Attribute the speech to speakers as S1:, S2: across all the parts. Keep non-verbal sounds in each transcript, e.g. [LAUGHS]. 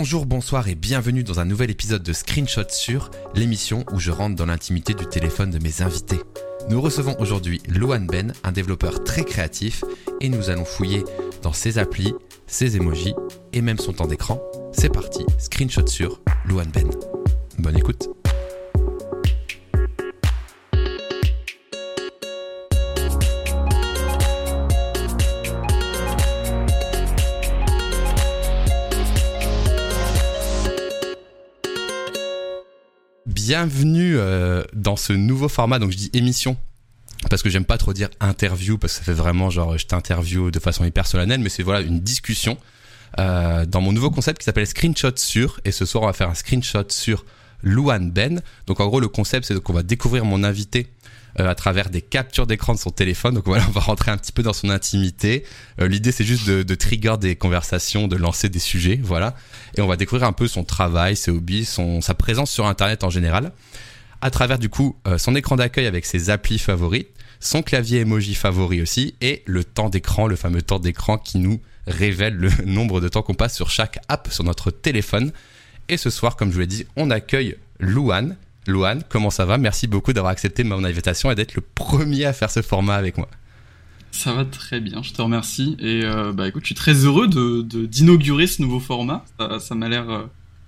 S1: Bonjour, bonsoir et bienvenue dans un nouvel épisode de Screenshot sur l'émission où je rentre dans l'intimité du téléphone de mes invités. Nous recevons aujourd'hui Loan Ben, un développeur très créatif, et nous allons fouiller dans ses applis, ses emojis et même son temps d'écran. C'est parti, Screenshot sur Loan Ben. Bonne écoute. Bienvenue euh, dans ce nouveau format, donc je dis émission parce que j'aime pas trop dire interview parce que ça fait vraiment genre je t'interview de façon hyper solennelle mais c'est voilà une discussion euh, dans mon nouveau concept qui s'appelle screenshot sur et ce soir on va faire un screenshot sur Luan Ben. Donc en gros le concept c'est qu'on va découvrir mon invité à travers des captures d'écran de son téléphone donc voilà on va rentrer un petit peu dans son intimité euh, l'idée c'est juste de, de trigger des conversations de lancer des sujets voilà et on va découvrir un peu son travail ses hobbies son sa présence sur internet en général à travers du coup euh, son écran d'accueil avec ses applis favoris, son clavier emoji favori aussi, et le temps d'écran, le fameux temps d'écran qui nous révèle le [LAUGHS] nombre de temps qu'on passe sur chaque app sur notre téléphone. Et ce soir, comme je vous l'ai dit, on accueille Louane. Louane, comment ça va? Merci beaucoup d'avoir accepté mon invitation et d'être le premier à faire ce format avec moi.
S2: Ça va très bien, je te remercie. Et euh, bah écoute, je suis très heureux de d'inaugurer ce nouveau format. Ça, ça m'a l'air euh,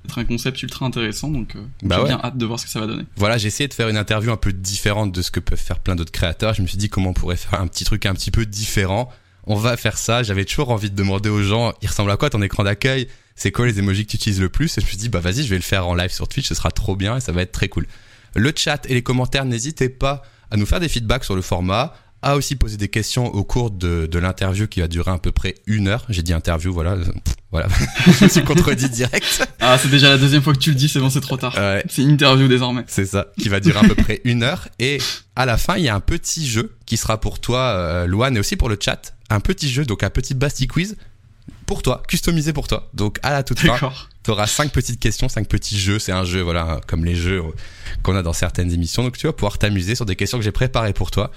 S2: être un concept ultra intéressant, donc euh,
S1: Bah
S2: j'ai
S1: ouais.
S2: bien hâte de voir ce que ça va donner.
S1: Voilà, j'ai essayé de faire une interview un peu différente de ce que peuvent faire plein d'autres créateurs. Je me suis dit comment on pourrait faire un petit truc un petit peu différent. On va faire ça. J'avais toujours envie de demander aux gens, il ressemble à quoi ton écran d'accueil? C'est quoi les emojis que tu utilises le plus Et je me suis dit, bah vas-y, je vais le faire en live sur Twitch, ce sera trop bien et ça va être très cool. Le chat et les commentaires, n'hésitez pas à nous faire des feedbacks sur le format, à aussi poser des questions au cours de, de l'interview qui va durer à peu près une heure. J'ai dit interview, voilà. Voilà, [LAUGHS] je me suis contredit direct.
S2: Ah, c'est déjà la deuxième fois que tu le dis, c'est bon, c'est trop tard.
S1: Ouais.
S2: C'est une interview désormais.
S1: C'est ça, qui va durer à peu près une heure. Et à la fin, il y a un petit jeu qui sera pour toi, euh, Loane, et aussi pour le chat. Un petit jeu, donc un petit Basti quiz pour toi, customisé pour toi. Donc à la toute fin, tu auras cinq petites questions, cinq petits jeux. C'est un jeu, voilà, comme les jeux qu'on a dans certaines émissions. Donc tu vas pouvoir t'amuser sur des questions que j'ai préparées pour toi.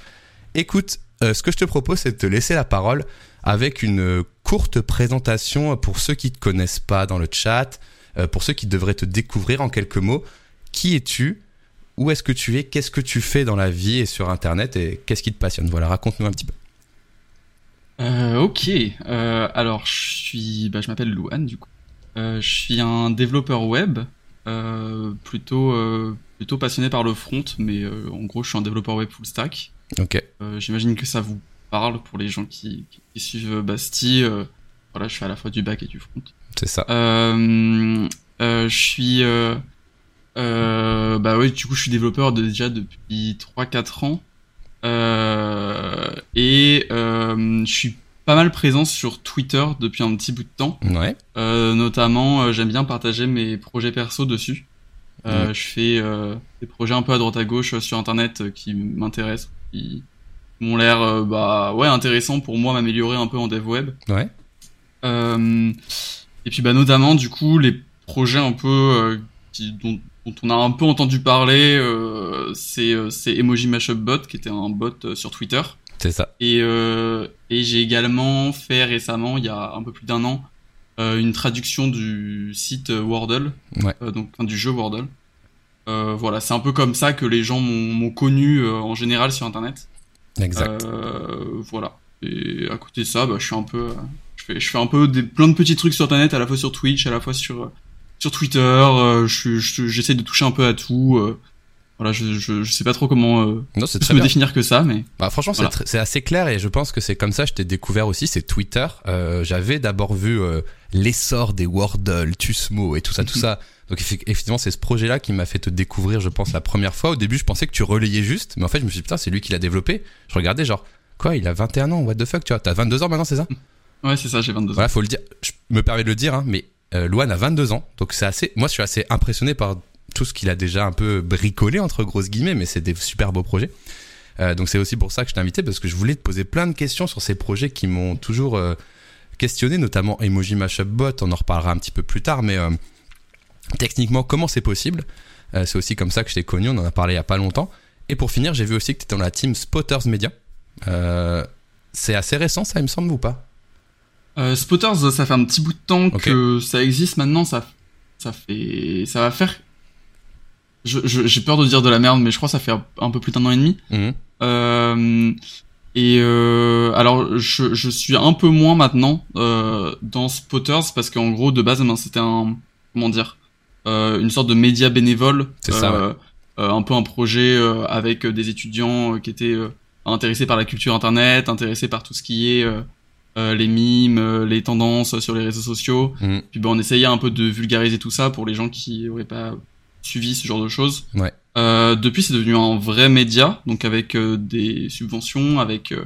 S1: Écoute, euh, ce que je te propose, c'est de te laisser la parole avec une euh, courte présentation pour ceux qui te connaissent pas dans le chat, euh, pour ceux qui devraient te découvrir en quelques mots. Qui es-tu? Où est-ce que tu es? Qu'est-ce que tu fais dans la vie et sur Internet? Et qu'est-ce qui te passionne? Voilà, raconte-nous un petit peu.
S2: Euh, ok. Euh, alors, je suis, bah, je m'appelle Louane du coup. Euh, je suis un développeur web, euh, plutôt, euh, plutôt passionné par le front, mais euh, en gros, je suis un développeur web full stack.
S1: Ok.
S2: J'imagine que ça vous parle pour les gens qui, qui, qui suivent Basti. euh, voilà, je fais à la fois du back et du front.
S1: C'est ça.
S2: Euh, euh, je suis, bah oui, du coup, je suis développeur de, déjà depuis 3-4 ans. Euh, et euh, je suis pas mal présent sur Twitter depuis un petit bout de temps.
S1: Ouais.
S2: Euh, notamment, j'aime bien partager mes projets perso dessus. Je fais des projets un peu à droite à gauche sur Internet qui m'intéressent, qui m'ont l'air bah ouais intéressants pour moi m'améliorer un peu en dev web.
S1: Ouais.
S2: Euh, et puis bah notamment du coup les projets un peu euh, qui, dont, dont on a un peu entendu parler, euh, c'est euh, c'est Emoji Mashup Bot qui était un bot euh, sur Twitter.
S1: C'est ça.
S2: Et, euh, et j'ai également fait récemment, il y a un peu plus d'un an, euh, une traduction du site Wordle,
S1: Ouais.
S2: donc enfin, du jeu Wordle. Euh, voilà, c'est un peu comme ça que les gens m'ont m'ont connu euh, en général sur Internet.
S1: Exact.
S2: Euh, voilà. Et à côté de ça, bah, je suis un peu, euh, je fais, je fais un peu des, plein de petits trucs sur Internet, à la fois sur Twitch, à la fois sur sur Twitter. euh, je, je- j'essaie de toucher un peu à tout. euh, voilà, je, je, je sais pas trop comment euh,
S1: non, c'est
S2: plus
S1: très
S2: me
S1: bien.
S2: définir que ça, mais
S1: Bah, franchement,
S2: Voilà.
S1: c'est assez clair et je pense que c'est comme ça que je t'ai découvert aussi, c'est Twitter. Euh, J'avais d'abord vu euh, l'essor des Wordle, Tusmo et tout ça, tout [LAUGHS] ça. Donc effe- effectivement, c'est ce projet-là qui m'a fait te découvrir, je pense, la première fois. Au début, je pensais que tu relayais juste, mais en fait, je me suis dit, putain, c'est lui qui l'a développé. Je regardais genre, quoi, il a 21 ans, what the fuck, tu vois, t'as 22 ans maintenant, c'est ça?
S2: Ouais, c'est ça, j'ai 22 ans.
S1: Voilà, faut le dire. Je me permets de le dire, hein, mais euh, Luan a 22 ans, donc c'est assez. Moi, je suis assez impressionné par tout ce qu'il a déjà un peu bricolé entre grosses guillemets, mais c'est des super beaux projets. Euh, donc c'est aussi pour ça que je t'ai invité parce que je voulais te poser plein de questions sur ces projets qui m'ont toujours euh, questionné, notamment Emoji Mashup Bot. On en reparlera un petit peu plus tard, mais techniquement, comment c'est possible? C'est aussi comme ça que je t'ai connu. On en a parlé il y a pas longtemps. Et pour finir, j'ai vu aussi que tu étais dans la team Spotters Media. C'est assez récent, ça, il me semble ou pas?
S2: Euh, Spotters, ça fait un petit bout de temps que ça existe maintenant. Ça ça fait, ça va faire. Je, je- j'ai peur de dire de la merde, mais je crois que ça fait un, peu plus d'un an et demi.
S1: Mhm.
S2: Euh, et euh, alors, je, je suis un peu moins maintenant euh, dans Spotters parce qu'en gros, de base, ben, c'était un comment dire, une sorte de média bénévole.
S1: C'est ça,
S2: un peu un projet avec des étudiants qui étaient intéressés par la culture internet, intéressés par tout ce qui est euh, les mimes, euh, les tendances sur les réseaux sociaux.
S1: Mhm.
S2: Puis ben, on essayait un peu de vulgariser tout ça pour les gens qui auraient pas suivi ce genre de choses.
S1: Ouais.
S2: Euh, depuis, c'est devenu un vrai média, donc avec euh, des subventions, avec euh,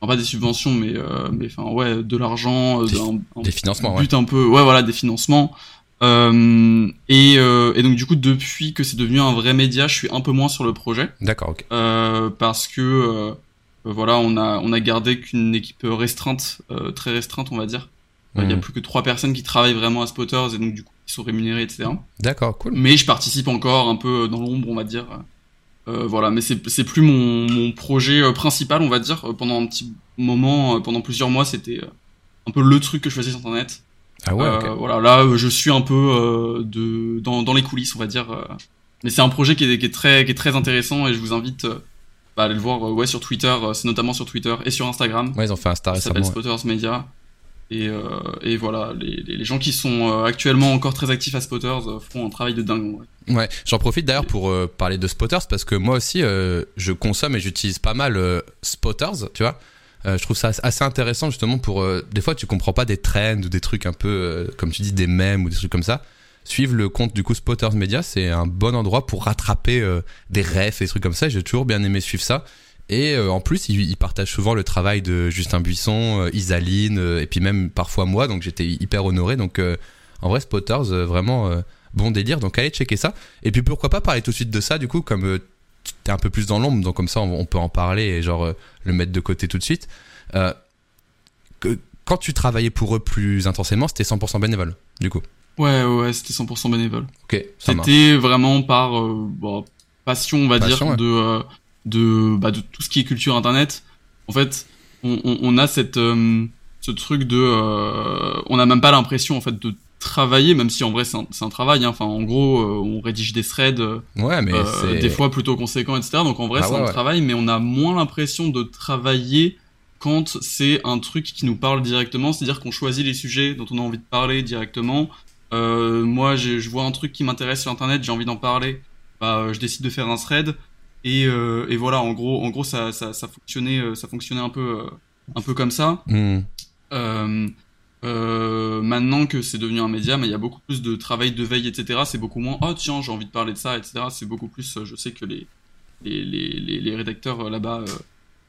S2: enfin, pas des subventions, mais euh, mais enfin ouais, de l'argent, euh,
S1: Des-
S2: un
S1: Des financements, ouais.
S2: but un peu, ouais voilà, des financements. Euh, et, euh, et donc du coup, depuis que c'est devenu un vrai média, je suis un peu moins sur le projet
S1: D'accord, ok.
S2: euh, parce que voilà, on a on a gardé qu'une équipe restreinte, euh, très restreinte, on va dire. Euh, Il y a
S1: Mhm.
S2: plus que trois personnes qui travaillent vraiment à Spotters et donc du coup qui sont rémunérées, etc.
S1: D'accord, cool.
S2: Mais je participe encore un peu dans l'ombre, on va dire. Euh, voilà, mais c'est plus mon, mon projet euh, principal, on va dire. Euh, Pendant un petit moment, euh, pendant plusieurs mois, c'était euh, un peu le truc que je faisais sur Internet.
S1: Ah ouais,
S2: Euh. Voilà, là, euh, je suis un peu euh, de dans, dans les coulisses, on va dire. euh. Mais c'est un projet qui est, qui est très qui est très intéressant et je vous invite euh, bah, à aller le voir euh, ouais sur Twitter. euh, C'est notamment sur Twitter et sur Instagram.
S1: Ouais, ils ont fait un star
S2: Ça s'appelle. Spotters Media. Et, euh, et voilà, les, les, gens qui sont actuellement encore très actifs à Spotters font un travail de dingue. ouais.
S1: Ouais, j'en profite d'ailleurs pour euh, parler de Spotters parce que moi aussi euh, je consomme et j'utilise pas mal Spotters, tu vois. Je trouve ça assez intéressant justement pour des fois tu comprends pas des trends ou des trucs un peu comme tu dis des mèmes ou des trucs comme ça. Suivre le compte du coup Spotters Media, c'est un bon endroit pour rattraper euh, des refs et des trucs comme ça. J'ai toujours bien aimé suivre ça. Et euh, en plus, ils, ils partagent souvent le travail de Justin Buisson, euh, Isaline, et puis même parfois moi, donc j'étais hyper honoré. Donc en vrai, Spotters, vraiment bon délire. Donc allez checker ça. Et puis pourquoi pas parler tout de suite de ça, du coup, comme t'es un peu plus dans l'ombre, donc comme ça on, peut en parler et genre le mettre de côté tout de suite. Quand tu travaillais pour eux plus intensément, c'était 100% bénévole, du coup.
S2: Ouais, ouais, c'était 100% bénévole.
S1: Ok.
S2: C'était vraiment par euh, bon, passion, on va
S1: Passion,
S2: dire,
S1: ouais.
S2: de, euh, de, bah, de tout ce qui est culture internet. En fait, on, on, on a cette, euh, ce truc de. on n'a même pas l'impression en fait de travailler, même si en vrai c'est un, un travail. hein. Enfin, en gros, on rédige des threads,
S1: Ouais, mais
S2: des fois plutôt conséquents, etc. Donc en vrai,
S1: Ah
S2: c'est
S1: ouais,
S2: un travail, mais on a moins l'impression de travailler quand c'est un truc qui nous parle directement, c'est-à-dire qu'on choisit les sujets dont on a envie de parler directement. Euh, moi, je vois un truc qui m'intéresse sur Internet, j'ai envie d'en parler, bah, euh, je décide de faire un thread. Et, euh, et voilà, en gros, en gros, ça, ça, ça fonctionnait, ça fonctionnait un peu, un peu comme ça.
S1: Hmm.
S2: Euh, maintenant que c'est devenu un média, mais il y a beaucoup plus de travail de veille, etc. C'est beaucoup moins, oh tiens, j'ai envie de parler de ça, etc. C'est beaucoup plus, je sais que les, les, les, les, rédacteurs là-bas euh,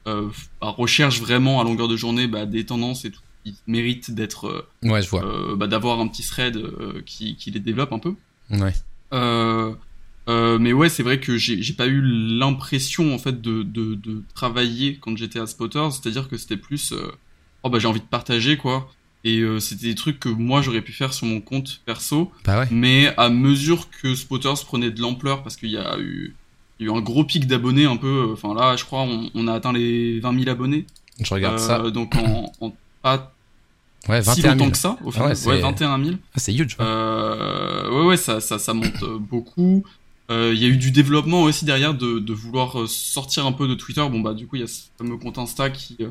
S2: euh, bah, recherchent vraiment à longueur de journée bah, des tendances et tout qui méritent d'être, euh,
S1: Ouais, je vois.
S2: euh, bah, d'avoir un petit thread euh, qui, qui les développe un peu.
S1: Ouais.
S2: Euh, mais ouais, c'est vrai que j'ai pas eu l'impression en fait de, de, de travailler quand j'étais à Spotters, c'est-à-dire que c'était plus euh, oh bah j'ai envie de partager quoi. Et euh, c'était des trucs que moi j'aurais pu faire sur mon compte perso,
S1: Bah ouais.
S2: mais à mesure que Spotters prenait de l'ampleur, parce qu'il y a eu il y a eu un gros pic d'abonnés un peu, enfin là je crois on, on a atteint les 20 000 abonnés,
S1: Je regarde ça.
S2: donc en, en pas
S1: Ouais,
S2: si
S1: 21
S2: longtemps
S1: 000.
S2: que ça, au
S1: Ah
S2: final,
S1: ouais, c'est-
S2: ouais 21 000.
S1: Ah, c'est huge. ouais.
S2: Euh, ouais, ouais, ça, ça, ça monte euh, beaucoup. Euh, Il y a eu du développement aussi derrière de, de vouloir euh, sortir un peu de Twitter. Bon, bah, du coup, il y a ce fameux compte Insta qui euh,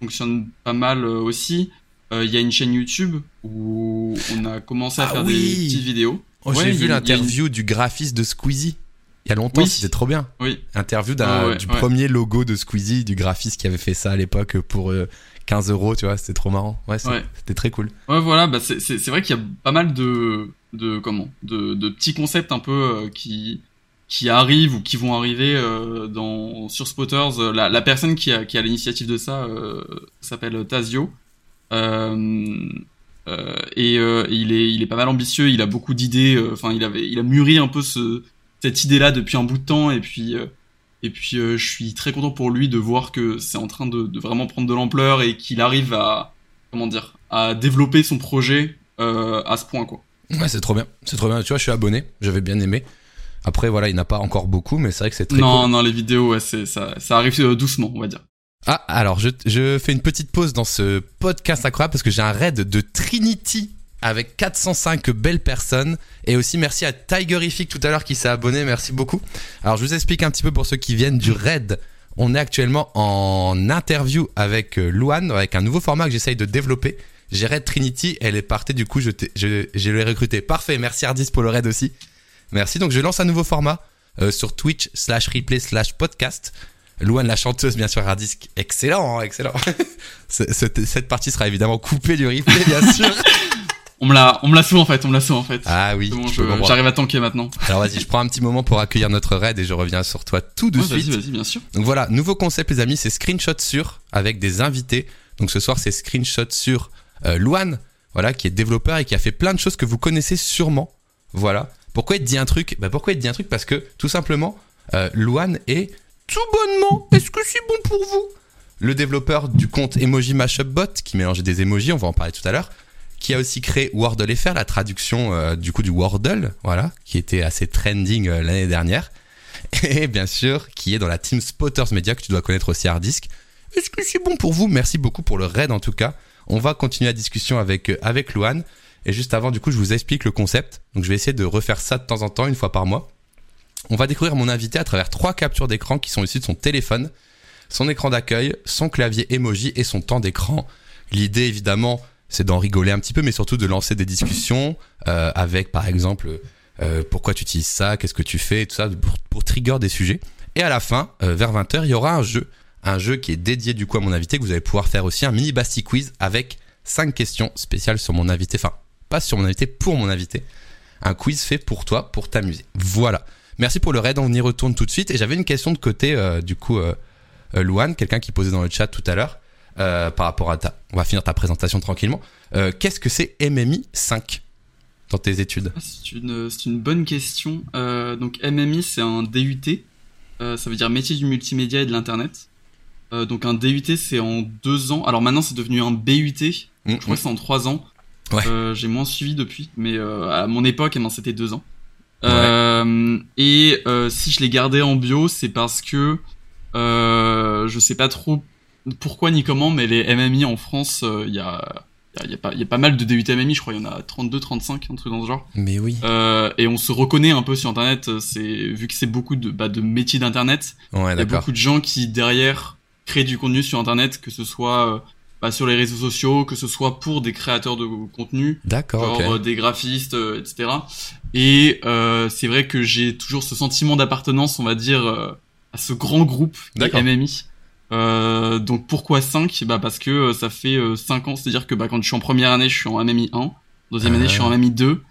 S2: fonctionne pas mal euh, aussi. Euh, Il y a une chaîne YouTube où on a commencé à
S1: Ah
S2: faire
S1: oui.
S2: des petites vidéos.
S1: Oh,
S2: ouais,
S1: j'ai vu l'interview du graphiste de Squeezie. Il y a longtemps,
S2: Oui.
S1: c'était trop bien.
S2: Oui,
S1: Interview
S2: ouais,
S1: du
S2: ouais.
S1: premier logo de Squeezie, du graphiste qui avait fait ça à l'époque pour euh, 15 euros, tu vois, c'était trop marrant. Ouais, c'était très cool.
S2: ouais, voilà. Bah, c'est- vrai qu'il y a pas mal de, de comment, de, de petits concepts un peu euh, qui qui arrivent ou qui vont arriver euh, dans sur Spotters. Euh, La, la personne qui a qui a l'initiative de ça euh, s'appelle Tazio. Euh, euh, et euh, il est il est pas mal ambitieux. Il a beaucoup d'idées. euh, Enfin, il avait il a mûri un peu ce cette idée-là depuis un bout de temps. Et puis euh, et puis euh, je suis très content pour lui de voir que c'est en train de, de vraiment prendre de l'ampleur et qu'il arrive à comment dire à développer son projet euh, à ce point quoi.
S1: Ouais, c'est trop bien. C'est trop bien. Tu vois, je suis abonné. J'avais bien aimé. Après, voilà, il n'a pas encore beaucoup, mais c'est vrai que c'est très
S2: non
S1: cool.
S2: non les vidéos ouais, c'est ça ça arrive doucement on va dire.
S1: Ah, alors, je, je fais une petite pause dans ce podcast incroyable parce que j'ai un raid de Trinity avec 405 belles personnes. Et aussi merci à Tigerific tout à l'heure qui s'est abonné, merci beaucoup. Alors je vous explique un petit peu pour ceux qui viennent du raid. On est actuellement en interview avec euh, Luan, avec un nouveau format que j'essaye de développer. J'ai raid Trinity, elle est partie, du coup je, l'ai recruté. Parfait, merci Hardis pour le raid aussi. Merci, donc je lance un nouveau format euh, sur Twitch slash replay slash podcast. Louane la chanteuse bien sûr Hardisk, excellent, hein, excellent. [LAUGHS] cette partie sera évidemment coupée du replay bien sûr. [LAUGHS]
S2: On me l'a, on me l'a en fait, on me l'a en fait.
S1: Ah oui.
S2: J'arrive à tanker maintenant.
S1: Alors vas-y, je prends un petit moment pour accueillir notre raid et je reviens sur toi tout de
S2: ouais,
S1: suite.
S2: Vas-y, vas-y, bien sûr.
S1: Donc voilà, nouveau concept les amis, c'est screenshot sur avec des invités. Donc ce soir c'est screenshot sur euh, Luan, voilà, qui est développeur et qui a fait plein de choses que vous connaissez sûrement. Voilà. Pourquoi il te dit un truc? Bah pourquoi il te dit un truc? Parce que tout simplement, euh, Luan est tout bonnement. Est-ce que c'est bon pour vous? Le développeur du compte Emoji Mashup Bot qui mélangeait des emojis, on va en parler tout à l'heure qui a aussi créé Wordle FR, la traduction euh, du coup du Wordle, voilà, qui était assez trending euh, l'année dernière. [LAUGHS] Et bien sûr, qui est dans la team Spotters Media, que tu dois connaître aussi Hardisk. Est-ce que c'est bon pour vous? Merci beaucoup pour le raid en tout cas. On va continuer la discussion avec, euh, avec Luan. Et juste avant, du coup, je vous explique le concept. Donc je vais essayer de refaire ça de temps en temps, une fois par mois. On va découvrir mon invité à travers trois captures d'écran qui sont issues de son téléphone, son écran d'accueil, son clavier emoji et son temps d'écran. L'idée évidemment c'est d'en rigoler un petit peu, mais surtout de lancer des discussions euh, avec, par exemple, euh, pourquoi tu utilises ça, qu'est-ce que tu fais, tout ça, pour, trigger des sujets. Et à la fin, euh, vers 20h, il y aura un jeu, un jeu qui est dédié du coup à mon invité, que vous allez pouvoir faire aussi un mini Basti quiz avec 5 questions spéciales sur mon invité, enfin, pas sur mon invité, pour mon invité. Un quiz fait pour toi, pour t'amuser. Voilà. Merci pour le raid, on y retourne tout de suite. Et j'avais une question de côté, du coup, Louane, quelqu'un qui posait dans le chat tout à l'heure. Euh, par rapport à ta. On va finir ta présentation tranquillement. Euh, qu'est-ce que c'est MMI 5 dans tes études?
S2: Ah, C'est une, une, bonne question. Euh, donc MMI, c'est un DUT. ça veut dire métier du multimédia et de l'internet. donc un DUT, c'est en deux ans. Alors maintenant, c'est devenu un BUT. Mmh, je crois mmh. que c'est en trois ans. Ouais. J'ai moins suivi depuis, mais à mon époque, eh ben, c'était deux ans. Ouais. et si je l'ai gardé en bio, c'est parce que je sais pas trop pourquoi ni comment, mais les MMI en France, il euh, y a il y, y a pas mal de DUT MMI, je crois, il y en a 32, 35, un truc dans ce genre.
S1: Mais oui.
S2: Euh, et on se reconnaît un peu sur Internet, euh, c'est vu que c'est beaucoup de, bah, de métiers d'Internet,
S1: ouais,
S2: il y a beaucoup de gens qui derrière créent du contenu sur Internet, que ce soit euh, bah, sur les réseaux sociaux, que ce soit pour des créateurs de contenu,
S1: d'accord,
S2: des graphistes, etc. Et c'est vrai que j'ai toujours ce sentiment d'appartenance, on va dire, à ce grand groupe des MMI. Euh, donc pourquoi 5 Bah parce que euh, ça fait 5 euh, ans, c'est-à-dire que bah, quand je suis en première année, je suis en MMI 1, deuxième année, je suis en MMI 2.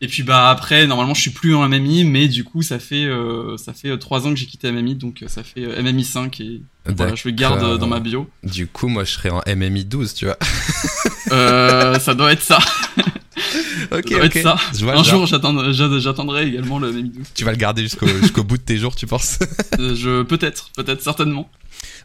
S2: Et puis bah après, normalement, je suis plus en MMI, mais du coup, ça fait ça fait trois ans que j'ai quitté MMI, donc ça fait MMI 5 et voilà, je le garde dans ma bio.
S1: Du coup, moi, je serais en MMI 12, tu vois.
S2: euh, [LAUGHS] ça doit être ça.
S1: ok,
S2: ça
S1: ok.
S2: Ça. Un jour, j'attendrai également le MMI 12.
S1: Tu vas le garder jusqu'au jusqu'au bout de tes jours, tu penses?
S2: Je peut-être, peut-être certainement.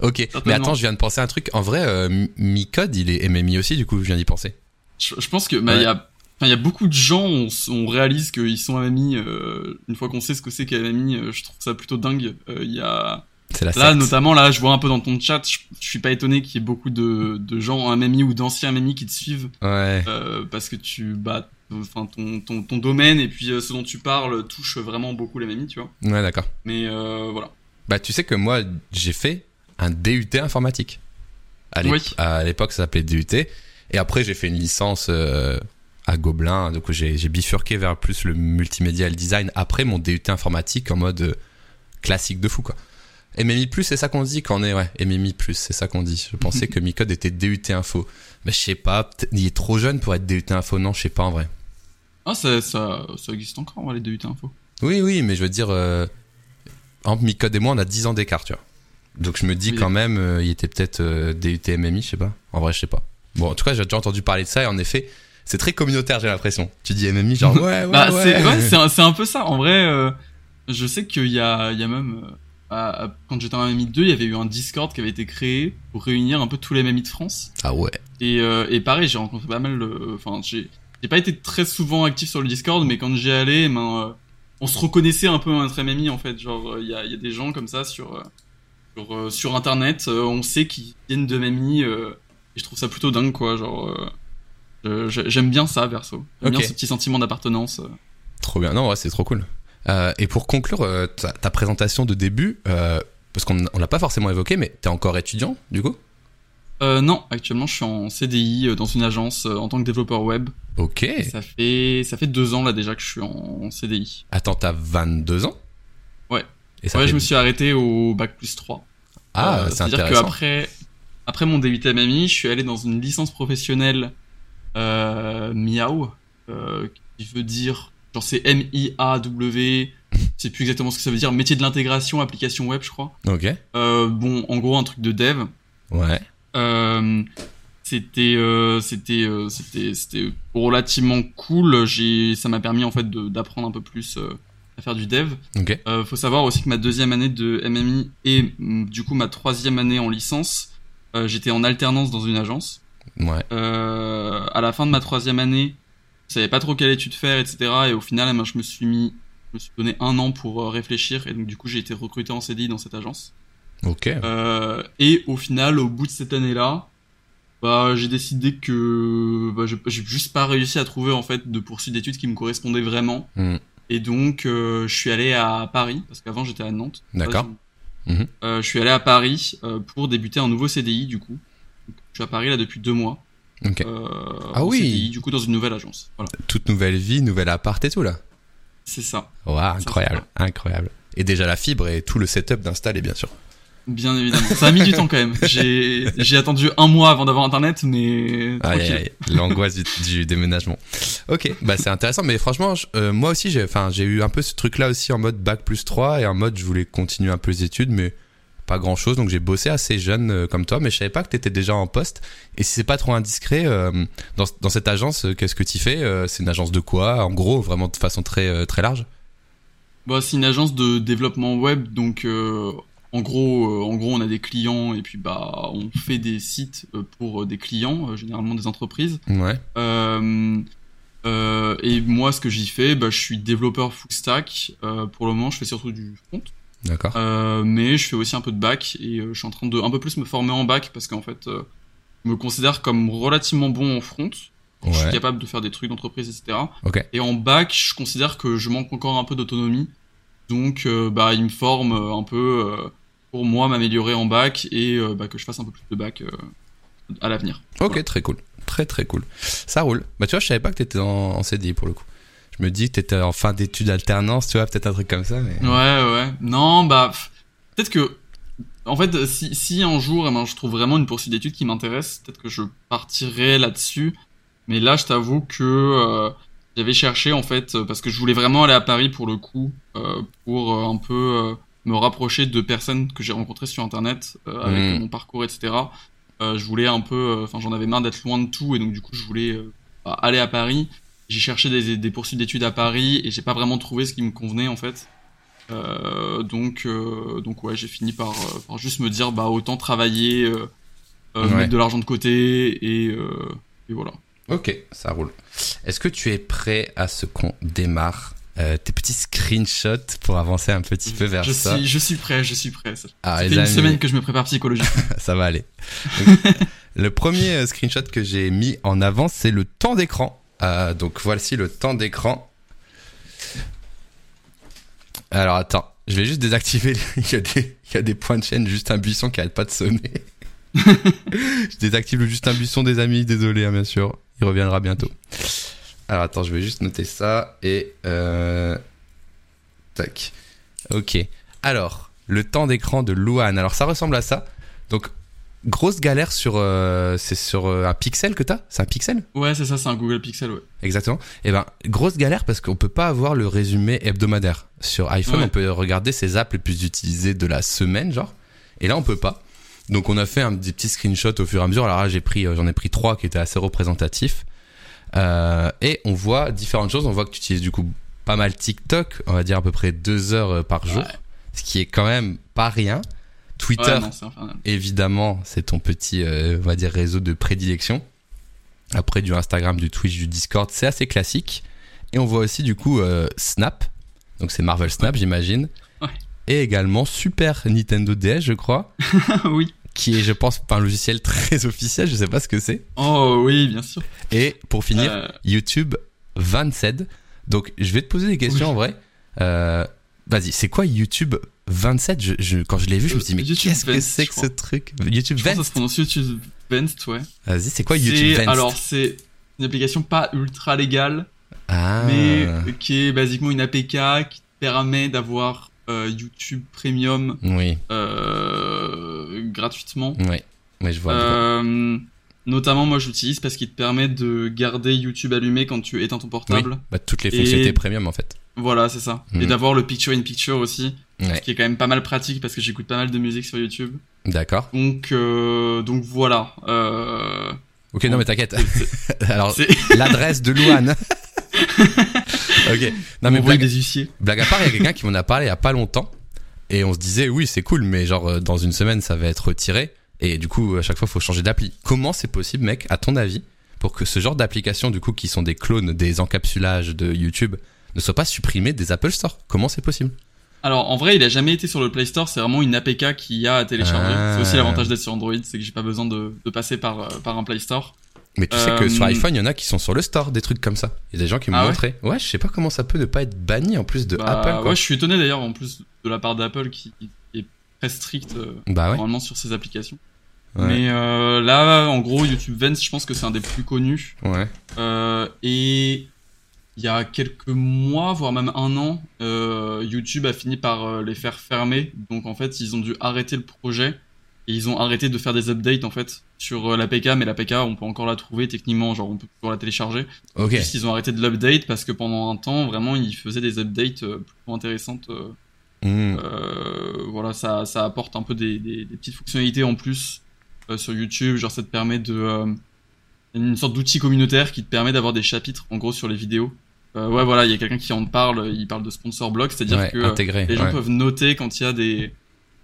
S1: Ok, mais attends, je viens de penser à un truc. En vrai, euh, Micode, il est MMI aussi, du coup, je viens d'y penser.
S2: Je, pense que bah, il y a il y a beaucoup de gens, on, on réalise qu'ils sont MMI. Euh, une fois qu'on sait ce que c'est qu'un MMI, euh, je trouve ça plutôt dingue. Euh, Il y a
S1: la
S2: là, notamment là, je vois un peu dans ton chat. Je, suis pas étonné qu'il y ait beaucoup de, de gens en MMI ou d'anciens MMI qui te suivent.
S1: Ouais.
S2: Euh, parce que tu bah, enfin ton, ton, ton domaine et puis ce dont tu parles touche vraiment beaucoup les MMI, tu vois.
S1: Ouais, d'accord.
S2: Mais voilà.
S1: Bah, tu sais que moi, j'ai fait un DUT informatique. À l'époque, ça s'appelait DUT. Et après, j'ai fait une licence euh, à Gobelin. Donc, j'ai bifurqué vers plus le multimédia et le design après mon DUT informatique en mode euh, classique de fou, quoi. MMI+, c'est ça qu'on dit quand on est, ouais, MMI+, c'est ça qu'on dit. Je pensais [LAUGHS] que Micode était DUT info. Mais je sais pas, il est trop jeune pour être DUT info, non, je sais pas en vrai.
S2: Ah, ça, ça, existe encore, les DUT info.
S1: Oui, oui, mais je veux dire, euh, entre Micode et moi, on a 10 ans d'écart, tu vois. Donc je me dis quand même, euh, il était peut-être euh, DUT MMI, je sais pas. En vrai, je sais pas. Bon, en tout cas, j'ai déjà entendu parler de ça et en effet, c'est très communautaire, j'ai l'impression. Tu dis MMI, genre [LAUGHS] ouais, ouais,
S2: bah,
S1: ouais. [LAUGHS]
S2: C'est un, peu ça. En vrai, euh, je sais qu'il y a, il y a même, quand j'étais en MMI 2, il y avait eu un Discord qui avait été créé pour réunir un peu tous les MMI de France.
S1: Ah ouais.
S2: Et, et pareil, j'ai rencontré pas mal Enfin, j'ai pas été très souvent actif sur le Discord, mais quand j'y allais, ben, on se reconnaissait un peu entre MMI en fait. Genre, il y a, y a des gens comme ça sur euh, sur, internet, euh, on sait qu'ils viennent de Mamie, euh, et je trouve ça plutôt dingue, quoi. Genre, J'aime bien ça, perso. J'aime bien ce petit sentiment d'appartenance.
S1: Trop bien. Non, ouais, c'est trop cool. Euh, et pour conclure euh, ta, présentation de début, euh, parce qu'on ne l'a pas forcément évoqué, mais tu es encore étudiant, du coup?
S2: Non, actuellement je suis en CDI dans une agence en tant que développeur web.
S1: Ok.
S2: ça fait, ça fait deux ans là déjà que je suis en, CDI.
S1: Attends, t'as 22 ans?
S2: Et ça ouais, je me suis arrêté au bac plus 3.
S1: Ah, c'est intéressant. C'est-à-dire
S2: qu'après après mon début MMI, je suis allé dans une licence professionnelle Miao, qui veut dire Genre c'est M-I-A-W, c'est plus exactement ce que ça veut dire, métier de l'intégration, application web, je crois.
S1: Ok.
S2: Euh, bon, en gros, un truc de dev.
S1: Ouais.
S2: Euh, c'était euh, c'était euh, c'était c'était relativement cool j'ai ça m'a permis en fait d'apprendre un peu plus euh, à faire du dev
S1: ok
S2: euh, faut savoir aussi que ma deuxième année de MMI et mm, du coup ma troisième année en licence j'étais en alternance dans une agence
S1: ouais
S2: à la fin de ma troisième année je savais pas trop quelle étude faire, etc. Et au final, eh ben, je me suis mis, je me suis donné un an pour euh, réfléchir, et donc du coup, j'ai été recruté en CDI dans cette agence.
S1: Ok.
S2: Euh, et au final, au bout de cette année-là, bah, j'ai décidé que bah, j'ai juste pas réussi à trouver en fait de poursuite d'études qui me correspondait vraiment.
S1: Hmm.
S2: Et donc, euh, je suis allé à Paris parce qu'avant j'étais à Nantes.
S1: D'accord. Mhm.
S2: Euh, je suis allé à Paris euh, pour débuter un nouveau CDI du coup. Donc, je suis à Paris là depuis deux mois.
S1: Ah oui.
S2: du coup, dans une nouvelle agence.
S1: Toute nouvelle vie, nouvelle appart et tout là.
S2: C'est ça.
S1: incroyable, incroyable. Et déjà la fibre et tout le setup d'installer, bien sûr.
S2: Bien évidemment. Ça a mis du temps quand même. J'ai attendu un mois avant d'avoir internet, mais.
S1: L'angoisse du, déménagement. Ok, bah c'est intéressant, mais franchement, euh, moi aussi, j'ai j'ai eu un peu ce truc-là aussi en mode bac plus 3 et en mode je voulais continuer un peu les études, mais pas grand chose. Donc j'ai bossé assez jeune euh, comme toi, mais je savais pas que tu étais déjà en poste. Et si c'est pas trop indiscret, euh, dans, dans, cette agence, euh, qu'est-ce que tu fais C'est une agence de quoi En gros, vraiment de façon très, très large?
S2: Bah, C'est une agence de développement web. Donc en, gros, en gros, on a des clients et puis bah, on fait des sites pour des clients, généralement des entreprises.
S1: Ouais.
S2: et moi, ce que j'y fais, bah, je suis développeur full stack. pour le moment, je fais surtout du front.
S1: D'accord.
S2: Euh, mais je fais aussi un peu de bac et euh, je suis en train de un peu plus me former en bac parce qu'en fait, euh, je me considère comme relativement bon en front. Je suis capable de faire des trucs d'entreprise, etc. Et en bac, je considère que je manque encore un peu d'autonomie. Donc, bah, il me forme un peu pour moi m'améliorer en bac et bah, que je fasse un peu plus de bac à l'avenir.
S1: Ok, très cool. Très très cool. Ça roule. Bah tu vois, je savais pas que t'étais en, en CDI pour le coup. Je me dis que t'étais en fin d'études alternance, tu vois, peut-être un truc comme ça. Mais...
S2: Ouais, ouais. Non, bah, peut-être que, en fait, si, si un jour, eh ben, je trouve vraiment une poursuite d'études qui m'intéresse, peut-être que je partirai là-dessus. Mais là, je t'avoue que euh, j'avais cherché, en fait, parce que je voulais vraiment aller à Paris pour le coup, euh, pour euh, un peu me rapprocher de personnes que j'ai rencontrées sur Internet, avec mmh. mon parcours, etc. je voulais un peu, enfin, j'en avais marre d'être loin de tout, et donc du coup, je voulais bah, aller à Paris j'ai cherché des, des poursuites d'études à Paris et j'ai pas vraiment trouvé ce qui me convenait en fait. Euh, donc, euh, donc ouais, j'ai fini par, euh, par, juste me dire bah autant travailler, euh, euh mettre de l'argent de côté et, et, voilà.
S1: Ok, ça roule. Est-ce que tu es prêt à ce qu'on démarre tes petits screenshots pour avancer un petit peu vers
S2: je
S1: ça
S2: suis, Je suis prêt, je suis prêt. Ça ah, fait une semaine que je me prépare psychologiquement. [LAUGHS]
S1: ça va aller. [LAUGHS] le premier screenshot que j'ai mis en avant, c'est le temps d'écran euh, donc voici le temps d'écran. Alors attends, je vais juste désactiver. [LAUGHS] il, y a des, il y a des points de chaîne, juste un buisson qui arrête pas de sonner. je désactive le juste un buisson des amis, désolé hein, bien sûr. Il reviendra bientôt. Alors attends, je vais juste noter ça et euh... tac. Ok. Alors le temps d'écran de Luan. Alors ça ressemble à ça. Donc grosse galère sur euh, c'est sur euh, un pixel que t'as? C'est un pixel?
S2: Ouais c'est ça c'est un Google Pixel ouais.
S1: Exactement. Et eh ben grosse galère parce qu'on peut pas avoir le résumé hebdomadaire. Sur iPhone on peut regarder ses apps les plus utilisées de la semaine genre. Et là on peut pas. Donc on a fait un des petits screenshots au fur et à mesure. Alors là j'ai pris j'en ai pris trois qui étaient assez représentatifs et on voit différentes choses on voit que tu utilises du coup pas mal TikTok on va dire à peu près deux heures par jour ce qui est quand même pas rien Twitter, évidemment, c'est ton petit, euh, on va dire, réseau de prédilection. Après, du Instagram, du Twitch, du Discord, c'est assez classique. Et on voit aussi, du coup, euh, Snap. Donc, c'est Marvel Snap, j'imagine. Et également Super Nintendo DS, je crois. [LAUGHS]
S2: oui.
S1: Qui est, je pense, pas un logiciel très [LAUGHS] officiel, je sais pas ce que c'est.
S2: Oh oui, bien sûr.
S1: Et pour finir,
S2: Euh,
S1: YouTube 27. Donc, je vais te poser des questions
S2: Oui.
S1: en vrai. Euh, Vas-y, c'est quoi YouTube 27 je, je- Quand je l'ai vu, je me suis dit, mais
S2: YouTube
S1: qu'est-ce que
S2: 20,
S1: c'est que ce truc? YouTube
S2: je pense que ça
S1: 20
S2: se prononce YouTube Venst, ouais.
S1: Vas-y, c'est quoi YouTube
S2: C'est-
S1: 20
S2: Alors, c'est une application pas ultra légale,
S1: Ah,
S2: mais qui est basiquement une APK qui te permet d'avoir euh, YouTube Premium
S1: oui,
S2: euh, gratuitement.
S1: oui, oui, je vois.
S2: Euh, notamment, moi, je l'utilise parce qu'il te permet de garder YouTube allumé quand tu éteins ton portable.
S1: Oui, bah, toutes les
S2: Et-
S1: fonctionnalités premium en fait.
S2: Voilà, c'est ça. Et d'avoir le picture in picture aussi,
S1: Ouais,
S2: ce qui est quand même pas mal pratique parce que j'écoute pas mal de musique sur YouTube.
S1: d'accord.
S2: Donc, euh, donc voilà. Euh,
S1: Ok, non mais t'inquiète. [LAUGHS] Alors,
S2: c'est
S1: l'adresse de Louane. [LAUGHS] ok. Non mais blague,
S2: des huissiers.
S1: blague à part, il y a quelqu'un qui m'en a parlé il y a pas longtemps. Et on se disait, oui, c'est cool, mais genre, euh, dans une semaine, ça va être retiré. Et du coup, à chaque fois, faut changer d'appli. Comment c'est possible, mec, à ton avis, pour que ce genre d'applications, du coup, qui sont des clones, des encapsulages de YouTube, ne soient pas supprimés des Apple Store? Comment c'est possible?
S2: Alors, en vrai, il a jamais été sur le Play Store. C'est vraiment une APK qu'il y a à télécharger.
S1: Ah.
S2: C'est aussi l'avantage d'être sur Android, c'est que j'ai pas besoin de, de passer par, euh, par un Play Store.
S1: Mais tu sais que
S2: Euh,
S1: sur iPhone, il y en a qui sont sur le store, des trucs comme ça. Il y a des gens qui m'ont
S2: Ah ouais
S1: montré. Ouais, je sais pas comment ça peut ne pas être banni en plus de
S2: Bah,
S1: Apple, quoi.
S2: ouais, je suis étonné d'ailleurs en plus de la part d'Apple qui, est très strict euh,
S1: Bah ouais.
S2: normalement sur ses applications.
S1: Ouais.
S2: Mais euh, là, en gros, YouTube Vents, je pense que c'est un des plus connus.
S1: Ouais.
S2: Euh, et il y a quelques mois, voire même un an, euh, YouTube a fini par euh, les faire fermer. Donc en fait, ils ont dû arrêter le projet et ils ont arrêté de faire des updates en fait sur euh, l'APK. Mais l'APK, on peut encore la trouver techniquement, genre on peut toujours la télécharger.
S1: Ok.
S2: Juste, ils ont arrêté de l'update parce que pendant un temps, vraiment, ils faisaient des updates euh, plutôt intéressantes. euh,
S1: Hmm.
S2: euh, voilà, ça, ça apporte un peu des, des, des petites fonctionnalités en plus euh, sur YouTube. Genre, ça te permet de. euh, une sorte d'outil communautaire qui te permet d'avoir des chapitres, en gros, sur les vidéos. Ouais, voilà, il y a quelqu'un qui en parle, il parle de sponsor blog, c'est-à-dire
S1: Ouais,
S2: que
S1: intégré.
S2: les gens
S1: ouais.
S2: peuvent noter quand il y a des.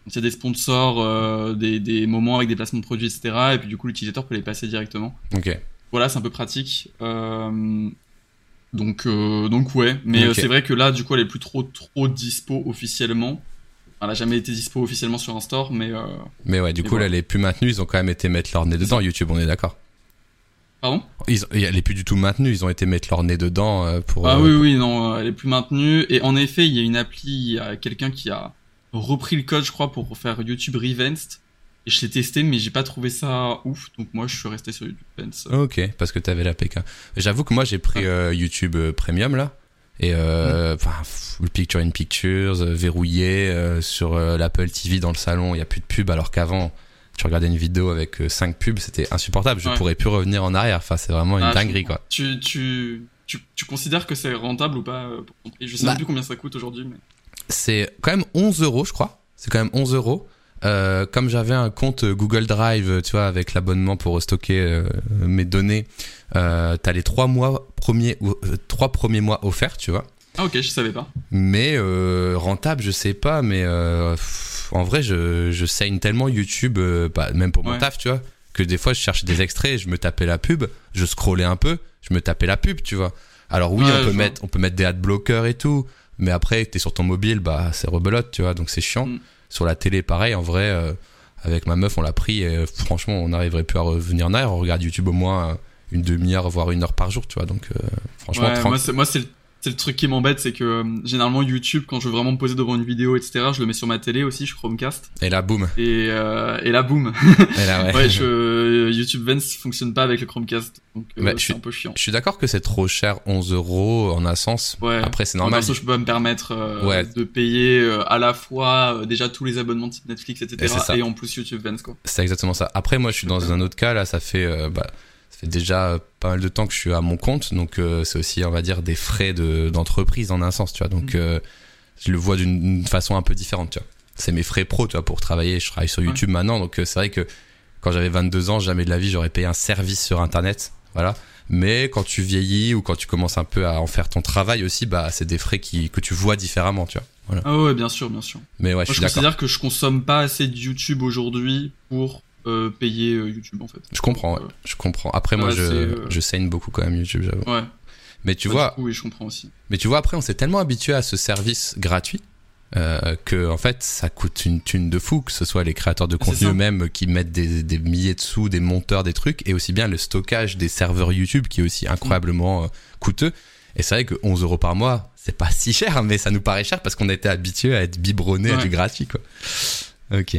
S2: Quand il y a des sponsors, euh, des, des moments avec des placements de produits, etc. Et puis du coup, l'utilisateur peut les passer directement.
S1: Ok.
S2: Voilà, c'est un peu pratique. Euh, donc, euh, donc ouais. Mais euh, c'est vrai que là, du coup, elle est plus trop, trop dispo officiellement. Elle a jamais été dispo officiellement sur un store, mais.
S1: Mais ouais, du coup,
S2: voilà.
S1: là, elle est plus maintenue. Ils ont quand même été mettre leur nez dedans, YouTube, on est d'accord.
S2: pardon?
S1: Ils, elle est plus du tout maintenue. Ils ont été mettre leur nez dedans pour.
S2: Ah oui, oui, non, elle est plus maintenue. Et en effet, il y a une appli, il y a quelqu'un qui a repris le code, je crois, pour faire YouTube Revanced. Et je l'ai testé, mais j'ai pas trouvé ça ouf. Donc moi, je suis resté sur YouTube Revanced.
S1: Ok, parce que t'avais la PK. J'avoue que moi, j'ai pris euh, YouTube euh, Premium là. Et
S2: Mm.
S1: euh, le Picture in Pictures, euh, verrouillé sur l'Apple TV dans le salon, il y a plus de pub alors qu'avant, tu regardais une vidéo avec 5 pubs, c'était insupportable. Je
S2: Ouais.
S1: pourrais plus revenir en arrière. Enfin, c'est vraiment une
S2: Ah,
S1: dinguerie quoi.
S2: Tu, tu, tu, tu considères que c'est rentable ou pas pour ton prix? Je sais
S1: Bah.
S2: plus combien ça coûte aujourd'hui, mais.
S1: C'est quand même 11 euros, je crois. C'est quand même 11 euros. Euh, comme j'avais un compte Google Drive, tu vois, avec l'abonnement pour stocker euh, mes données, euh, t'as les trois mois premiers, euh, trois premiers mois offerts, tu vois.
S2: Ah ok, je savais pas.
S1: Mais euh, rentable, je sais pas, mais euh, pff, en vrai, je, je saigne tellement YouTube, bah, même pour mon
S2: Ouais.
S1: taf, tu vois, que des fois, je cherchais des extraits, je me tapais la pub, je scrollais un peu, je me tapais la pub, tu vois. Alors oui,
S2: Ouais,
S1: on peut
S2: vois.
S1: mettre, on peut mettre des ad blockers et tout, mais après, t'es sur ton mobile, bah c'est rebelote, tu vois, donc c'est chiant.
S2: Mm.
S1: Sur la télé, pareil, en vrai, euh, avec ma meuf, on l'a pris, et euh, franchement, on n'arriverait plus à revenir en arrière. On regarde YouTube au moins euh, une demi-heure, voire une heure par jour, tu vois, donc euh, franchement,
S2: Ouais, c'est, moi, c'est le, c'est le truc qui m'embête, c'est que euh, généralement YouTube, quand je veux vraiment me poser devant une vidéo, etc., je le mets sur ma télé aussi, je Chromecast,
S1: Et là, boum.
S2: et, euh, et là, boum. [LAUGHS]
S1: Et là, ouais.
S2: ouais, je, euh, YouTube Vents fonctionne pas avec le Chromecast, donc euh,
S1: Bah,
S2: c'est
S1: suis-
S2: un peu chiant.
S1: Je suis d'accord que c'est trop cher, 11 euros en un sens.
S2: Ouais.
S1: Après, c'est
S2: Normal. Perso, je peux pas me permettre
S1: Ouais.
S2: de payer à la fois déjà tous les abonnements type Netflix, etc.,
S1: Et
S2: en plus YouTube Vents, quoi.
S1: C'est exactement ça. Après, moi, je suis dans un autre cas. Là, ça fait, bah, ça fait déjà pas mal de temps que je suis à mon compte. Donc, euh, c'est aussi, on va dire, des frais de, d'entreprise en un sens, tu vois. Donc,
S2: Mhm.
S1: euh, je le vois d'une façon un peu différente, tu vois. C'est mes frais pro, tu vois, pour travailler. Je travaille sur YouTube maintenant. Donc, euh, c'est vrai que quand j'avais 22 ans, jamais de la vie, j'aurais payé un service sur Internet. Voilà. Mais quand tu vieillis ou quand tu commences un peu à en faire ton travail aussi, bah, c'est des frais qui, que tu vois différemment, tu vois. Voilà.
S2: Ah ouais, bien sûr, bien sûr.
S1: Mais ouais,
S2: Moi,
S1: je suis
S2: considère que je consomme pas assez de YouTube aujourd'hui pour euh, payer euh, YouTube, en fait.
S1: Je comprends, ouais.
S2: Euh,
S1: Je comprends. Après, moi,
S2: Ouais,
S1: je,
S2: euh,
S1: je saigne beaucoup quand même YouTube, j'avoue.
S2: Ouais.
S1: Mais tu
S2: Bah,
S1: vois,
S2: oui, je comprends aussi.
S1: mais tu vois, après, on s'est tellement habitué à ce service gratuit euh, que en fait ça coûte une thune de fou, que ce soit les créateurs de contenu eux-mêmes qui mettent des, des milliers de sous, des monteurs, des trucs, et aussi bien le stockage des serveurs YouTube qui est aussi incroyablement coûteux. Et c'est vrai que 11 euros par mois, c'est pas si cher, mais ça nous paraît cher parce qu'on était habitué à être biberonné à
S2: Ouais.
S1: du gratuit, quoi. Ok.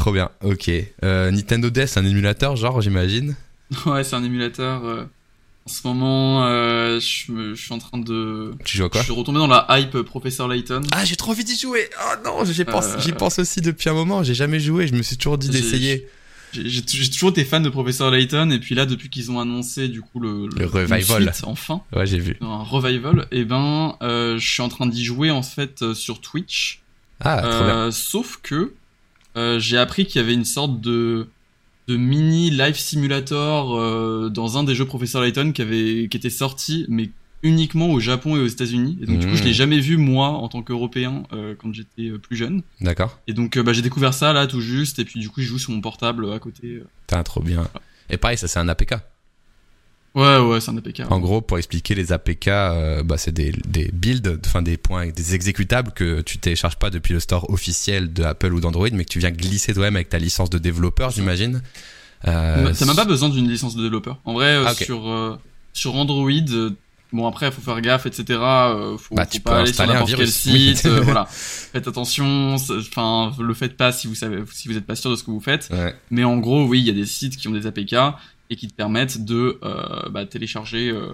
S1: Trop bien, ok. Euh, Nintendo DS, un émulateur, genre, j'imagine
S2: Ouais, c'est un émulateur. euh, En ce moment, euh, je, me- je suis en train de.
S1: Tu joues à
S2: Je
S1: quoi
S2: suis retombé dans la hype euh, Professor Layton.
S1: Ah, j'ai trop envie d'y jouer Oh non, j'y pense, j'y pense aussi depuis un moment, j'ai jamais joué, je me suis toujours dit d'essayer.
S2: J'ai toujours été fan de Professor Layton, et puis là, depuis qu'ils ont annoncé du coup le,
S1: revival.
S2: suite, enfin,
S1: Ouais, j'ai vu.
S2: un revival, et ben, euh, je suis en train d'y jouer en fait sur Twitch.
S1: Ah, trop bien.
S2: Sauf que j'ai appris qu'il y avait une sorte de de mini live simulator euh, dans un des jeux Professor Layton qui avait qui était sorti mais uniquement au Japon et aux États-Unis et donc du coup je
S1: Mhm.
S2: l'ai jamais vu moi en tant qu'Européen euh, quand j'étais euh, plus jeune
S1: D'accord.
S2: et donc euh, bah, j'ai découvert ça là tout juste et puis du coup je joue sur mon portable euh, à côté euh.
S1: Putain, trop bien. Et pareil, ça c'est un APK.
S2: Ouais ouais c'est un APK
S1: En gros, pour expliquer les APK, euh, bah, c'est des, des builds, enfin des points, des exécutables que tu télécharges pas depuis le store officiel de Apple ou d'Android, mais que tu viens glisser toi-même avec ta licence de développeur, j'imagine. Euh,
S2: T'as même pas besoin d'une licence de développeur. En vrai, euh,
S1: Ah,
S2: sur euh, sur Android, bon après, il faut faire gaffe, etc. euh, faut,
S1: Bah,
S2: faut
S1: tu peux
S2: pas aller sur
S1: installer un
S2: n'importe quel
S1: oui.
S2: site. [LAUGHS] voilà, faites attention. Enfin, le faites pas si vous savez, si vous êtes pas sûr de ce que vous faites.
S1: Ouais.
S2: Mais en gros, oui, il y a des sites qui ont des APK et qui te permettent de euh, bah, télécharger. euh,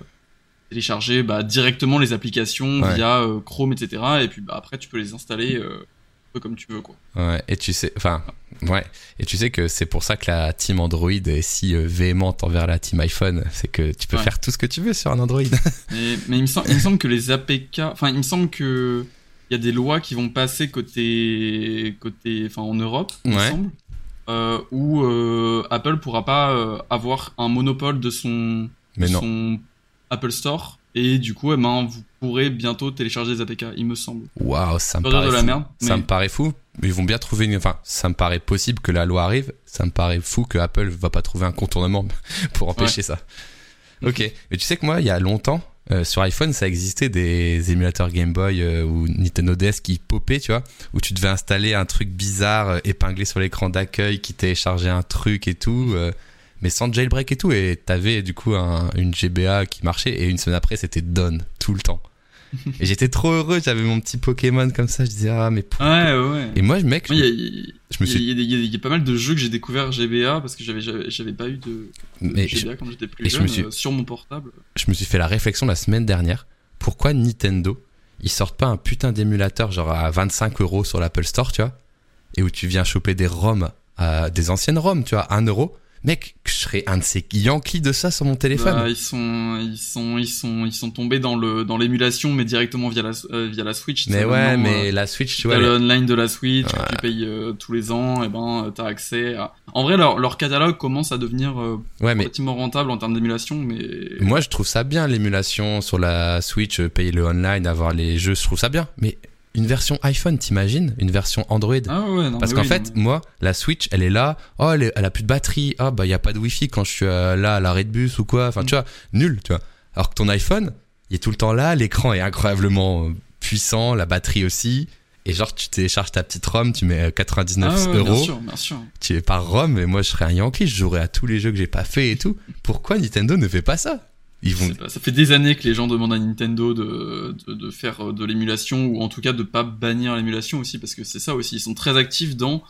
S2: télécharger bah, directement les applications
S1: Ouais.
S2: via euh, Chrome etc et puis bah, après tu peux les installer euh, un peu comme tu veux quoi
S1: Ouais, et tu sais, enfin, ouais, et tu sais que c'est pour ça que la team Android est si euh, véhémente envers la team iPhone, c'est que tu peux
S2: Ouais.
S1: faire tout ce que tu veux sur un Android. [LAUGHS]
S2: Mais, mais il, me semble, il me semble que les APK, enfin, il me semble que il y a des lois qui vont passer côté, côté, enfin, en Europe, il me semble, euh, où euh, Apple pourra pas euh, avoir un monopole de son,
S1: Mais
S2: de
S1: non.
S2: son Apple Store, et du coup, eh ben, vous pourrez bientôt télécharger des APK, il me semble.
S1: Waouh, ça me
S2: Pas
S1: paraît
S2: de la
S1: fou.
S2: merde, mais
S1: Ça me paraît fou. Ils vont bien trouver une. Enfin, ça me paraît possible que la loi arrive. Ça me paraît fou que Apple va pas trouver un contournement [LAUGHS] pour empêcher ça. Ok. Mais tu sais que moi, il y a longtemps, euh, sur iPhone, ça existait des émulateurs Game Boy euh, ou Nintendo DS qui popaient, tu vois, où tu devais installer un truc bizarre euh, épinglé sur l'écran d'accueil qui téléchargeait un truc et tout. mais sans jailbreak et tout, et t'avais du coup un- une GBA qui marchait, et une semaine après, c'était done, tout le temps. Et j'étais trop heureux, j'avais mon petit Pokémon comme ça, je disais, ah, mais pourquoi
S2: ouais, ouais.
S1: et moi, mec,
S2: y a,
S1: je, je me suis.
S2: il y a y y pas mal de jeux que j'ai découvert GBA parce que j'avais j'avais pas eu de, de
S1: Mais je,
S2: GBA quand j'étais plus
S1: je
S2: jeune
S1: me suis-
S2: euh, sur mon portable.
S1: je me suis fait la réflexion la semaine dernière. Pourquoi Nintendo, ils sortent pas un putain d'émulateur, genre à 25 euros sur l'Apple Store, tu vois, et où tu viens choper des ROM, à, des anciennes ROM, tu vois, 1 euro. Mec, je serais un de ces Yankees de ça sur mon téléphone.
S2: Bah, ils sont, ils sont, ils sont, ils sont tombés dans le, dans l'émulation, mais directement via la, euh, via la Switch.
S1: mais ouais,
S2: maintenant,
S1: mais
S2: euh,
S1: la Switch, tu vois,
S2: le
S1: elle-
S2: online de la Switch que tu payes euh, tous les ans, et ben, euh, t'as accès à. En vrai, leur, leur catalogue commence à devenir euh,
S1: mais
S2: relativement rentable en termes d'émulation, mais.
S1: moi je trouve ça bien l'émulation sur la Switch, euh, payer le online, avoir les jeux, je trouve ça bien. Mais une version iPhone, t'imagines? Une version Android
S2: Ah ouais, non,
S1: Parce qu'en
S2: oui,
S1: fait,
S2: non,
S1: moi, la Switch, elle est là. Oh, elle, est- elle a plus de batterie. Ah, bah, il a pas de Wi-Fi quand je suis euh, là à l'arrêt de bus ou quoi. Enfin,
S2: Mm.
S1: tu vois, nul, tu vois. Alors que ton iPhone, il est tout le temps là. L'écran est incroyablement euh, puissant, la batterie aussi. Et genre, tu télécharges ta petite ROM, tu mets euh, 99
S2: Ah ouais, Bien
S1: euros.
S2: sûr, bien sûr.
S1: Tu es par ROM, et moi, je serais un Yankee. Je jouerais à tous les jeux que j'ai pas fait et tout. Pourquoi Nintendo ne fait pas ça? Ils
S2: Je
S1: vont.
S2: sais pas, ça fait des années que les gens demandent à Nintendo de, de, de faire euh, de l'émulation ou en tout cas de pas bannir l'émulation aussi parce que c'est ça aussi ils sont très actifs dans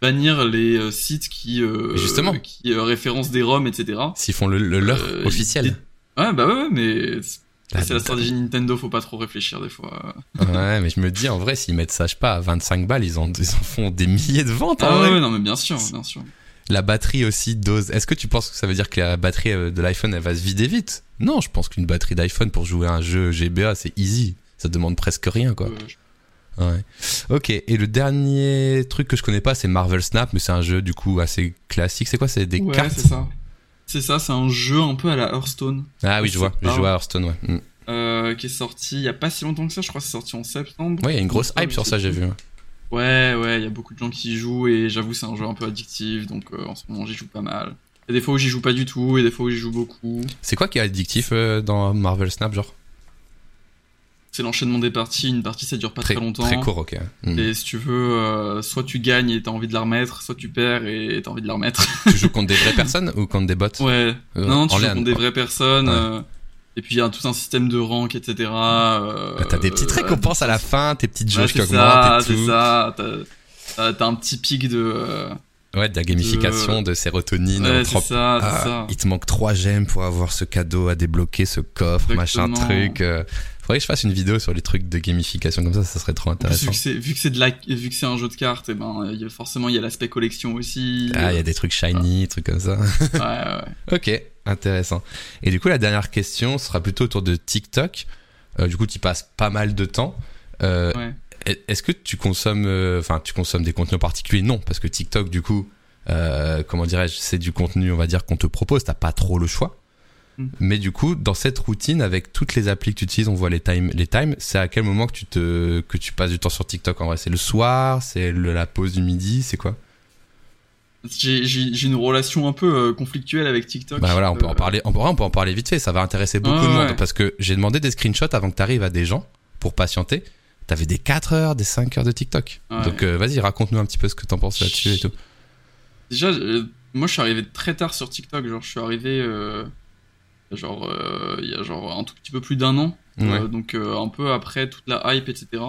S2: bannir les euh, sites qui euh,
S1: justement.
S2: qui euh, référencent des ROM etc.
S1: S'ils font le, le leur
S2: Euh,
S1: officiel.
S2: ils- Ouais bah ouais, ouais, mais c'est c'est la stratégie Nintendo faut pas trop réfléchir des fois.
S1: Ouais, mais je me dis, en vrai, s'ils mettent ça, je sais pas, à 25 balles, ils en, ils en font des milliers de ventes, en
S2: Ah
S1: vrai.
S2: ouais non mais bien sûr bien sûr.
S1: La batterie aussi dose. Est-ce que tu penses que ça veut dire que la batterie euh, de l'iPhone elle va se vider vite? Non, je pense qu'une batterie d'iPhone pour jouer à un jeu GBA c'est easy. Ça demande presque rien quoi. Ouais. Ok. Et le dernier truc que je connais pas c'est Marvel Snap, mais c'est un jeu du coup assez classique. C'est quoi C'est des
S2: ouais,
S1: cartes
S2: c'est ça. C'est ça, c'est un jeu un peu à la Hearthstone
S1: Ah oui, je vois.
S2: parle
S1: joue à Hearthstone, ouais. Mm.
S2: euh, qui est sorti il y a pas si longtemps que ça, je crois que c'est sorti en septembre.
S1: Ouais, il y a une grosse hype sur ça, j'ai vu.
S2: Ouais, ouais, il y a beaucoup de gens qui y jouent et j'avoue c'est un jeu un peu addictif, donc euh, en ce moment j'y joue pas mal. Il y a des fois où j'y joue pas du tout et des fois où j'y joue beaucoup.
S1: C'est quoi qui est addictif euh, dans Marvel Snap, genre?
S2: C'est l'enchaînement des parties. Une partie, ça dure pas très, longtemps.
S1: Très court, ok.
S2: Mm. Et si tu veux, euh, soit tu gagnes et t'as envie de la remettre, soit tu perds et t'as envie de la remettre.
S1: tu joues contre des vraies personnes ou contre des bots?
S2: Ouais. Euh, non, tu joues contre des vraies personnes. Euh, et puis il y a tout un système de rank, etc. Euh,
S1: bah, t'as des petites récompenses à la fin, tes petites jauges qui augmentent et
S2: tout. C'est ça, t'as un petit pic de...
S1: Ouais, de la gamification, de, sérotonine.
S2: Ouais, c'est ça,
S1: ah,
S2: ça,
S1: Il te manque 3 gemmes pour avoir ce cadeau à débloquer, ce coffre, machin truc. Faudrait que je fasse une vidéo sur les trucs de gamification comme ça, ça serait trop intéressant.
S2: Vu que c'est de la, vu que c'est un jeu de cartes, et eh ben, y a, forcément il y a l'aspect collection aussi.
S1: Ah, il y a des trucs shiny, trucs comme ça.
S2: ouais, [LAUGHS] ouais.
S1: ok, intéressant. Et du coup, la dernière question sera plutôt autour de TikTok. Euh, du coup, tu passes pas mal de temps. Euh, ouais. Est-ce que tu consommes, euh, enfin, tu consommes des contenus particuliers Non, parce que TikTok, du coup, comment dirais-je, c'est du contenu, on va dire, qu'on te propose. T'as pas trop le choix. Mm. Mais du coup, dans cette routine, avec toutes les applis que tu utilises, on voit les times, les times. C'est à quel moment que tu te, que tu passes du temps sur TikTok en vrai? C'est le soir, c'est la pause du midi, c'est quoi?
S2: J'ai une relation un peu euh, conflictuelle avec TikTok.
S1: Bah voilà, on peut en parler. On peut, on peut en parler vite fait. Ça va intéresser beaucoup de monde parce que j'ai demandé des screenshots avant que tu arrives à des gens pour patienter. T'avais des 4 heures, des 5 heures de TikTok. Donc euh, vas-y, raconte-nous un petit peu ce que t'en penses là-dessus et tout.
S2: Déjà, euh, moi je suis arrivé très tard sur TikTok. Genre, je suis arrivé euh, genre il y a genre un tout petit peu plus d'un an. donc un peu après toute la hype, etc.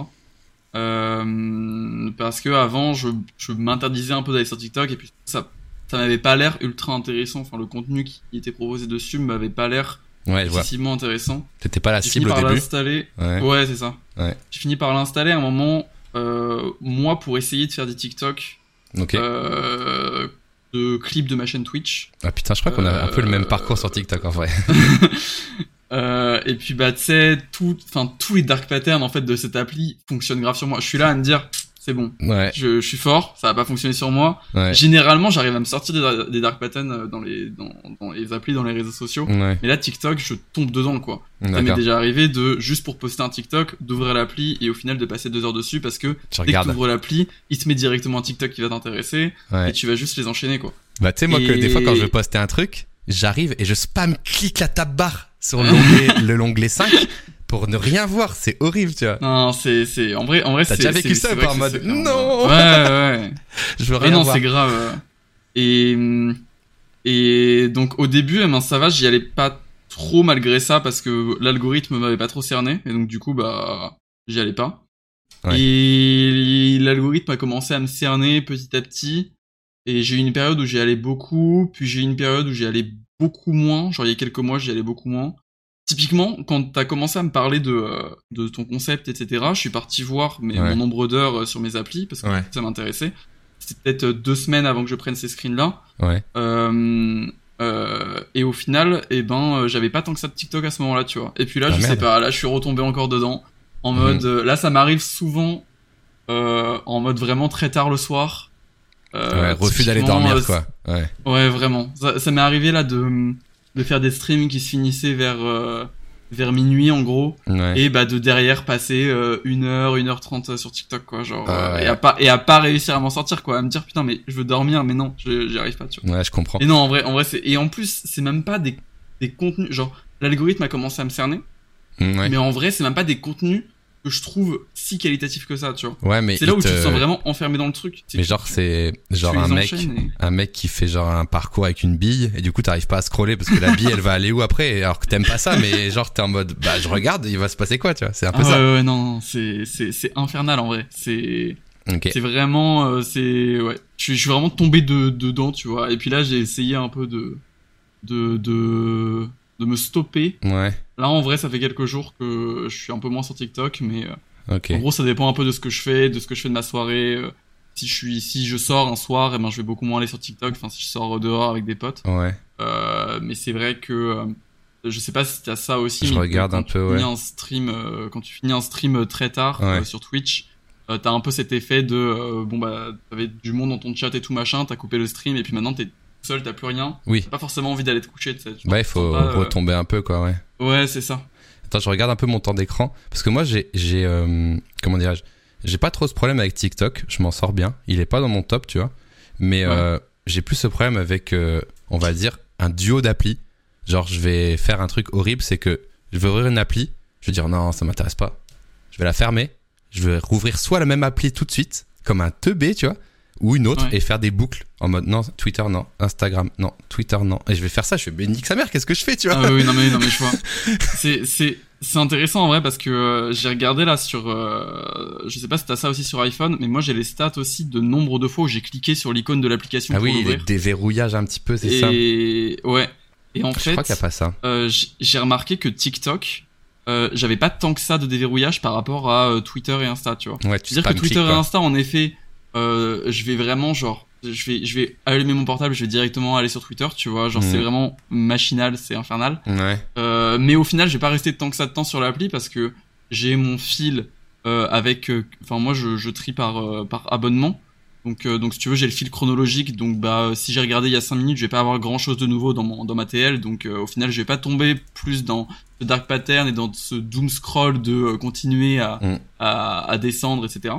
S2: parce que avant, je, je m'interdisais un peu d'aller sur TikTok et puis ça, ça m'avait pas l'air ultra intéressant. Enfin, le contenu qui était proposé dessus m'avait pas l'air
S1: Ouais,
S2: excessivement intéressant.
S1: T'étais pas la cible au début.
S2: l'installer. Ouais. ouais c'est ça.
S1: Ouais.
S2: J'ai fini par l'installer à un moment, euh, moi, pour essayer de faire des TikTok.
S1: Ok.
S2: Euh, de clips de ma chaîne Twitch.
S1: Ah putain, je crois qu'on a un peu le même parcours sur TikTok en vrai. [LAUGHS]
S2: euh, et puis bah tu sais, tout, enfin tous les dark patterns en fait de cette appli fonctionnent grave sur moi. Je suis là à me dire, c'est bon.
S1: Ouais.
S2: Je, je, suis fort, ça va pas fonctionner sur moi.
S1: Ouais.
S2: Généralement, j'arrive à me sortir des, des, dark patterns euh, dans les dans, dans, les applis, dans les réseaux sociaux.
S1: Ouais.
S2: Mais là, TikTok, je tombe dedans quoi. Ça m'est déjà arrivé de juste pour poster un TikTok, d'ouvrir l'appli et au final de passer deux heures dessus parce que
S1: tu
S2: dès que tu ouvres l'appli, il te met directement un TikTok qui va t'intéresser et tu vas juste les enchaîner quoi.
S1: Bah tu sais moi que des fois quand je veux poster un truc, j'arrive et je spam clique la tab barre sur [LAUGHS] l'onglet le l'onglet 5 pour ne rien voir, c'est horrible, tu vois.
S2: Non, c'est c'est en vrai en vrai
S1: T'as déjà vécu ça par mode non.
S2: Ouais ouais. [LAUGHS]
S1: je veux rien
S2: non,
S1: voir.
S2: c'est grave. Et et donc au début, eh ben ça va, j'y allais pas trop malgré ça parce que l'algorithme m'avait pas trop cerné et donc du coup bah j'y allais pas.
S1: Ouais.
S2: Et l'algorithme a commencé à me cerner petit à petit et j'ai eu une période où j'y allais beaucoup, puis j'ai eu une période où j'y allais beaucoup moins, genre il y a quelques mois j'y allais beaucoup moins typiquement, quand t'as commencé à me parler de, euh, de ton concept, etc., je suis parti voir mes,
S1: ouais.
S2: mon nombre d'heures euh, sur mes applis parce que
S1: ouais.
S2: ça m'intéressait. C'était peut-être euh, deux semaines avant que je prenne ces screens-là.
S1: Ouais.
S2: Euh, euh, et au final, eh ben, j'avais pas tant que ça de TikTok à ce moment-là, tu vois. Et puis là,
S1: ah,
S2: je
S1: merde.
S2: sais pas, là, je suis retombé encore dedans. En mode, mmh. là, ça m'arrive souvent, en mode vraiment très tard le soir.
S1: ouais, refus d'aller dormir, quoi. Ouais.
S2: Ouais, vraiment. Ça, ça m'est arrivé là de de faire des streams qui se finissaient vers euh, vers minuit en gros
S1: ouais.
S2: et bah de derrière passer euh, une heure une heure trente sur TikTok quoi genre
S1: ah, ouais.
S2: et à pas et à pas réussir à m'en sortir quoi à me dire putain mais je veux dormir mais non j'y arrive pas tu
S1: vois ouais je comprends
S2: et non en vrai en vrai c'est et en plus c'est même pas des des contenus genre l'algorithme a commencé à me cerner
S1: ouais.
S2: mais en vrai c'est même pas des contenus que je trouve si qualitatif que ça, tu vois.
S1: Ouais, mais
S2: c'est là où
S1: te...
S2: tu te sens vraiment enfermé dans le truc.
S1: Mais genre c'est genre un mec,
S2: et...
S1: un mec qui fait genre un parcours avec une bille et du coup t'arrives pas à scroller parce que la bille elle va aller où après alors que t'aimes pas ça mais genre t'es en mode bah je regarde il va se passer quoi tu vois c'est un peu
S2: ah,
S1: ça.
S2: Ouais, ouais non c'est c'est c'est infernal en vrai c'est
S1: okay.
S2: c'est vraiment euh, c'est ouais je suis je suis vraiment tombé de dedans tu vois et puis là j'ai essayé un peu de de de de me stopper.
S1: Ouais.
S2: Là en vrai ça fait quelques jours que je suis un peu moins sur TikTok mais
S1: Okay.
S2: En gros, ça dépend un peu de ce que je fais, de ce que je fais de ma soirée. Euh, si je suis, si je sors un soir, et ben je vais beaucoup moins aller sur TikTok. Enfin, si je sors dehors avec des potes.
S1: Ouais.
S2: Euh, mais c'est vrai que euh, je sais pas si t'as ça aussi.
S1: Je
S2: mais
S1: regarde un peu. Ouais.
S2: Un stream, euh, quand tu finis un stream très tard
S1: ouais.
S2: sur Twitch, euh, t'as un peu cet effet de bon bah t'avais du monde dans ton chat et tout machin, t'as coupé le stream et puis maintenant t'es seul, t'as plus rien.
S1: Oui.
S2: T'as pas forcément envie d'aller te coucher. Tu sais,
S1: bah il faut
S2: pas,
S1: retomber un peu quoi, ouais.
S2: Ouais, c'est ça.
S1: Attends, je regarde un peu mon temps d'écran parce que moi j'ai j'ai euh, comment dirais-je j'ai pas trop ce problème avec TikTok, je m'en sors bien. Il est pas dans mon top, tu vois. Mais
S2: ouais.
S1: euh, j'ai plus ce problème avec euh, on va dire un duo d'appli. Genre je vais faire un truc horrible, c'est que je vais ouvrir une appli, je vais dire non, ça m'intéresse pas. je vais la fermer, je vais rouvrir soit la même appli tout de suite, comme un teubé, tu vois, ou une autre,
S2: Ouais.
S1: et faire des boucles en mode non, Twitter non, Instagram non, Twitter non. Et je vais faire ça, je fais, mais nique sa mère, qu'est-ce que je fais, tu vois?
S2: Ah oui, non mais non mais je vois. [LAUGHS] C'est c'est c'est intéressant en vrai parce que euh, j'ai regardé là sur euh, je sais pas si t'as ça aussi sur iPhone mais moi j'ai les stats aussi de nombre de fois où j'ai cliqué sur l'icône de l'application
S1: Ah
S2: pour
S1: oui, les déverrouillages un petit peu, c'est ça.
S2: Et ouais. Et en
S1: Je
S2: fait,
S1: crois qu'il n'y a pas ça.
S2: euh, j'ai remarqué que TikTok euh, j'avais pas tant que ça de déverrouillage par rapport à euh, Twitter et Insta, tu vois.
S1: Ouais, tu
S2: C'est-à-dire que Twitter et. Insta, en effet, euh, je vais vraiment genre, je vais, je vais allumer mon portable, je vais directement aller sur Twitter, tu vois, genre
S1: Mhm.
S2: c'est vraiment machinal, c'est infernal.
S1: Ouais.
S2: Euh, mais au final, je vais pas rester tant que ça de temps sur l'appli parce que j'ai mon fil euh, avec, euh, enfin moi je, je trie par euh, par abonnement. Donc euh, donc si tu veux, j'ai le fil chronologique. Donc bah si j'ai regardé il y a 5 minutes, je vais pas avoir grand chose de nouveau dans mon dans ma TL. Donc euh, au final, je vais pas tomber plus dans le dark pattern et dans ce doom scroll de continuer à,
S1: Mm.
S2: à à descendre, etc.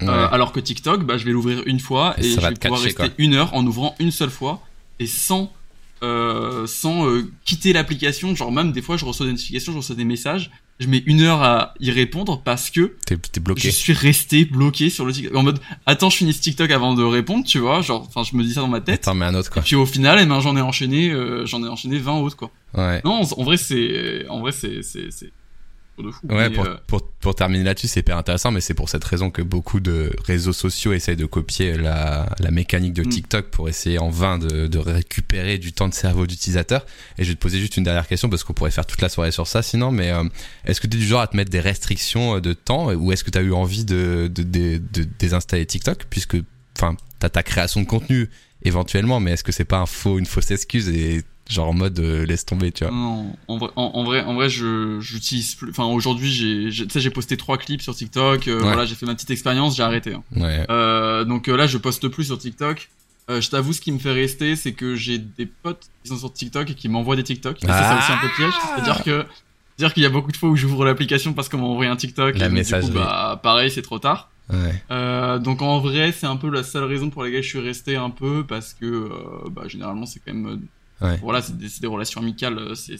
S1: Ouais.
S2: Euh, alors que TikTok, bah, je vais l'ouvrir une fois
S1: Et
S2: et, je
S1: va
S2: vais pouvoir
S1: catcher,
S2: rester
S1: quoi.
S2: une heure en ouvrant une seule fois et sans euh, sans euh, quitter l'application. Genre même des fois, je reçois des notifications, je reçois des messages, je mets une heure à y répondre parce que
S1: t'es
S2: je
S1: bloqué.
S2: suis resté bloqué sur le TikTok. En mode, attends, je finis TikTok avant de répondre, tu vois. Genre, enfin, je me dis ça dans ma tête.
S1: Attends, mais un autre,
S2: Et
S1: quoi.
S2: puis au final, eh ben, j'en ai enchaîné, j'en ai enchaîné 20 autres, quoi.
S1: Ouais.
S2: Non, en vrai, c'est, en vrai, c'est, de fou.
S1: Ouais, pour,
S2: euh,
S1: pour, pour terminer là-dessus, c'est hyper intéressant, mais c'est pour cette raison que beaucoup de réseaux sociaux essayent de copier la, la mécanique de
S2: Mm.
S1: TikTok pour essayer en vain de, de récupérer du temps de cerveau d'utilisateur. Et je vais te poser juste une dernière question parce qu'on pourrait faire toute la soirée sur ça sinon, mais euh, est-ce que tu es du genre à te mettre des restrictions euh, de temps ou est-ce que tu as eu envie de, de, de, de désinstaller TikTok? Puisque, enfin, t'as ta création de contenu éventuellement, mais est-ce que c'est pas un faux, une fausse excuse et genre en mode euh, laisse tomber, tu vois
S2: Non, en vrai, en, en vrai, en vrai, je j'utilise plus. Enfin, aujourd'hui, j'ai, tu sais, j'ai posté trois clips sur TikTok. euh,
S1: Ouais.
S2: Voilà, j'ai fait ma petite expérience, j'ai arrêté. hein.
S1: Ouais.
S2: Euh, donc euh, là, je poste plus sur TikTok. Euh, je t'avoue, ce qui me fait rester, c'est que j'ai des potes qui sont sur TikTok et qui m'envoient des TikTok. Ça, c'est
S1: Ah
S2: aussi un peu piège. C'est-à-dire que, dire qu'il y a beaucoup de fois où j'ouvre l'application parce qu'on m'a envoyé un TikTok.
S1: La
S2: et donc. Du coup, bah, pareil, c'est trop tard.
S1: Ouais.
S2: Euh, donc en vrai, c'est un peu la seule raison pour laquelle je suis resté un peu parce que, euh, bah, généralement, c'est quand même
S1: Ouais.
S2: voilà, c'est des, relations amicales. euh, C'est.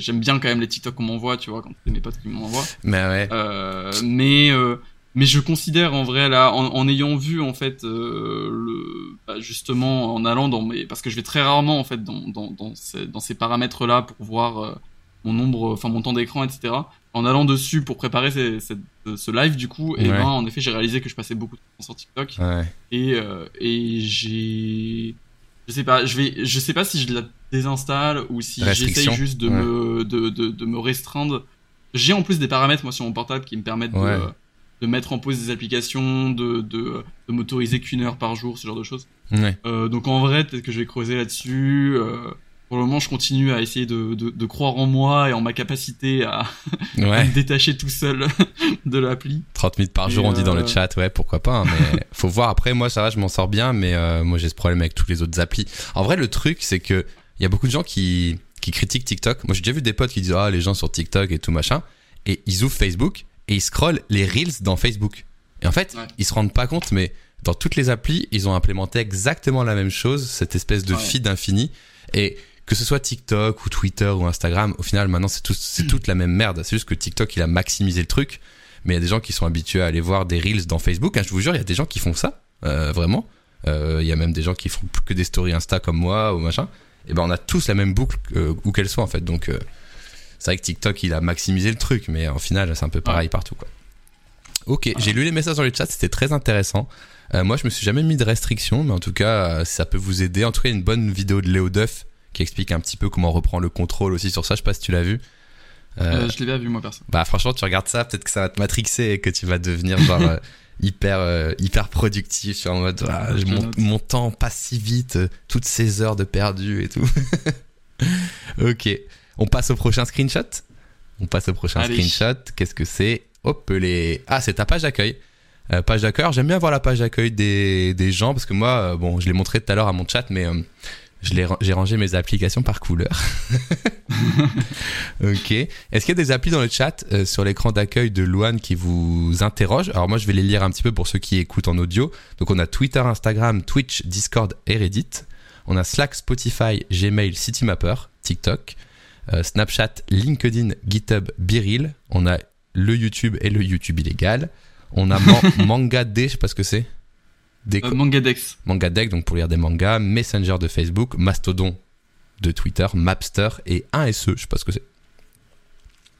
S2: J'aime bien quand même les TikTok qu'on m'envoie, tu vois, quand c'est mes potes qui m'envoient.
S1: Mais ouais.
S2: Euh, mais euh, mais je considère en vrai là, en, en ayant vu en fait euh, le, bah, justement en allant dans mes, parce que je vais très rarement en fait dans dans dans ces, dans ces paramètres là pour voir euh, mon nombre, enfin mon temps d'écran, etc. En allant dessus pour préparer ces- ce live du coup, et
S1: Ouais.
S2: ben en effet j'ai réalisé que je passais beaucoup de temps sur TikTok
S1: Ouais.
S2: et euh, et j'ai je sais pas je vais je sais pas si je la désinstalle ou si j'essaye juste de
S1: Ouais.
S2: me de, de, de me restreindre j'ai en plus des paramètres moi sur mon portable qui me permettent
S1: Ouais.
S2: de, de mettre en pause des applications de de, de m'autoriser qu'une heure par jour ce genre de choses
S1: Ouais.
S2: euh, donc en vrai peut-être que je vais creuser là-dessus euh, pour le moment je continue à essayer de, de, de croire en moi et en ma capacité à, [LAUGHS] me détacher tout seul [LAUGHS] de l'appli
S1: 30 minutes par jour, on dit dans le
S2: euh,
S1: chat, ouais, pourquoi pas, hein, mais [LAUGHS] faut voir. Après, moi, ça va, je m'en sors bien, mais euh, moi, j'ai ce problème avec toutes les autres applis. En vrai, le truc, c'est que il y a beaucoup de gens qui, qui critiquent TikTok. Moi, j'ai déjà vu des potes qui disent, ah, les gens sur TikTok et tout machin, et ils ouvrent Facebook et ils scrollent les Reels dans Facebook. Et en fait,
S2: Ouais.
S1: ils se rendent pas compte, mais dans toutes les applis, ils ont implémenté exactement la même chose, cette espèce de
S2: Ouais.
S1: feed infini. Et que ce soit TikTok ou Twitter ou Instagram, au final, maintenant, c'est tout, c'est toute la même merde. C'est juste que TikTok, il a maximisé le truc. Mais il y a des gens qui sont habitués à aller voir des reels dans Facebook. hein, je vous jure, il y a des gens qui font ça, euh, vraiment. Euh, Il y a même des gens qui font plus que des stories Insta comme moi ou machin. Et ben, on a tous la même boucle, euh, où qu'elle soit en fait. Donc, c'est vrai que TikTok, il a maximisé le truc, mais en final, c'est un peu pareil partout, quoi. Ok, j'ai lu les messages dans le chat, c'était très intéressant. Euh, moi, je me suis jamais mis de restrictions, mais en tout cas, ça peut vous aider. En tout cas, une bonne vidéo de Léo Duff qui explique un petit peu comment on reprend le contrôle aussi sur ça. Je sais pas si tu l'as vu. Euh,
S2: Euh, je l'ai bien vu moi perso
S1: bah franchement, tu regardes ça, peut-être que ça va te matrixer et que tu vas devenir genre [LAUGHS] euh, hyper euh, hyper productif, vois, en mode ah, mon, temps passe si vite, euh, toutes ces heures de perdu et tout. [LAUGHS] ok, on passe au prochain screenshot. On passe au prochain
S2: Allez.
S1: screenshot. Qu'est-ce que c'est? Hop les ah c'est ta page d'accueil. Page d'accueil. J'aime bien voir la page d'accueil des, des gens parce que moi, bon, je l'ai montré tout à l'heure à mon chat, mais j'ai rangé mes applications par couleur. [LAUGHS] ok. Est-ce qu'il y a des applis dans le chat euh, sur l'écran d'accueil de Luan qui vous interrogent? Alors moi, je vais les lire un petit peu pour ceux qui écoutent en audio. Donc on a Twitter, Instagram, Twitch, Discord et Reddit. On a Slack, Spotify, Gmail, Citymapper, TikTok, euh, Snapchat, LinkedIn, GitHub, Biril. On a le YouTube et le YouTube illégal. On a Man- [LAUGHS] Manga D, je sais pas ce que c'est. Des
S2: Euh, Mangadex.
S1: Manga Deck, donc pour lire des mangas, Messenger de Facebook, Mastodon de Twitter, Mapster et 1SE, je sais pas ce que c'est.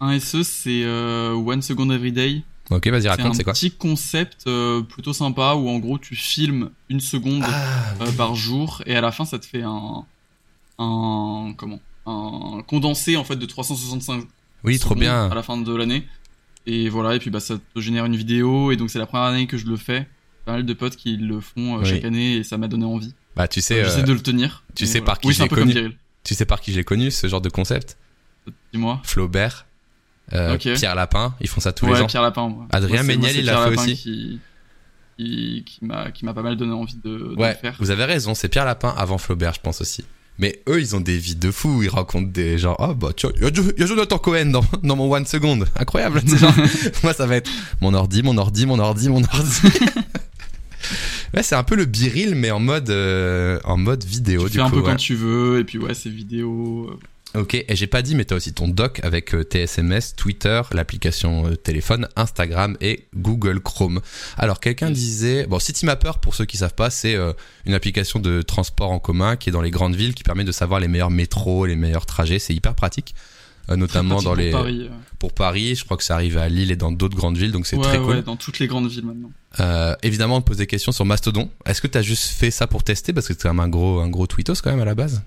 S2: Un SE, c'est euh, One Second Every Day.
S1: Ok, vas-y,
S2: C'est un
S1: raconte, c'est quoi
S2: petit concept euh, plutôt sympa où en gros tu filmes une seconde
S1: Ah,
S2: euh, par jour et à la fin ça te fait un un comment un condensé en fait de 365
S1: oui, trop bien.
S2: à la fin de l'année et voilà et puis bah ça te génère une vidéo et donc c'est la première année que je le fais pas mal de potes qui le font euh,
S1: Oui.
S2: chaque année et ça m'a donné envie
S1: Bah, tu sais,
S2: j'essaie
S1: euh,
S2: de le tenir
S1: tu sais par qui
S2: oui comme
S1: connu tu sais par qui je l'ai connu, ce genre de concept
S2: dis-moi
S1: Flaubert, euh. Pierre Lapin, ils font ça tous
S2: ouais
S1: les ans.
S2: Pierre Lapin moi.
S1: Adrien
S2: Moi,
S1: Méniel, il l'a fait
S2: Lapin
S1: aussi.
S2: qui qui, qui m'a qui m'a pas mal donné envie de, de le
S1: Ouais,
S2: faire
S1: vous avez raison, c'est Pierre Lapin avant Flaubert, je pense aussi. Mais eux, ils ont des vies de fous, ils racontent des genre, oh bah a Jo- il y a Jonathan Cohen dans, [LAUGHS] dans mon One Second. Incroyable, tu genre, [LAUGHS] moi ça va être mon ordi, mon ordi, mon ordi, mon ordi. [LAUGHS] ouais, c'est un peu le biril, mais en mode, euh, en mode vidéo,
S2: tu
S1: du
S2: fais un peu
S1: ouais.
S2: quand tu veux et puis ouais c'est vidéo euh,
S1: Ok, et j'ai pas dit, mais t'as aussi ton doc avec euh, TSMS, Twitter, l'application euh, téléphone, Instagram et Google Chrome. Alors, quelqu'un disait, bon, Citymapper, pour ceux qui savent pas, c'est euh, une application de transport en commun qui est dans les grandes villes, qui permet de savoir les meilleurs métros, les meilleurs trajets. C'est hyper pratique, notamment
S2: pratique
S1: dans
S2: pour
S1: les
S2: Paris, euh.
S1: pour Paris. Je crois que ça arrive à Lille et dans d'autres grandes villes, donc c'est
S2: ouais,
S1: très cool.
S2: ouais, dans toutes les grandes villes maintenant.
S1: Euh, évidemment, on te pose des questions sur Mastodon. Est-ce que t'as juste fait ça pour tester? Parce que c'est quand même un gros un gros tweetos quand même à la base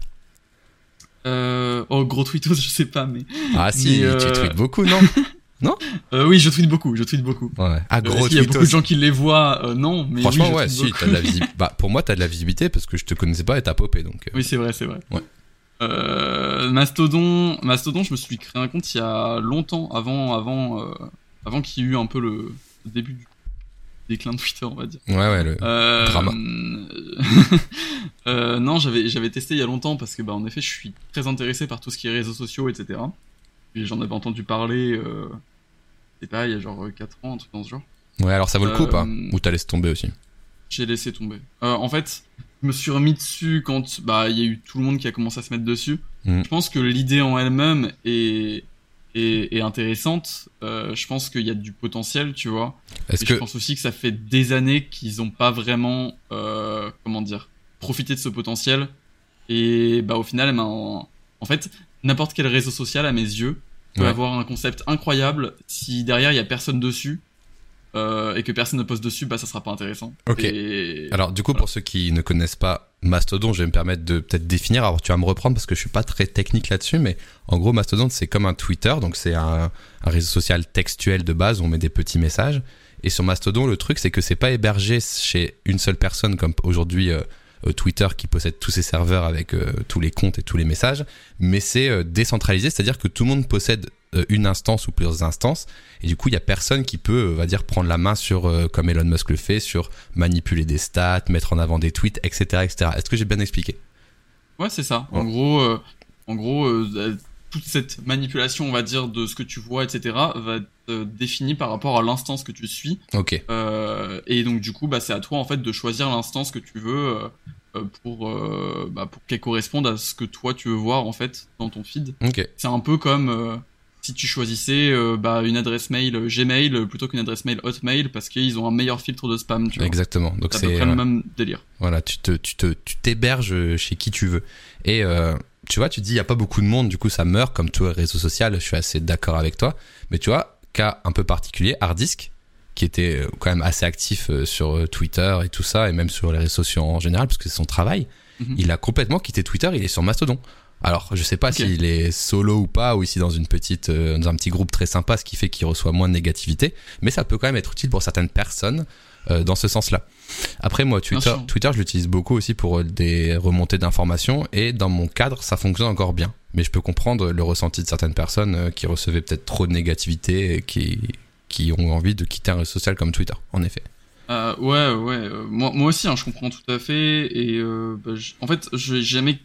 S2: Euh, oh, gros tweetos, [LAUGHS] je sais pas, mais.
S1: Ah si,
S2: Mais, euh,
S1: tu tweets beaucoup, [LAUGHS] non?
S2: Euh, oui, je tweete beaucoup, je tweete beaucoup.
S1: Ouais. Ah
S2: Euh,
S1: gros
S2: qu'il y a beaucoup de gens qui les voient? Euh, Non, mais.
S1: Franchement,
S2: oui, je
S1: ouais, si, t'as de la visibilité. [LAUGHS] bah, pour moi, t'as de la visibilité parce que je te connaissais pas et t'as popé, donc. euh,
S2: Oui, c'est vrai, c'est vrai.
S1: Ouais.
S2: Euh, Mastodon, Mastodon, je me suis créé un compte il y a longtemps, avant, avant, euh, avant qu'il y ait eu un peu le, le début du déclin de Twitter, on va dire.
S1: Ouais, ouais, le...
S2: Euh,
S1: Drama. [LAUGHS]
S2: euh, non, j'avais j'avais testé il y a longtemps parce que bah en effet, je suis très intéressé par tout ce qui est réseaux sociaux, etc. Puis j'en avais entendu parler, euh, je sais pas, il y a genre 4 ans, un truc dans ce genre.
S1: ouais, alors ça vaut le coup ou pas
S2: Euh,
S1: Ou t'as laissé tomber aussi
S2: J'ai laissé tomber. Euh, en fait, je me suis remis dessus quand bah il y a eu tout le monde qui a commencé à se mettre dessus.
S1: Mhm.
S2: Je pense que l'idée en elle-même est, est est intéressante. Euh, je pense qu'il y a du potentiel, tu vois. Et
S1: que.
S2: je pense aussi que ça fait des années qu'ils n'ont pas vraiment, euh, comment dire, profité de ce potentiel. Et bah au final, eh ben, en, en fait, n'importe quel réseau social à mes yeux peut
S1: Ouais.
S2: avoir un concept incroyable. Si derrière il y a personne dessus euh, et que personne ne poste dessus, bah ça sera pas intéressant.
S1: Ok.
S2: Et...
S1: Alors, du coup, pour ceux qui ne connaissent pas Mastodon, je vais me permettre de peut-être définir. Alors, tu vas me reprendre parce que je suis pas très technique là-dessus, mais en gros, Mastodon, c'est comme un Twitter, donc c'est un, un réseau social textuel de base où on met des petits messages. Et sur Mastodon, le truc, c'est que c'est pas hébergé chez une seule personne comme aujourd'hui euh, euh, Twitter qui possède tous ses serveurs avec euh, tous les comptes et tous les messages, mais c'est décentralisé, c'est-à-dire que tout le monde possède une instance ou plusieurs instances, et du coup, il y a personne qui peut, euh, va dire, prendre la main sur, euh, comme Elon Musk le fait, sur manipuler des stats, mettre en avant des tweets, etc., etc. Est-ce que j'ai bien expliqué?
S2: Ouais, c'est ça. En
S1: Ouais.
S2: gros, euh, en gros, euh, euh, toute cette manipulation, on va dire, de ce que tu vois, etc., va être euh, définie par rapport à l'instance que tu suis.
S1: Ok.
S2: Euh, et donc du coup, bah, c'est à toi en fait de choisir l'instance que tu veux euh, euh, pour, euh, bah, pour qu'elle corresponde à ce que toi tu veux voir en fait dans ton feed.
S1: Ok.
S2: C'est un peu comme euh, si tu choisissais euh, bah, une adresse mail Gmail plutôt qu'une adresse mail Hotmail parce qu'ils ont un meilleur filtre de spam. Tu vois.
S1: Exactement. Donc
S2: C'est à peu près
S1: euh,
S2: le même délire.
S1: Voilà, tu te, tu te, tu t'héberges chez qui tu veux. Et euh, tu vois, tu dis il y a pas beaucoup de monde, du coup ça meurt comme tout réseau social. Je suis assez d'accord avec toi. Mais tu vois, cas un peu particulier, Hardisk, qui était quand même assez actif sur Twitter et tout ça, et même sur les réseaux sociaux en général, parce que c'est son travail.
S2: Mhm.
S1: Il a complètement quitté Twitter. Il est sur Mastodon. Alors, je sais pas s'il est solo ou pas, ou ici dans une petite, euh, dans un petit groupe très sympa, ce qui fait qu'il reçoit moins de négativité. Mais ça peut quand même être utile pour certaines personnes euh, dans ce sens-là. Après, moi, Twitter. Twitter, je l'utilise beaucoup aussi pour euh, des remontées d'informations, et dans mon cadre, ça fonctionne encore bien. Mais je peux comprendre le ressenti de certaines personnes euh, qui recevaient peut-être trop de négativité et qui, qui ont envie de quitter un réseau social comme Twitter, en effet.
S2: Euh, ouais, ouais. euh, moi, moi aussi, hein, je comprends tout à fait. Et euh, bah, en fait, je n'ai jamais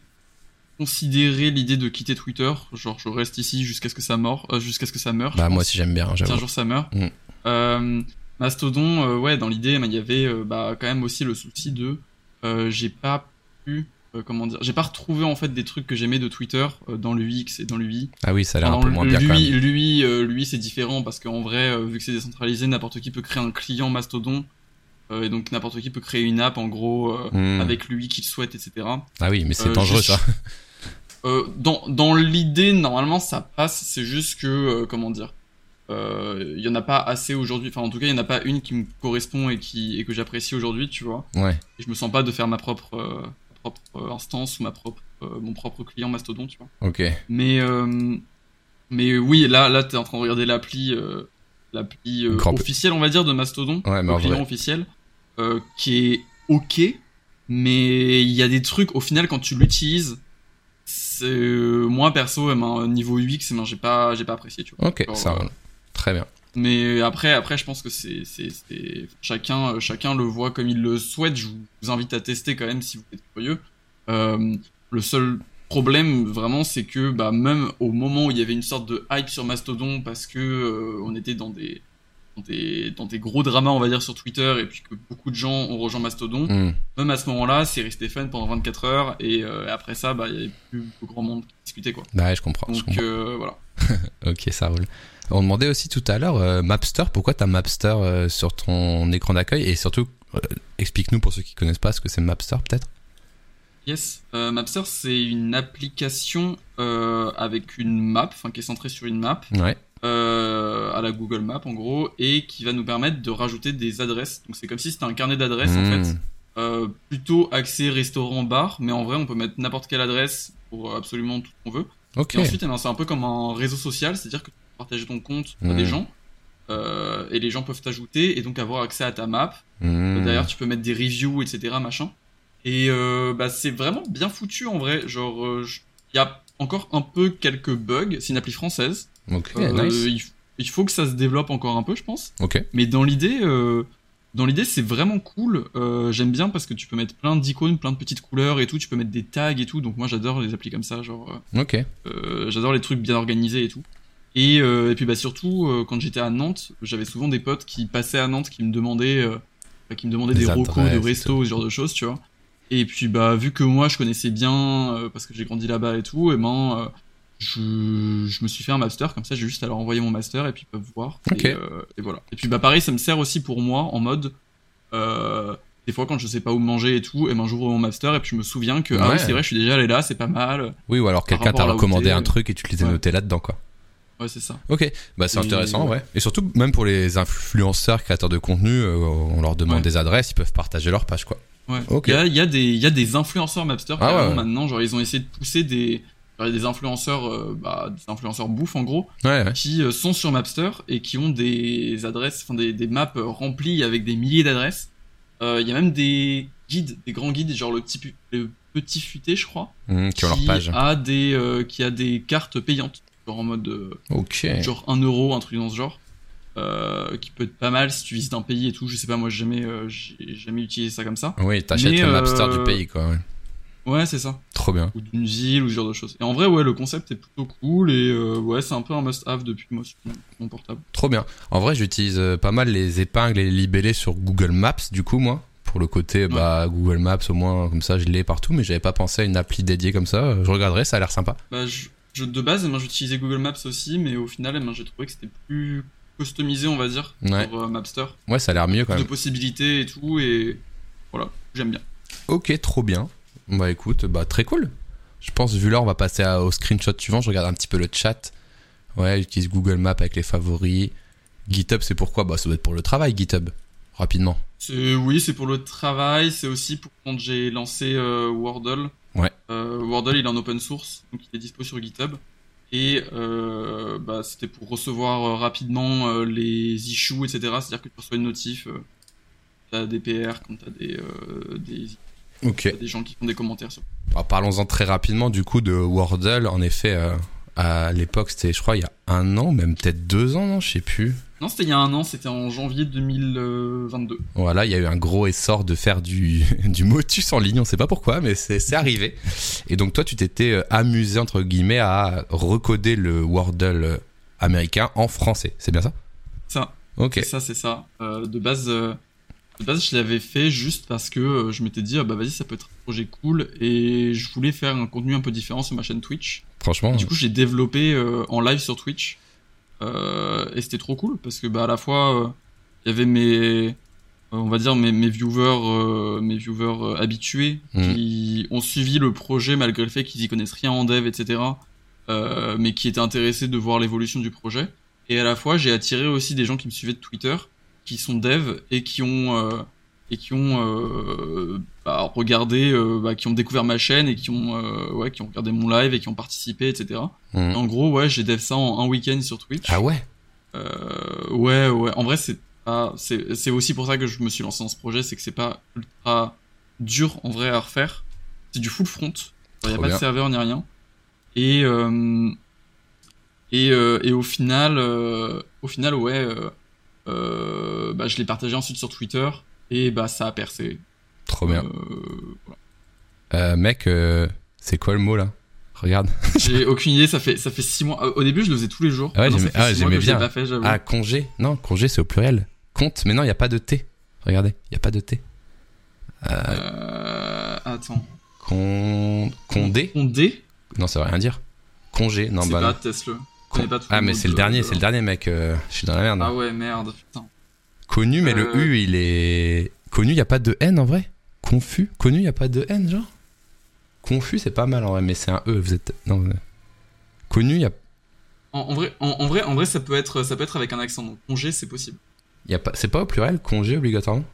S2: considéré l'idée de quitter Twitter. Genre, je reste ici jusqu'à ce que ça meure, euh, jusqu'à ce que ça meure.
S1: Bah, moi aussi, j'aime bien,
S2: Si un jour ça meurt.
S1: Mm.
S2: Euh, Mastodon, euh, ouais, dans l'idée, il y avait euh, bah, quand même aussi le souci de j'ai pas pu comment dire, j'ai pas retrouvé en fait des trucs que j'aimais de Twitter dans l'UX et dans l'UI.
S1: Ah oui, ça a l'air un peu moins bien
S2: lui,
S1: quand même.
S2: lui, lui, c'est différent parce qu'en vrai, vu que c'est décentralisé, n'importe qui peut créer un client Mastodon. et donc n'importe qui peut créer une app en gros euh,
S1: Hmm.
S2: avec lui qu'il souhaite, etc.
S1: Ah oui, mais c'est
S2: euh,
S1: dangereux ça.
S2: Euh, dans dans l'idée, normalement, ça passe. C'est juste que, euh, comment dire, euh, il y en a pas assez aujourd'hui. Enfin, en tout cas, il y en a pas une qui me correspond et qui et que j'apprécie aujourd'hui, tu vois.
S1: Ouais.
S2: Et je me sens pas de faire ma propre, euh, ma propre euh, instance ou ma propre, euh, mon propre client Mastodon, tu vois.
S1: Ok.
S2: Mais euh, mais oui, là là, t'es en train de regarder l'appli, euh, l'appli euh, officielle, on va dire, de Mastodon,
S1: Ouais, mais
S2: client
S1: vrai.
S2: officiel, euh, qui est ok, mais il y a des trucs au final quand tu l'utilises. C'est- euh, moi perso, eh ben, niveau UX, eh ben, j'ai pas, j'ai pas apprécié, tu vois.
S1: Ok, ça
S2: euh,
S1: roule. Très bien.
S2: Mais après, après, je pense que c'est, chacun, euh, chacun le voit comme il le souhaite. Je vous invite à tester quand même si vous êtes curieux. Euh, le seul problème vraiment, c'est que bah même au moment où il y avait une sorte de hype sur Mastodon parce que euh, on était dans des, dans des dans des gros dramas, on va dire sur Twitter, et puis que beaucoup de gens ont rejoint Mastodon.
S1: Hmm.
S2: Même à ce moment-là, c'est resté fun pendant 24 heures, et euh, après ça, bah il y avait plus grand monde qui discutait quoi.
S1: Bah ouais, je comprends. je
S2: Donc
S1: comprends.
S2: euh, voilà. [LAUGHS]
S1: Ok, ça roule. On demandait aussi tout à l'heure, euh, Mapster, pourquoi t'as Mapster euh, sur ton écran d'accueil? Et surtout, explique-nous pour ceux qui connaissent pas ce que c'est Mapster peut-être
S2: Yes, euh, Mapster c'est une application euh, avec une map, enfin qui est centrée sur une map,
S1: Ouais.
S2: Euh, à la Google Map en gros, et qui va nous permettre de rajouter des adresses. Donc c'est comme si c'était un carnet d'adresses en
S1: Hmm.
S2: fait, euh, plutôt axé restaurant bar, mais en vrai on peut mettre n'importe quelle adresse pour absolument tout ce qu'on veut. Et ensuite eh ben, c'est un peu comme un réseau social, c'est-à-dire que tu peux partager ton compte à
S1: Hmm.
S2: des gens. euh, et les gens peuvent t'ajouter et donc avoir accès à ta map.
S1: Hmm.
S2: D'ailleurs, tu peux mettre des reviews, etc., machin. Et euh, bah, c'est vraiment bien foutu en vrai. Genre, euh, il y a encore un peu quelques bugs. C'est une appli française. Euh,
S1: nice.
S2: il, faut que ça se développe encore un peu, je pense. Mais dans l'idée, euh, dans l'idée, c'est vraiment cool. Euh, J'aime bien parce que tu peux mettre plein d'icônes, plein de petites couleurs et tout. Tu peux mettre des tags et tout. Donc moi, j'adore les applis comme ça. Genre, j'adore les trucs bien organisés et tout. Et, et puis bah surtout quand j'étais à Nantes, j'avais souvent des potes qui passaient à Nantes qui me demandaient, enfin, qui me demandaient
S1: Des
S2: des recos de
S1: et
S2: resto, ce genre de choses, tu vois. Et puis bah vu que moi je connaissais bien parce que j'ai grandi là-bas et tout, et ben euh, je, je me suis fait un master comme ça, j'ai juste à leur envoyer mon master et puis ils peuvent voir. Et, euh, et voilà. Et puis bah pareil, ça me sert aussi pour moi en mode euh, des fois quand je sais pas où manger et tout, et ben j'ouvre mon master et puis je me souviens que ah
S1: Ouais.
S2: oui c'est vrai, je suis déjà allé là, c'est pas mal.
S1: Oui, ou alors quelqu'un t'a recommandé un truc et tu les as
S2: ouais.
S1: notés là-dedans, quoi.
S2: Ouais c'est ça.
S1: Ok, bah c'est intéressant, ouais. Et surtout, même pour les influenceurs, créateurs de contenu, euh, on leur demande
S2: Ouais.
S1: des adresses, ils peuvent partager leur page, quoi.
S2: Ouais.
S1: Ok.
S2: Il y a, il y a des, il y a des influenceurs Mapster
S1: Ah ouais.
S2: maintenant. Genre, ils ont essayé de pousser des, des influenceurs, euh, bah, des influenceurs bouffe en gros,
S1: Ouais, ouais.
S2: qui euh, sont sur Mapster et qui ont des adresses, enfin des, des maps euh, remplies avec des milliers d'adresses. Euh, Il y a même des guides, des grands guides, genre le petit, le petit futé, je crois,
S1: Hmm, qui ont leur page.
S2: a des, euh, qui a des cartes payantes, genre en mode, euh, genre 1 euro, un truc dans ce genre. Euh, qui peut être pas mal si tu visites un pays et tout. Je sais pas, moi j'ai jamais, euh, j'ai jamais utilisé ça comme ça.
S1: Oui, t'achètes le Mapster
S2: euh,
S1: du pays, quoi. ouais.
S2: Ouais, c'est ça.
S1: Trop bien.
S2: ou d'une ville ou ce genre de choses. Et en vrai, ouais, le concept est plutôt cool et euh, ouais, c'est un peu un must-have depuis moi sur mon, portable.
S1: Trop bien. En vrai, j'utilise euh, pas mal les épingles et les libellés sur Google Maps, du coup, moi. Pour le côté, bah, Google Maps, au moins, comme ça, je l'ai partout, mais j'avais pas pensé à une appli dédiée comme ça. Je regarderai, ça a l'air sympa.
S2: Bah, je, je- de base, eh ben, j'utilisais Google Maps aussi, mais au final, eh ben, j'ai trouvé que c'était plus customisé, on va dire,
S1: Ouais.
S2: euh, Mapster.
S1: Ouais, ça a l'air mieux quand
S2: Plus de
S1: même.
S2: possibilités et tout, et voilà, j'aime bien.
S1: Ok, trop bien. Bah écoute, bah très cool. Je pense, vu là, on va passer à- au screenshot suivant. Je regarde un petit peu le chat. Ouais, j'utilise Google Maps avec les favoris. GitHub, c'est pourquoi Bah ça doit être pour le travail, GitHub. Rapidement.
S2: Oui, c'est pour le travail, c'est aussi pour quand j'ai lancé euh, Wordle.
S1: Ouais.
S2: Euh, Wordle, il est en open source, donc il est dispo sur GitHub. Et euh, bah, c'était pour recevoir rapidement les issues, etc. C'est-à-dire que tu reçois une notif, t'as des PR, quand t'as des, des,
S1: Ok.
S2: des gens qui font des commentaires sur.
S1: Alors, Parlons-en très rapidement du coup de Wordle. En effet, euh, à l'époque, c'était, je crois, il y a un an, même peut-être deux ans, non Je sais plus.
S2: Non, c'était il y a un an, c'était en janvier 2022.
S1: Voilà, il y a eu un gros essor de faire du, [LAUGHS] du motus en ligne, on sait pas pourquoi, mais c'est c'est arrivé. Et donc toi, tu t'étais euh, amusé, entre guillemets, à recoder le Wordle euh, américain en français, c'est bien ça?
S2: Ça,
S1: Ok.
S2: c'est ça, c'est ça. Euh, de base, euh, de base, je l'avais fait juste parce que euh, je m'étais dit, ah bah vas-y, ça peut être un projet cool et je voulais faire un contenu un peu différent sur ma chaîne Twitch.
S1: Franchement.
S2: Du coup, j'ai développé euh, en live sur Twitch euh, et c'était trop cool parce que bah à la fois il y avait mes on va dire mes, mes viewers mes viewers habitués
S1: Mhm.
S2: qui ont suivi le projet malgré le fait qu'ils y connaissent rien en dev etc mais qui étaient intéressés de voir l'évolution du projet et à la fois j'ai attiré aussi des gens qui me suivaient de Twitter qui sont devs et qui ont euh, et qui ont euh, bah, regardé, euh, bah, qui ont découvert ma chaîne et qui ont ouais, qui ont regardé mon live et qui ont participé, etc.
S1: Mhm.
S2: En gros, ouais, j'ai dev ça en un week-end sur Twitch.
S1: Ah ouais?
S2: Ouais, ouais. En vrai, c'est c'est aussi pour ça que je me suis lancé dans ce projet, c'est que c'est pas ultra dur en vrai à refaire. C'est du full front. Il y a pas de serveur ni rien. Et euh, et euh, et au final, euh, au final, ouais. Euh, euh, bah, je l'ai partagé ensuite sur Twitter et bah ça a percé.
S1: Trop bien.
S2: Euh, voilà.
S1: Euh, mec, euh, c'est quoi le mot là? Regarde. [LAUGHS]
S2: J'ai aucune idée, ça fait ça fait six mois. Euh, Au début, je le faisais tous les jours.
S1: Ah ouais, j'aimais- ah, bien.
S2: Pas fait.
S1: Ah, congé. Non, congé, c'est au pluriel. Compte, mais non, il n'y a pas de T. Regardez, il n'y a pas de T.
S2: Euh, attends.
S1: Con... Condé?
S2: Condé?
S1: Non, ça veut rien dire. Congé, non, bah
S2: pas,
S1: non.
S2: Connais pas
S1: Ah, mais c'est le
S2: de-
S1: dernier,
S2: de-
S1: c'est le dernier, mec. euh, je suis dans la merde.
S2: Ah ouais, merde, putain.
S1: Connu, mais le
S2: Euh.
S1: U, il est. Connu, il n'y a pas de N en vrai? Confus Connu, il n'y a pas de N, genre? Confus, c'est pas mal en vrai, mais c'est un E, vous êtes. Non. euh, Connu, il y a...
S2: En, en vrai, en, en vrai, en vrai, ça peut être, ça peut être avec un accent. Donc congé, c'est possible.
S1: il y a pas. C'est pas au pluriel, congé obligatoirement?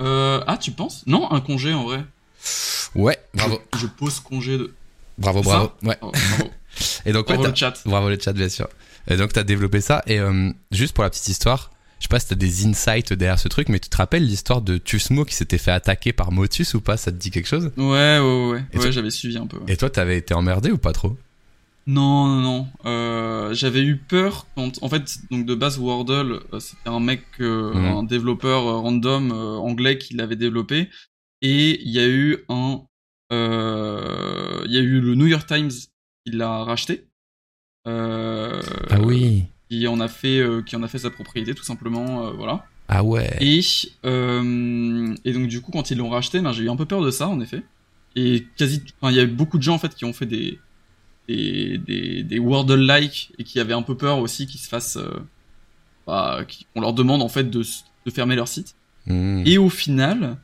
S2: Euh, ah, tu penses? Non, un congé en vrai.
S1: Ouais, bravo.
S2: Je, je pose congé de.
S1: Bravo, bravo. Ouais.
S2: Oh, bravo.
S1: Et donc, ouais,
S2: Bravo
S1: t'as-
S2: le chat.
S1: Bravo le chat, bien sûr. Et donc, t'as développé ça. Et euh, juste pour la petite histoire, je sais pas si t'as des insights derrière ce truc, mais tu te rappelles l'histoire de Tusmo qui s'était fait attaquer par Motus ou pas? Ça te dit quelque chose?
S2: Ouais, ouais, ouais.
S1: Et
S2: Ouais,
S1: toi-
S2: j'avais suivi un peu. ouais.
S1: Et toi, t'avais été emmerdé ou pas trop?
S2: Non, non, non. Euh, j'avais eu peur quand, en fait, donc de base Wordle, euh, c'était un mec, euh,
S1: Mhm.
S2: un développeur random euh, anglais qui l'avait développé, et il y a eu un, il y a eu le New York Times qui l'a racheté. Euh,
S1: Ah oui.
S2: Qui en a fait, euh, qui en a fait sa propriété tout simplement, euh, voilà.
S1: Ah ouais.
S2: Et, et donc du coup quand ils l'ont racheté, ben, j'ai eu un peu peur de ça en effet. Et quasi, il y a eu beaucoup de gens en fait qui ont fait des des des, des Wordle-like et qui avaient un peu peur aussi qu'ils se fassent, euh, bah, qu'on leur demande en fait de de fermer leur site.
S1: Hmm.
S2: Et au final,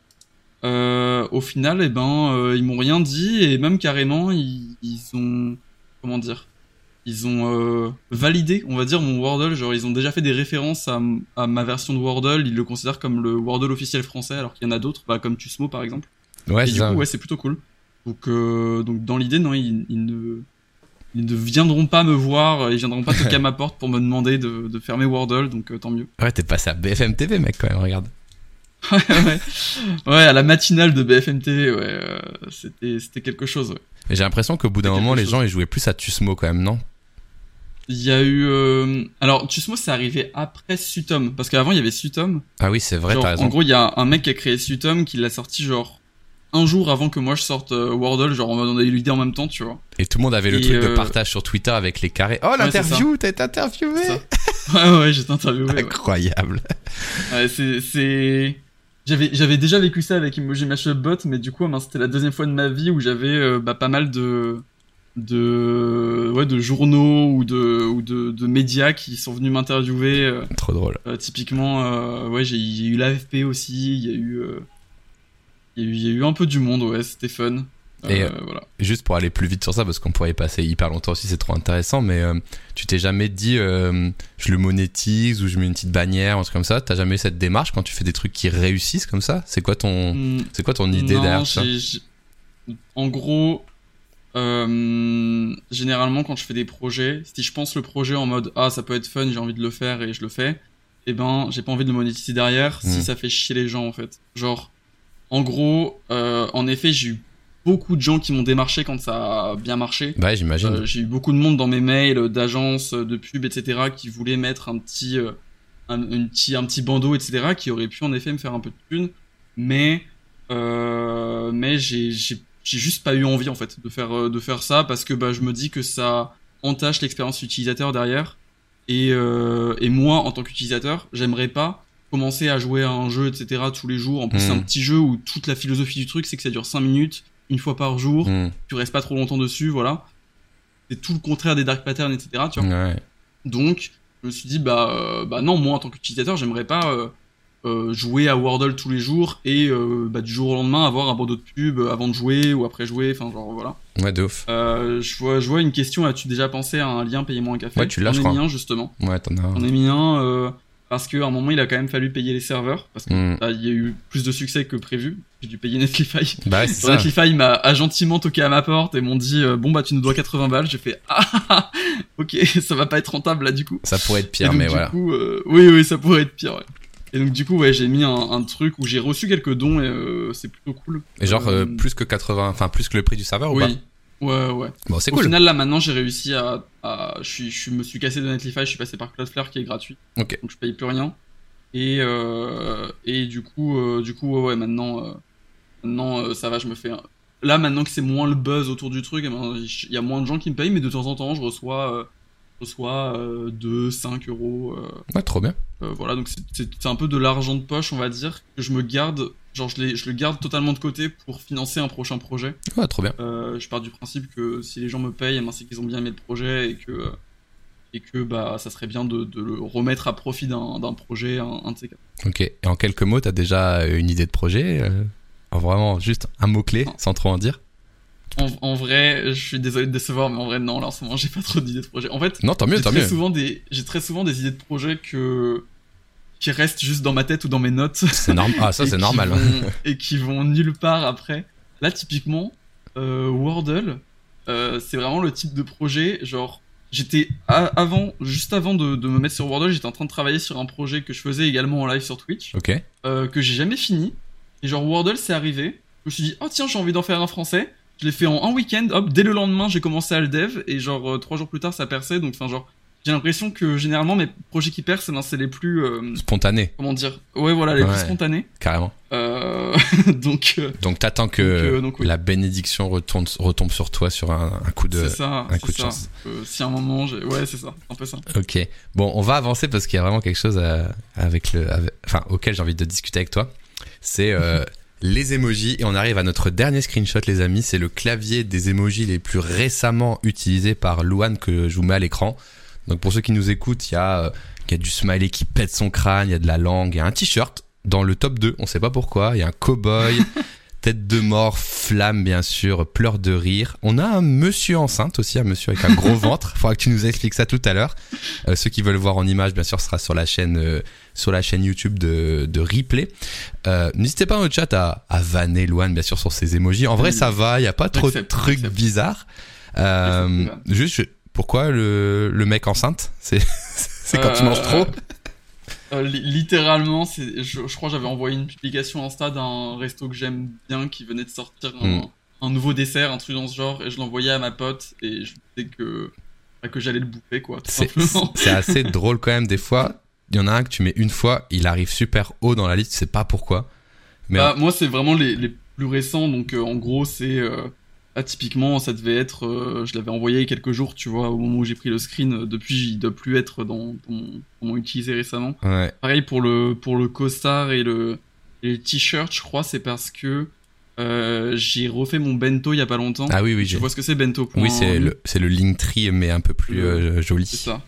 S2: euh, au final, eh ben euh, ils m'ont rien dit et même carrément ils, ils ont comment dire ils ont euh, validé, on va dire, mon Wordle. Genre, ils ont déjà fait des références à, ma version de Wordle. Ils le considèrent comme le Wordle officiel français, alors qu'il y en a d'autres, bah, comme Tusmo par exemple.
S1: Ouais,
S2: Et
S1: c'est
S2: du
S1: ça.
S2: coup, ouais, c'est plutôt cool. Donc, euh, donc dans l'idée, non, ils, ils ne, ils ne viendront pas me voir, ils viendront pas toquer à [LAUGHS] ma porte pour me demander de, de fermer Wordle, donc euh, tant mieux.
S1: Ouais, t'es passé à BFM TV, mec, quand même, regarde. [LAUGHS]
S2: ouais. ouais, à la matinale de BFM TV, ouais, c'était quelque chose. Ouais.
S1: J'ai l'impression qu'au bout d'un moment, les
S2: chose.
S1: gens, ils jouaient plus à Tusmo quand même, non?
S2: Il y a eu, euh... alors Tusmo, c'est arrivé après Sutom, parce qu'avant il y avait Sutom.
S1: Ah oui, c'est vrai,
S2: Genre,
S1: t'as
S2: En
S1: raison.
S2: gros, il y a un mec qui a créé Sutom qui l'a sorti genre un jour avant que moi je sorte euh, Wordle, genre on m'a donné l'idée en même temps, tu vois.
S1: Et tout le monde avait le
S2: Et,
S1: truc de
S2: euh,
S1: partage sur Twitter avec les carrés. Oh, l'interview, t'as été interviewé. [LAUGHS]
S2: Ouais, ouais, j'étais interviewé. ouais.
S1: Incroyable.
S2: Ouais, c'est, c'est, j'avais, j'avais déjà vécu ça avec Emoji Mashup Bot, mais du coup, ben, c'était la deuxième fois de ma vie où j'avais euh, bah, pas mal de, de, ouais, de journaux ou de, ou de, de médias qui sont venus m'interviewer. euh,
S1: Trop drôle.
S2: euh, typiquement, euh, ouais, j'ai, il y a eu l'AFP aussi, il y a eu, il y a eu, il y a eu un peu du monde, ouais, c'était fun.
S1: Et,
S2: Euh, voilà.
S1: Juste pour aller plus vite sur ça, parce qu'on pourrait y passer hyper longtemps aussi, c'est trop intéressant, mais euh, tu t'es jamais dit euh, je le monétise ou je mets une petite bannière, un truc comme ça? T'as jamais eu cette démarche quand tu fais des trucs qui réussissent comme ça? C'est quoi ton, c'est quoi ton idée
S2: Non,
S1: derrière ça?
S2: En gros, euh, généralement quand je fais des projets, si je pense le projet en mode ah ça peut être fun, j'ai envie de le faire et je le fais, eh ben j'ai pas envie de le monétiser derrière
S1: Mm.
S2: si ça fait chier les gens en fait. Genre, en gros, euh, en effet j'ai eu beaucoup de gens qui m'ont démarché quand ça a bien marché.
S1: Ouais, j'imagine.
S2: Euh, j'ai eu beaucoup de monde dans mes mails euh, d'agences, euh, de pubs, etc. qui voulaient mettre un petit, euh, un, petit, un petit bandeau, etc. qui aurait pu en effet me faire un peu de thune, mais euh, mais j'ai j'ai j'ai juste pas eu envie en fait de faire de faire ça parce que bah je me dis que ça entache l'expérience utilisateur derrière et euh, et moi en tant qu'utilisateur j'aimerais pas commencer à jouer à un jeu, etc. tous les jours. En plus, c'est un
S1: Mm.
S2: petit jeu où toute la philosophie du truc, c'est que ça dure 5 minutes, une fois par jour.
S1: Hmm.
S2: Tu restes pas trop longtemps dessus, voilà. C'est tout le contraire des dark patterns, etc. Tu vois.
S1: Ouais.
S2: Donc, je me suis dit, bah, euh, bah non, moi en tant qu'utilisateur, j'aimerais pas euh, euh, jouer à Wordle tous les jours et bah, du jour au lendemain avoir un bandeau de pub avant de jouer ou après jouer, enfin genre voilà.
S1: Ouais, de ouf.
S2: Je vois, je vois une question. As-tu déjà pensé à un lien payez-moi un café?
S1: Ouais, tu l'as,
S2: J'en
S1: je
S2: ai
S1: crois.
S2: mis un justement.
S1: Ouais, t'en as un.
S2: J'en ai mis un parce qu'à un moment il a quand même fallu payer les serveurs parce que
S1: Hmm.
S2: bah, y a eu plus de succès que prévu. J'ai dû payer Netlify.
S1: Bah, ça.
S2: Netlify m'a gentiment toqué à ma porte et m'ont dit euh, bon bah tu nous dois 80 balles. J'ai fait ah, ah, ah, ok [LAUGHS] ça va pas être rentable là du coup.
S1: Ça pourrait être pire,
S2: donc,
S1: mais
S2: du
S1: voilà.
S2: coup, euh, oui, oui, ça pourrait être pire. Ouais. Et donc du coup, ouais, j'ai mis un, un truc où j'ai reçu quelques dons et euh, c'est plutôt cool.
S1: Et genre, plus que 80, enfin, plus que le prix du serveur ou pas?
S2: Ouais, ouais.
S1: Bon, c'est
S2: Au
S1: cool.
S2: final, là, maintenant, j'ai réussi à, à je suis, je me suis cassé de Netlify, je suis passé par Cloudflare qui est gratuit. Donc je paye plus rien. Et euh, et du coup, euh, du coup, ouais, ouais, maintenant, euh, maintenant, ça va, je me fais. un- Là, maintenant que c'est moins le buzz autour du truc, eh ben, il y a moins de gens qui me payent, mais de temps en temps, je reçois, je reçois euh, 2, 5 euros.
S1: Ouais, trop bien.
S2: voilà, donc c'est un peu de l'argent de poche, on va dire, que je me garde, genre je, le garde totalement de côté pour financer un prochain projet.
S1: Ouais, trop bien.
S2: Euh, je pars du principe que si les gens me payent, eh ben, c'est qu'ils ont bien aimé le projet et que, et que bah, ça serait bien de, de le remettre à profit d'un projet, un, un de ces quatre.
S1: Ok. Et en quelques mots, t'as déjà une idée de projet euh, Vraiment, juste un mot-clé, sans trop en dire?
S2: En, en vrai, je suis désolé de décevoir, mais en vrai, non, là en ce moment, [LAUGHS] j'ai pas trop d'idées de projet. En fait,
S1: Non, tant mieux, tant
S2: très
S1: mieux.
S2: souvent des, j'ai très souvent des idées de projet que, qui restent juste dans ma tête ou dans mes notes.
S1: C'est normal. Ah, ça, [LAUGHS]
S2: et
S1: c'est
S2: qui
S1: normal.
S2: vont- [LAUGHS] et qui vont nulle part après. Là, typiquement, euh, Wordle, euh, c'est vraiment le type de projet, genre, j'étais avant, juste avant de, de me mettre sur Wordle, j'étais en train de travailler sur un projet que je faisais également en live sur Twitch,
S1: Ok.
S2: euh, que j'ai jamais fini. Et genre, Wordle, c'est arrivé. Je me suis dit, oh tiens, j'ai envie d'en faire un français. Je l'ai fait en un week-end, hop, dès le lendemain, j'ai commencé à le dev, et genre, trois jours plus tard, ça perçait, donc, enfin, genre, j'ai l'impression que généralement, mes projets qui percent, eh ben, c'est les plus, euh,
S1: Spontané,
S2: comment dire, ouais, voilà, les
S1: Ouais.
S2: plus spontanés.
S1: carrément.
S2: Euh, [LAUGHS] donc, euh,
S1: Donc, t'attends que
S2: Donc, donc, oui.
S1: la bénédiction retombe, retombe sur toi sur un, un coup de.
S2: c'est ça,
S1: un coup de
S2: ça.
S1: chance.
S2: Si à un moment, j'ai, ouais, c'est ça, un peu ça.
S1: Ok. Bon, on va avancer parce qu'il y a vraiment quelque chose à- avec le, avec- enfin, auquel j'ai envie de discuter avec toi. C'est [LAUGHS] les emojis et on arrive à notre dernier screenshot, les amis. C'est le clavier des emojis les plus récemment utilisés par Luan que je vous mets à l'écran. Donc pour ceux qui nous écoutent, il y a, euh, y a du smiley qui pète son crâne, il y a de la langue, il y a un t-shirt dans le top 2. On sait pas pourquoi. Il y a un cowboy. [LAUGHS] Tête de mort, flamme bien sûr, pleurs de rire. On a un monsieur enceinte aussi, un monsieur avec un gros [LAUGHS] ventre. Faudra que tu nous expliques ça tout à l'heure. Euh, ceux qui veulent voir en image, bien sûr, sera sur la chaîne, euh, sur la chaîne YouTube de, de Replay. Euh, N'hésitez pas dans le chat à, à vanner bien sûr, sur ses emojis. En vrai, ça va, il y a pas trop de trucs bizarres. Euh, juste, je- pourquoi le, le mec enceinte C'est [LAUGHS] quand tu
S2: Euh,
S1: manges trop
S2: Euh, li- littéralement, je, je crois que j'avais envoyé une publication Insta d'un resto que j'aime bien qui venait de sortir un,
S1: Mm.
S2: un nouveau dessert, un truc dans ce genre, et je l'envoyais à ma pote et je disais que, bah, que j'allais le bouffer, quoi,
S1: c'est assez [LAUGHS] drôle quand même. Des fois, il y en a un que tu mets une fois, il arrive super haut dans la liste, tu sais pas pourquoi. Mais
S2: Bah, moi, c'est vraiment les, les plus récents, donc euh, en gros, c'est. Là, typiquement, ça devait être. euh, je l'avais envoyé il y a quelques jours, tu vois, au moment où j'ai pris le screen. Depuis, il doit plus être dans, mon, utilisé récemment.
S1: ouais.
S2: Pareil pour le, pour le costard et le, et t-shirt, je crois, c'est parce que euh, j'ai refait mon bento il y a pas longtemps.
S1: Ah oui, oui,
S2: tu vois ce que c'est bento?
S1: Oui, c'est le, c'est le Linktree, mais un peu plus euh, joli.
S2: C'est ça.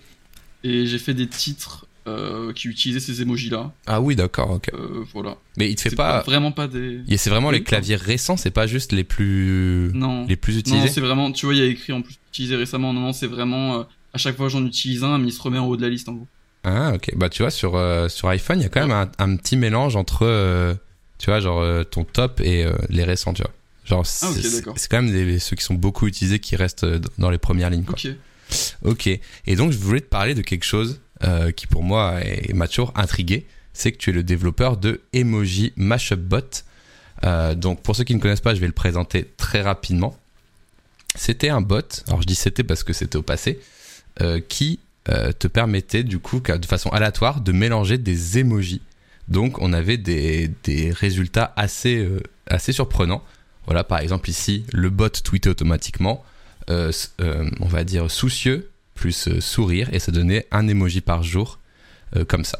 S2: Et j'ai fait des titres euh, qui utilisaient ces emojis-là.
S1: Ah oui, d'accord, ok.
S2: Euh, voilà.
S1: Mais il te fait
S2: C'est
S1: pas.
S2: vraiment pas des.
S1: Et c'est vraiment
S2: Oui,
S1: les claviers récents, c'est pas juste les plus
S2: Non.
S1: les plus
S2: Non,
S1: utilisés.
S2: c'est vraiment, tu vois, il y a écrit en plus utilisé récemment. Non, non, c'est vraiment, euh, à chaque fois j'en utilise un, mais il se remet en haut de la liste en gros.
S1: ah ok. Bah tu vois sur sur iPhone, il y a quand même un, un petit mélange entre tu vois genre ton top et les récents, tu vois. Genre
S2: Ah,
S1: c'est
S2: d'accord.
S1: c'est quand même des, ceux qui sont beaucoup utilisés qui restent dans les premières lignes quoi.
S2: Ok.
S1: Ok. Et donc, je voulais te parler de quelque chose euh, qui, pour moi, est- m'a toujours intrigué. C'est que tu es le développeur de Emoji Mashup Bot. Euh, donc, pour ceux qui ne connaissent pas, je vais le présenter très rapidement. C'était un bot. Alors, je dis c'était parce que c'était au passé. euh, qui te permettait, du coup, de façon aléatoire, de mélanger des emojis. Donc, on avait des, des résultats assez, assez surprenants. Voilà, par exemple, ici, le bot tweetait automatiquement on va dire soucieux plus euh, sourire et ça donnait un emoji par jour euh, comme ça.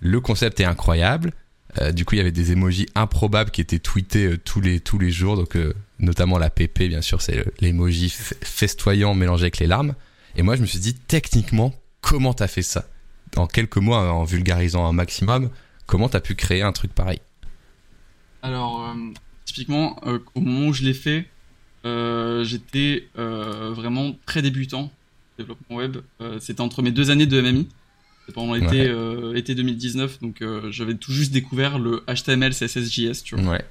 S1: Le concept est incroyable. Euh, du coup, il y avait des emojis improbables qui étaient tweetés tous les tous les jours. Donc, notamment la PP, bien sûr, c'est l'emoji festoyant mélangé avec les larmes. Et moi, je me suis dit, techniquement, comment t'as fait ça? En quelques mois, en vulgarisant un maximum, comment t'as pu créer un truc pareil?
S2: Alors, typiquement, au moment où je l'ai fait, j'étais vraiment très débutant développement web. C'était entre mes deux années de MMI. C'était pendant l'été euh, été 2019, donc euh, j'avais tout juste découvert le HTML, CSS, JS, tu vois.
S1: Ouais.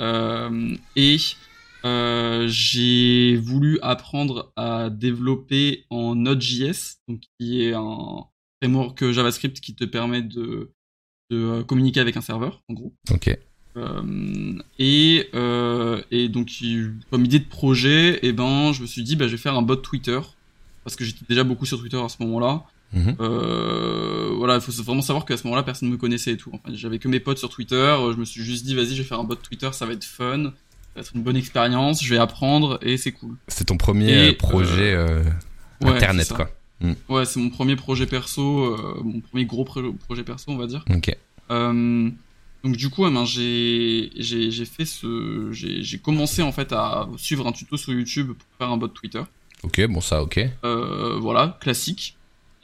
S2: Euh, et j'ai voulu apprendre à développer en Node.js, donc qui est un framework JavaScript qui te permet de, de communiquer avec un serveur, en gros.
S1: Ok.
S2: Euh, et, euh, et donc comme idée de projet, et eh ben je me suis dit bah je vais faire un bot Twitter parce que j'étais déjà beaucoup sur Twitter à ce moment-là Mhm. Euh, voilà, il faut vraiment savoir qu'à ce moment-là, personne ne me connaissait et tout. Enfin, j'avais que mes potes sur Twitter. Euh, je me suis juste dit, vas-y, je vais faire un bot Twitter, ça va être fun, ça va être une bonne expérience, je vais apprendre et c'est cool.
S1: C'est ton premier projet euh, internet, quoi.
S2: Mm. Ouais, c'est mon premier projet perso, mon premier gros projet perso, on va dire.
S1: Ok.
S2: donc du coup, eh ben, j'ai j'ai fait ce, j'ai commencé en fait à suivre un tuto sur YouTube pour faire un bot Twitter.
S1: Ok, bon ça, ok.
S2: voilà, classique.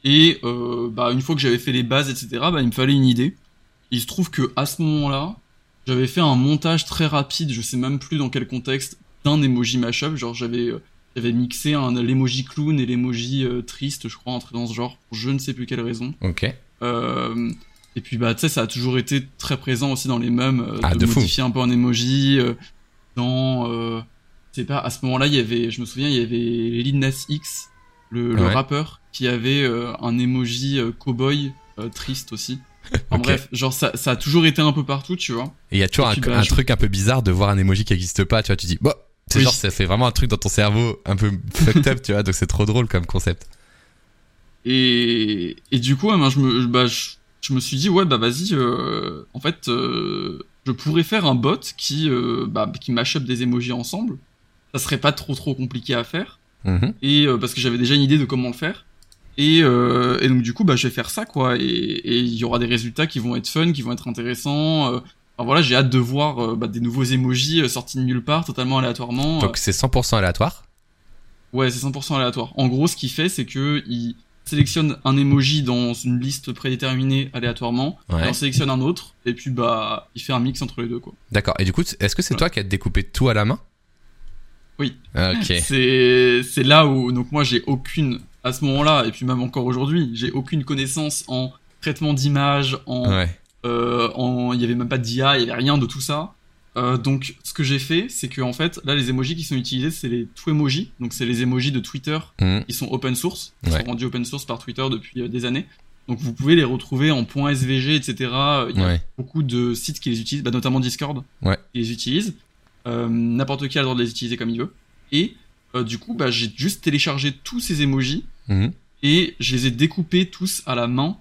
S2: Et euh, bah, une fois que j'avais fait les bases, etc., bah, il me fallait une idée. il se trouve que à ce moment-là, j'avais fait un montage très rapide, je sais même plus dans quel contexte, d'un emoji mashup. Genre j'avais euh, j'avais mixé un l'emoji clown et l'emoji euh, triste, je crois, entre dans ce genre, pour je ne sais plus quelle raison.
S1: Ok.
S2: Euh, et puis bah tu sais, ça a toujours été très présent aussi dans les mêmes, ah, de, modifier un peu un emoji. dans, c'est pas, à ce moment-là, il y avait, je me souviens, il y avait Lil Nas X le, le rappeur, qui avait euh, un emoji euh, cowboy euh, triste aussi. En [LAUGHS] bref, genre ça, ça a toujours été un peu partout, tu vois.
S1: Et il y a toujours un, bah, truc un peu bizarre de voir un emoji qui n'existe pas, tu vois, tu dis, bon, c'est genre, ça fait vraiment un truc dans ton cerveau un peu fucked up, tu vois, donc c'est trop drôle comme concept.
S2: Et, et du coup, je, me, bah, je, me suis dit, ouais, bah vas-y, euh, en fait, euh, je pourrais faire un bot qui, euh, bah, qui mash up des emojis ensemble. Ça serait pas trop trop compliqué à faire.
S1: Mhm.
S2: Et euh, parce que j'avais déjà une idée de comment le faire. Et, euh, et, donc du coup, bah, je vais faire ça, quoi. Et il y aura des résultats qui vont être fun, qui vont être intéressants. Euh. Enfin, voilà, j'ai hâte de voir bah, des nouveaux emojis sortis de nulle part, totalement aléatoirement.
S1: Donc c'est 100% aléatoire?
S2: Ouais, c'est 100% aléatoire. En gros, ce qu'il fait, c'est que il sélectionne un emoji dans une liste prédéterminée aléatoirement, ouais. et on sélectionne un autre, et puis bah, il fait un mix entre les deux, quoi.
S1: D'accord. Et du coup, est-ce que c'est toi qui as découpé tout à la main?
S2: Oui.
S1: Ok. [LAUGHS]
S2: C'est là où donc moi j'ai aucune à ce moment-là et puis même encore aujourd'hui j'ai aucune connaissance en traitement d'image en euh, en il y avait même pas d'IA il y avait rien de tout ça. Euh, donc ce que j'ai fait c'est que en fait là les emojis qui sont utilisés c'est les Twemojis donc c'est les emojis de Twitter
S1: mmh.
S2: qui sont open source qui sont rendus open source par Twitter depuis euh, des années. Donc vous pouvez les retrouver en .svg etc. Il y a beaucoup de sites qui les utilisent, bah, notamment Discord
S1: ouais.
S2: qui les utilisent. Euh, n'importe qui a le droit de les utiliser comme il veut. Et euh, du coup, bah, j'ai juste téléchargé tous ces emojis
S1: mhm.
S2: et je les ai découpés tous à la main.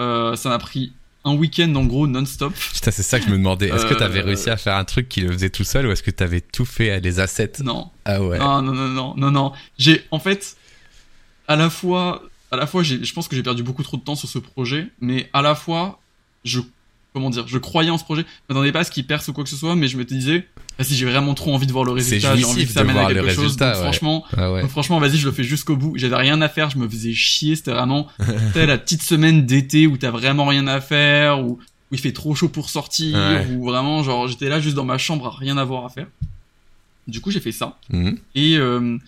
S2: Euh, ça m'a pris un week-end en gros non-stop.
S1: Putain, c'est ça que je me demandais. Est-ce que tu avais réussi à faire un truc qui le faisait tout seul ou est-ce que tu avais tout fait à des assets
S2: Non.
S1: Ah ouais.
S2: Non, non, non, non, non, non. J'ai, en fait, à la fois, à la fois, je pense que j'ai perdu beaucoup trop de temps sur ce projet, mais à la fois, je comment dire, je croyais en ce projet. Je m'attendais pas à ce qu'il perce ou quoi que ce soit, mais je me disais, ah, si j'ai vraiment trop envie de voir le résultat, j'ai envie que ça mène à quelque chose. Franchement,
S1: ah
S2: franchement, vas-y, je le fais jusqu'au bout. J'avais rien à faire, je me faisais chier. C'était vraiment, [LAUGHS] la petite semaine d'été où t'as vraiment rien à faire, où, où il fait trop chaud pour sortir, où vraiment, genre, j'étais là juste dans ma chambre à rien avoir à faire. Du coup, j'ai fait ça.
S1: Mhm.
S2: Et, euh,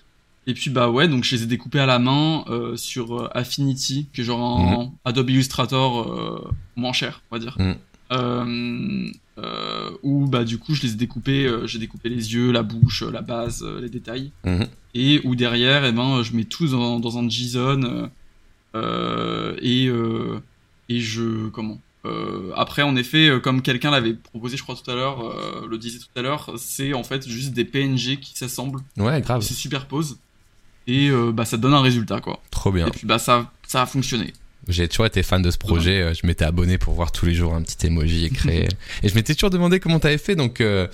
S2: et puis bah ouais, donc je les ai découpés à la main euh, sur euh, Affinity, qui est genre un mhm. Adobe Illustrator euh, moins cher, on va dire.
S1: Mhm.
S2: Euh, euh, où bah du coup je les ai découpés, euh, j'ai découpé les yeux, la bouche, la base, les détails,
S1: mhm.
S2: et où derrière, eh ben je mets tout dans, dans un JSON et et je comment après, en effet, comme quelqu'un l'avait proposé, je crois tout à l'heure, le disait tout à l'heure, c'est en fait juste des PNG qui s'assemblent,
S1: ouais, grave,
S2: qui se superposent, et bah ça donne un résultat quoi.
S1: Trop bien.
S2: Et puis bah ça, ça a fonctionné.
S1: J'ai toujours été fan de ce projet. euh, Je m'étais abonné pour voir tous les jours un petit emoji et créer. [LAUGHS] et je m'étais toujours demandé comment t'avais fait. Donc, euh,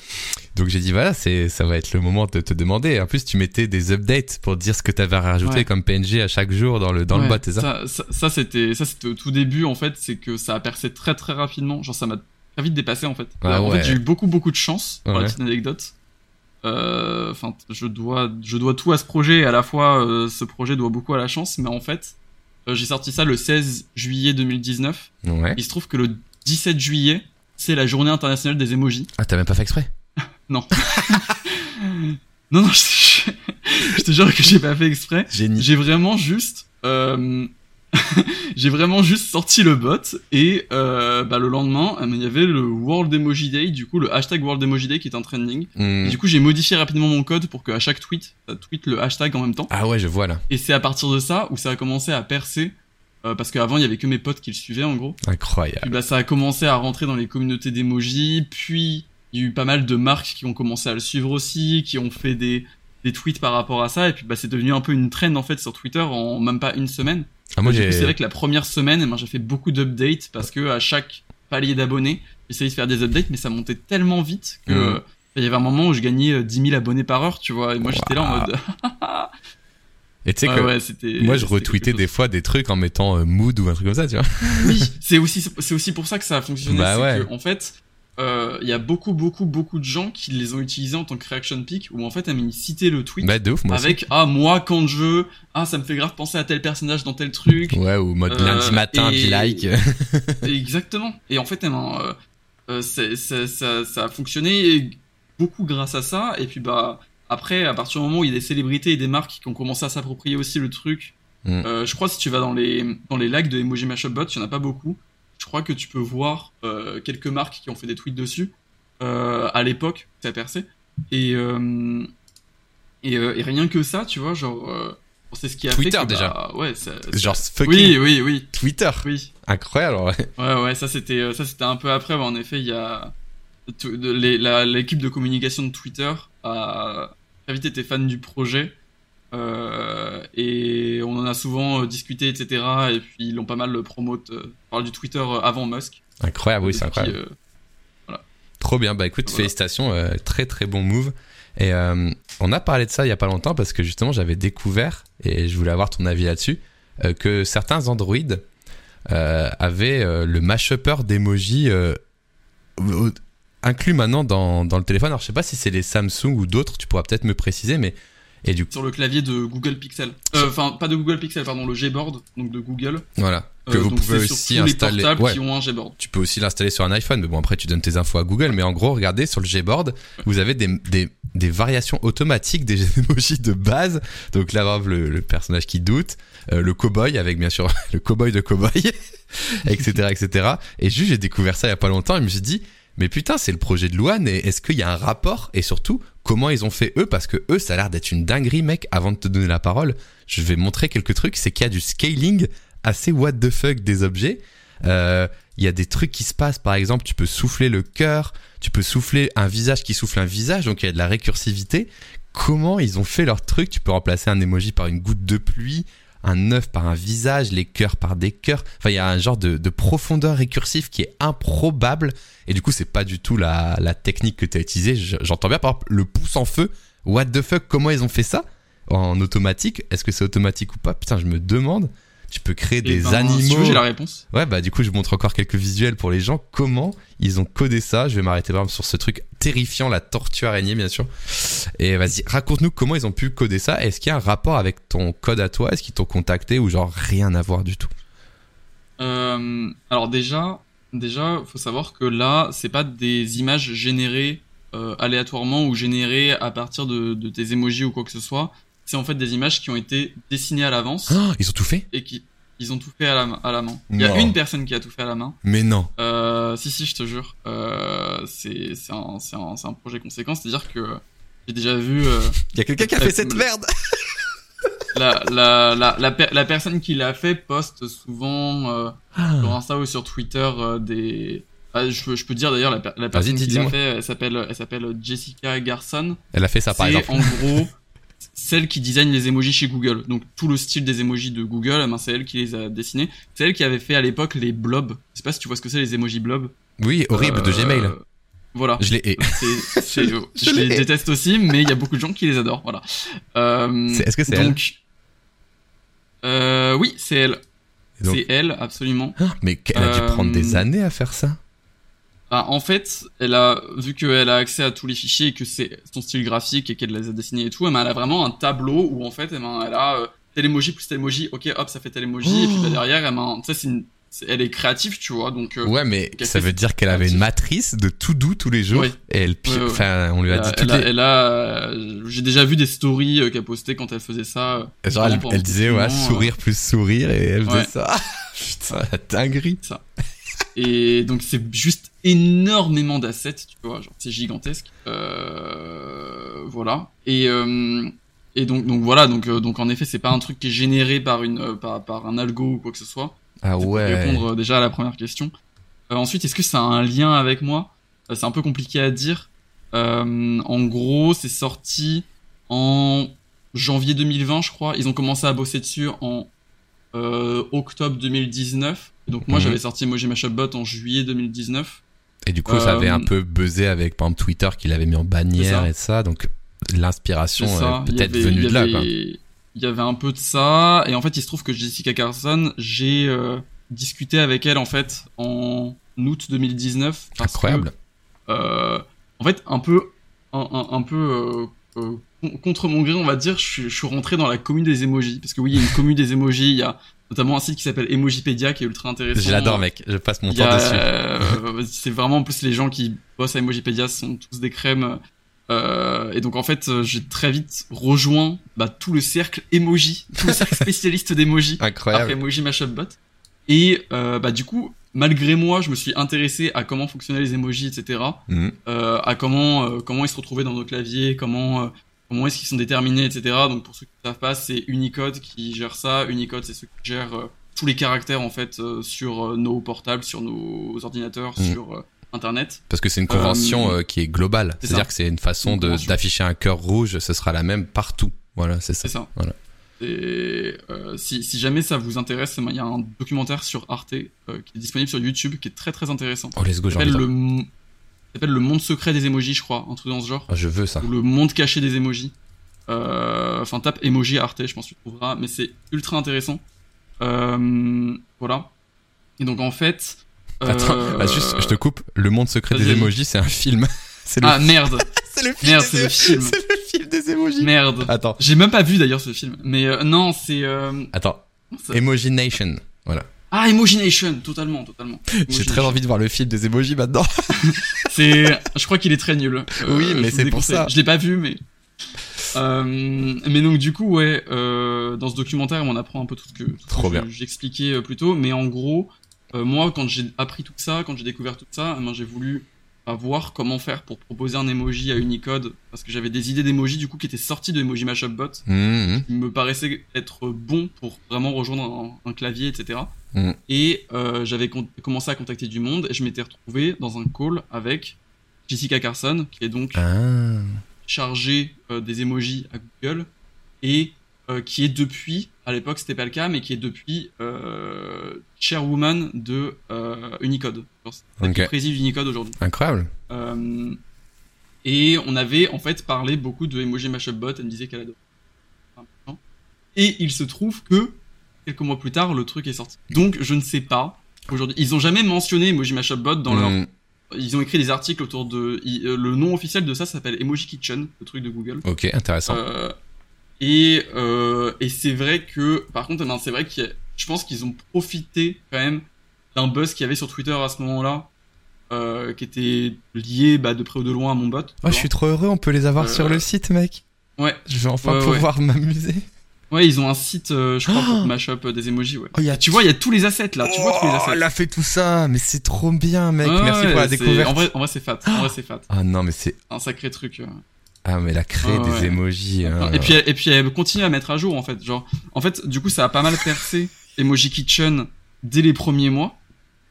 S1: donc j'ai dit voilà, c'est, ça va être le moment de te demander. En plus, tu mettais des updates pour dire ce que t'avais rajouté
S2: Ouais.
S1: comme PNG à chaque jour dans le, dans le bot, c'est ça?
S2: ça, c'était, ça c'était au tout début en fait, c'est que ça a percé très très rapidement. Genre ça m'a très vite dépassé en fait.
S1: Ah
S2: en
S1: ouais.
S2: fait, j'ai eu beaucoup beaucoup de chance. Pour
S1: Ouais.
S2: la petite anecdote. Euh, Enfin, je dois, je dois tout à ce projet. Et à la fois, euh, ce projet doit beaucoup à la chance, mais en fait, euh, j'ai sorti ça le 16 juillet 2019.
S1: Ouais.
S2: Il se trouve que le 17 juillet, c'est la journée internationale des emojis.
S1: Ah, t'as même pas fait exprès? [LAUGHS]
S2: Non. [LAUGHS] non, non, je, je te jure que j'ai pas fait exprès.
S1: Génie.
S2: J'ai vraiment juste, euh, [LAUGHS] j'ai vraiment juste sorti le bot et euh, bah, le lendemain, euh, il y avait le World Emoji Day, du coup le hashtag World Emoji Day qui est en trending.
S1: Hmm.
S2: Et du coup, j'ai modifié rapidement mon code pour qu'à chaque tweet, ça tweet le hashtag en même temps.
S1: Ah ouais, je vois là.
S2: Et c'est à partir de ça où ça a commencé à percer. euh, parce qu'avant, il y avait que mes potes qui le suivaient en gros.
S1: Incroyable.
S2: Puis bah, ça a commencé à rentrer dans les communautés d'emoji. Puis il y a eu pas mal de marques qui ont commencé à le suivre aussi, qui ont fait des, des tweets par rapport à ça. Et puis bah, c'est devenu un peu une trend en fait sur Twitter en même pas une semaine.
S1: Ah, moi, j'ai.
S2: c'est vrai que la première semaine, eh ben, j'ai fait beaucoup d'updates parce que à chaque palier d'abonnés, j'essayais de faire des updates, mais ça montait tellement vite que
S1: Mhm.
S2: euh, il y avait un moment où je gagnais euh, 10 000 abonnés par heure, tu vois. Et moi, j'étais là en mode. [LAUGHS]
S1: Et tu sais que.
S2: ouais.
S1: Moi, je retweetais des fois des trucs en mettant euh, mood ou un truc comme ça, tu vois.
S2: Oui, c'est aussi c'est aussi pour ça que ça a fonctionné.
S1: Bah ouais.
S2: que, en fait, euh, il y a beaucoup beaucoup beaucoup de gens qui les ont utilisés en tant que reaction pic où en fait ils citaient le tweet
S1: Bah, de ouf, moi aussi.
S2: avec ah moi quand je veux ah ça me fait grave penser à tel personnage dans tel truc.
S1: Ouais, ou mode
S2: Euh,
S1: lundi matin,
S2: et-
S1: puis like. [LAUGHS]
S2: Exactement. Et en fait, ben, euh, euh, c'est- c'est- ça, ça a fonctionné beaucoup grâce à ça. Et puis bah après, à partir du moment où il y a des célébrités et des marques qui ont commencé à s'approprier aussi le truc,
S1: Mm.
S2: euh, je crois si tu vas dans les dans les likes de Emoji Mashup Bot, il y en a pas beaucoup. Je crois que tu peux voir euh, quelques marques qui ont fait des tweets dessus euh, à l'époque, ça percé. Et euh, et, et rien que ça, tu vois, genre c'est ce qui a
S1: Twitter,
S2: fait que,
S1: déjà.
S2: bah, ouais, ça, ça-
S1: Genre, fucking
S2: oui, oui, oui,
S1: Twitter.
S2: oui.
S1: Incroyable, ouais.
S2: Ouais, ouais, ça c'était, ça c'était un peu après. ouais, en effet, il y a l'équipe de communication de Twitter a très vite été fan du projet euh, et on en a souvent euh, discuté, etc. Et puis ils l'ont pas mal promote. Euh, parle du Twitter euh, avant Musk.
S1: Incroyable, oui, c'est incroyable.
S2: euh,
S1: Trop bien, bah écoute,
S2: Voilà.
S1: félicitations, euh, très très bon move. Et euh, on a parlé de ça il y a pas longtemps parce que justement j'avais découvert, et je voulais avoir ton avis là-dessus, euh, que certains Android euh, avaient euh, le mashupper d'emoji euh, inclus maintenant dans, dans le téléphone. Alors je sais pas si c'est les Samsung ou d'autres, tu pourras peut-être me préciser, mais et du coup,
S2: sur le clavier de Google Pixel. Euh, Enfin, pas de Google Pixel, pardon, le Gboard, donc de Google.
S1: voilà, que
S2: Euh,
S1: vous
S2: donc
S1: pouvez aussi
S2: les
S1: installer.
S2: portables
S1: Ouais,
S2: qui ont un Gboard.
S1: tu peux aussi l'installer sur un iPhone, mais bon après tu donnes tes infos à Google. Mais en gros, regardez sur le Gboard, vous avez des, des, des variations automatiques des [LAUGHS] emojis de base. Donc là, le, le personnage qui doute, euh, le cowboy avec bien sûr [LAUGHS] le cowboy de cowboy, [LAUGHS] etc., etc. Et juste j'ai découvert ça il y a pas longtemps et je me suis dit, mais putain, c'est le projet de Luan et est-ce qu'il y a un rapport? Et surtout comment ils ont fait eux parce que eux ça a l'air d'être une dinguerie mec. Avant de te donner la parole, je vais montrer quelques trucs. C'est qu'il y a du scaling assez what the fuck des objets. Euh, il y a des trucs qui se passent. Par exemple, tu peux souffler le cœur, tu peux souffler un visage qui souffle un visage, donc il y a de la récursivité. Comment ils ont fait leur truc? Tu peux remplacer un emoji par une goutte de pluie, un œuf par un visage, les cœurs par des cœurs. Enfin, il y a un genre de, de profondeur récursive qui est improbable. Et du coup, c'est pas du tout la, la technique que tu as utilisée. Je- J'entends bien par exemple le pouce en feu. What the fuck? Comment ils ont fait ça? En automatique? Est-ce que c'est automatique ou pas? Putain, je me demande. Tu peux créer
S2: Et
S1: des
S2: ben,
S1: animaux.
S2: j'ai la réponse.
S1: Ouais, bah du coup, je montre encore quelques visuels pour les gens. Comment ils ont codé ça? Je vais m'arrêter par exemple sur ce truc terrifiant, la tortue araignée, bien sûr. Et vas-y, raconte-nous comment ils ont pu coder ça. Est-ce qu'il y a un rapport avec ton code à toi? Est-ce qu'ils t'ont contacté ou genre rien à voir du tout?
S2: Euh, alors déjà, déjà, faut savoir que là, c'est pas des images générées euh, aléatoirement ou générées à partir de, de tes emojis ou quoi que ce soit. C'est en fait des images qui ont été dessinées à l'avance
S1: Oh, Ils ont tout fait
S2: et qui ils ont tout fait à la, main- à la main. Il y a une personne qui a tout fait à la main.
S1: Mais non.
S2: Euh, si si, je te jure. Euh, c'est c'est un, c'est un, c'est un projet conséquent. C'est-à-dire que j'ai déjà vu euh,
S1: Il y a quelqu'un qui a fait cette merde [LAUGHS]
S2: la, la, la, la, per- la personne qui l'a fait poste souvent euh, sur
S1: Ah.
S2: Insta ou sur Twitter euh, des. Ah, je, peux- je peux dire d'ailleurs la, per- la personne qui l'a fait, elle s'appelle, elle s'appelle Jessica Garson.
S1: Elle a fait ça par exemple.
S2: en gros, [LAUGHS] celle qui design les emojis chez Google. Donc tout le style des emojis de Google, eh ben, c'est elle qui les a dessinés. C'est elle qui avait fait à l'époque les blobs. Je sais pas si tu vois ce que c'est les emojis blobs.
S1: Oui, horrible de
S2: Euh,
S1: Gmail.
S2: Voilà.
S1: Je les hais.
S2: C'est- c'est- [LAUGHS] je,
S1: je
S2: les déteste aussi, mais il y a beaucoup de gens qui les adorent. Voilà. Euh,
S1: C'est- Est-ce que c'est elle
S2: donc, euh, oui, c'est elle.
S1: Donc-
S2: C'est elle, absolument.
S1: Mais elle a dû prendre des années à faire ça.
S2: Ah, en fait, elle a vu qu'elle a accès à tous les fichiers et que c'est son style graphique et qu'elle les a dessinés et tout, eh ben, elle a vraiment un tableau où en fait, eh ben, elle a euh, tel emoji plus tel emoji. Ok, hop, ça fait tel emoji. Et puis bah, derrière, eh ben, tu sais, c'est une- elle est créative, tu vois. Donc, euh,
S1: Ouais, mais ça
S2: fait
S1: veut dire qu'elle avait une matrice de tout doux tous les jours.
S2: Oui.
S1: Et elle, pi-
S2: Ouais, ouais.
S1: enfin, on lui a
S2: elle
S1: dit
S2: a, elle a-
S1: les...
S2: elle a, euh, j'ai déjà vu des stories euh, qu'elle postait quand elle faisait ça. euh,
S1: Genre, elle, elle disait, ouais,
S2: euh,
S1: sourire plus sourire, et elle faisait
S2: Ouais.
S1: ça. [LAUGHS] Putain, la dinguerie.
S2: Et donc c'est juste énormément d'assets, tu vois, genre c'est gigantesque. Euh, voilà. Et euh, et donc donc voilà, donc euh, donc en effet c'est pas un truc qui est généré par une euh, par, par un algo ou quoi que ce soit.
S1: Ah
S2: C'est pour
S1: ouais.
S2: Répondre euh, déjà à la première question. Euh, ensuite, est-ce que ça a un lien avec moi? C'est un peu compliqué à dire. Euh, en gros, c'est sorti en janvier 2020, je crois. Ils ont commencé à bosser dessus en euh, octobre 2019. Et donc moi,
S1: Mhm.
S2: j'avais sorti Emoji Mashup Bot en juillet 2019.
S1: Et du coup, ça avait
S2: Euh,
S1: un peu buzzé avec, par exemple, Twitter qui l'avait mis en bannière et ça. Donc, l'inspiration peut-être venue de là, quoi.
S2: Il y avait un peu de ça. Et en fait, il se trouve que Jessica Carson, j'ai euh, discuté avec elle en fait en août 2019. parce que,
S1: Incroyable.
S2: euh, en fait, un peu, un, un, un peu euh, euh, con- contre mon gré, on va dire, je, suis- je suis rentré dans la commune des emojis. Parce que oui, il y a une commune des emojis. Il y a notamment un site qui s'appelle Emojipedia qui est ultra intéressant.
S1: Je l'adore, mec. Je passe mon temps dessus.
S2: euh, [LAUGHS] c'est vraiment en plus les gens qui bossent à Emojipedia sont tous des crèmes. Euh, et donc en fait, euh, j'ai très vite rejoint bah, tout le cercle emoji, tout le cercle [LAUGHS] spécialiste d'emoji après. Emoji Mashup Bot. Et euh, bah du coup, malgré moi, je me suis intéressé à comment fonctionnaient les emojis, etc.
S1: Mhm.
S2: À comment comment ils se retrouvaient dans nos claviers, comment comment est-ce qu'ils sont déterminés, etc. Donc pour ceux qui ne savent pas, c'est Unicode qui gère ça. Unicode, c'est ceux qui gèrent euh, tous les caractères en fait euh, sur euh, nos portables, sur nos ordinateurs,
S1: Mhm.
S2: sur Internet.
S1: Parce que c'est une convention qui est globale.
S2: c'est
S1: C'est-à-dire que c'est une façon
S2: Une
S1: de-
S2: convention.
S1: d'afficher un cœur rouge, ce sera la même partout. Voilà, c'est ça.
S2: C'est ça.
S1: Voilà.
S2: Et euh, si, si jamais ça vous intéresse, il y a un documentaire sur Arte euh, qui est disponible sur YouTube qui est très très intéressant.
S1: Oh, let's go, de-
S2: le, s'appelle le monde secret des emojis, je crois, un truc dans ce genre.
S1: Ah, je veux ça.
S2: Ou le monde caché des emojis. Euh, Enfin, tape emoji Arte, je pense que tu trouveras, mais c'est ultra intéressant. Euh, voilà. Et donc en fait.
S1: Attends,
S2: euh,
S1: ah, juste, je te coupe. Le monde secret des emojis, c'est un film. [LAUGHS] c'est le,
S2: Ah merde, [LAUGHS]
S1: c'est le film
S2: merde, c'est le film.
S1: C'est le film des emojis.
S2: merde.
S1: Attends,
S2: J'ai même pas vu d'ailleurs ce film, mais euh, non, c'est. euh,
S1: attends. Emoji Nation. Voilà.
S2: Ah, Emogination, totalement, totalement.
S1: J'ai très envie de voir le film des emojis maintenant. [LAUGHS]
S2: C'est, je crois qu'il est très nul. Euh,
S1: Oui, mais c'est pour ça.
S2: Je l'ai pas vu, mais. Euh, mais donc du coup, ouais, euh, dans ce documentaire, on apprend un peu tout ce que, tout j'expliquais euh, plus tôt. Mais en gros, euh, moi, quand j'ai appris tout ça, quand j'ai découvert tout ça, eh ben, j'ai voulu bah, voir comment faire pour proposer un emoji à Unicode, parce que j'avais des idées d'emoji du coup qui étaient sorties de Emoji Mashup Bot,
S1: Mhm.
S2: qui me paraissaient être bons pour vraiment rejoindre un, un clavier, etc. Et euh, j'avais commencé à contacter du monde et je m'étais retrouvé dans un call avec Jessica Carson, qui est donc
S1: Ah.
S2: chargée euh, des emojis à Google et euh, qui est depuis, à l'époque c'était pas le cas, mais qui est depuis euh, chairwoman de euh, Unicode. C'est elle qui
S1: Ok.
S2: préside Unicode aujourd'hui.
S1: Incroyable.
S2: Euh, et on avait en fait parlé beaucoup de Emoji Mashup Bot, elle me disait qu'elle adorait. Enfin, Et il se trouve que quelques mois plus tard, le truc est sorti. Donc je ne sais pas. Aujourd'hui, ils ont jamais mentionné Emoji Mashup Bot dans leur.
S1: Mhm.
S2: Ils ont écrit des articles autour de. Le nom officiel de ça s'appelle Emoji Kitchen, le truc de Google.
S1: Ok, intéressant.
S2: Euh, et euh, et c'est vrai que, par contre, c'est vrai que je pense qu'ils ont profité quand même d'un buzz qu'il y avait sur Twitter à ce moment-là, euh, qui était lié bah, de près ou de loin à mon bot.
S1: Oh, je suis trop heureux, on peut les avoir
S2: Euh,
S1: sur le site, mec.
S2: Ouais,
S1: Je vais enfin
S2: Ouais, ouais.
S1: pouvoir m'amuser.
S2: ouais, ils ont un site, euh, je crois,
S1: Oh
S2: pour mashup des emojis. Ouais.
S1: Oh, y a-
S2: Tu vois, il y a tous les assets là. Tu vois tous les
S1: Oh,
S2: assets.
S1: elle a fait tout ça, mais c'est trop bien, mec. Merci
S2: ouais,
S1: pour la découverte.
S2: En vrai, en vrai c'est fat. En vrai, c'est fat.
S1: Ah non, mais c'est.
S2: Un sacré truc.
S1: Ah, mais la créée
S2: Ah,
S1: des
S2: ouais.
S1: emojis. hein.
S2: Et puis, elle- et puis elle continue à mettre à jour en fait. Genre, en fait, du coup, ça a pas mal percé Emoji Kitchen dès les premiers mois.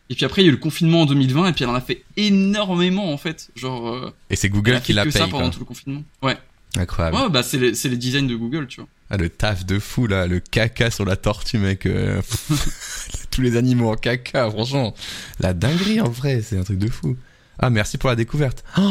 S2: Et puis après, il y a eu le confinement en 2020, et puis elle en a fait énormément en fait. Genre, euh,
S1: Et c'est
S2: elle
S1: Google
S2: a
S1: qui la paye.
S2: ça pendant
S1: quoi.
S2: tout le confinement. Ouais.
S1: Incroyable.
S2: Ouais, bah c'est les, les designs de Google, tu vois.
S1: Ah, le taf de fou là, le caca sur la tortue, mec. euh, [LAUGHS] Tous les animaux en caca, franchement. La dinguerie en vrai, c'est un truc de fou. Ah, merci pour la découverte. Oh,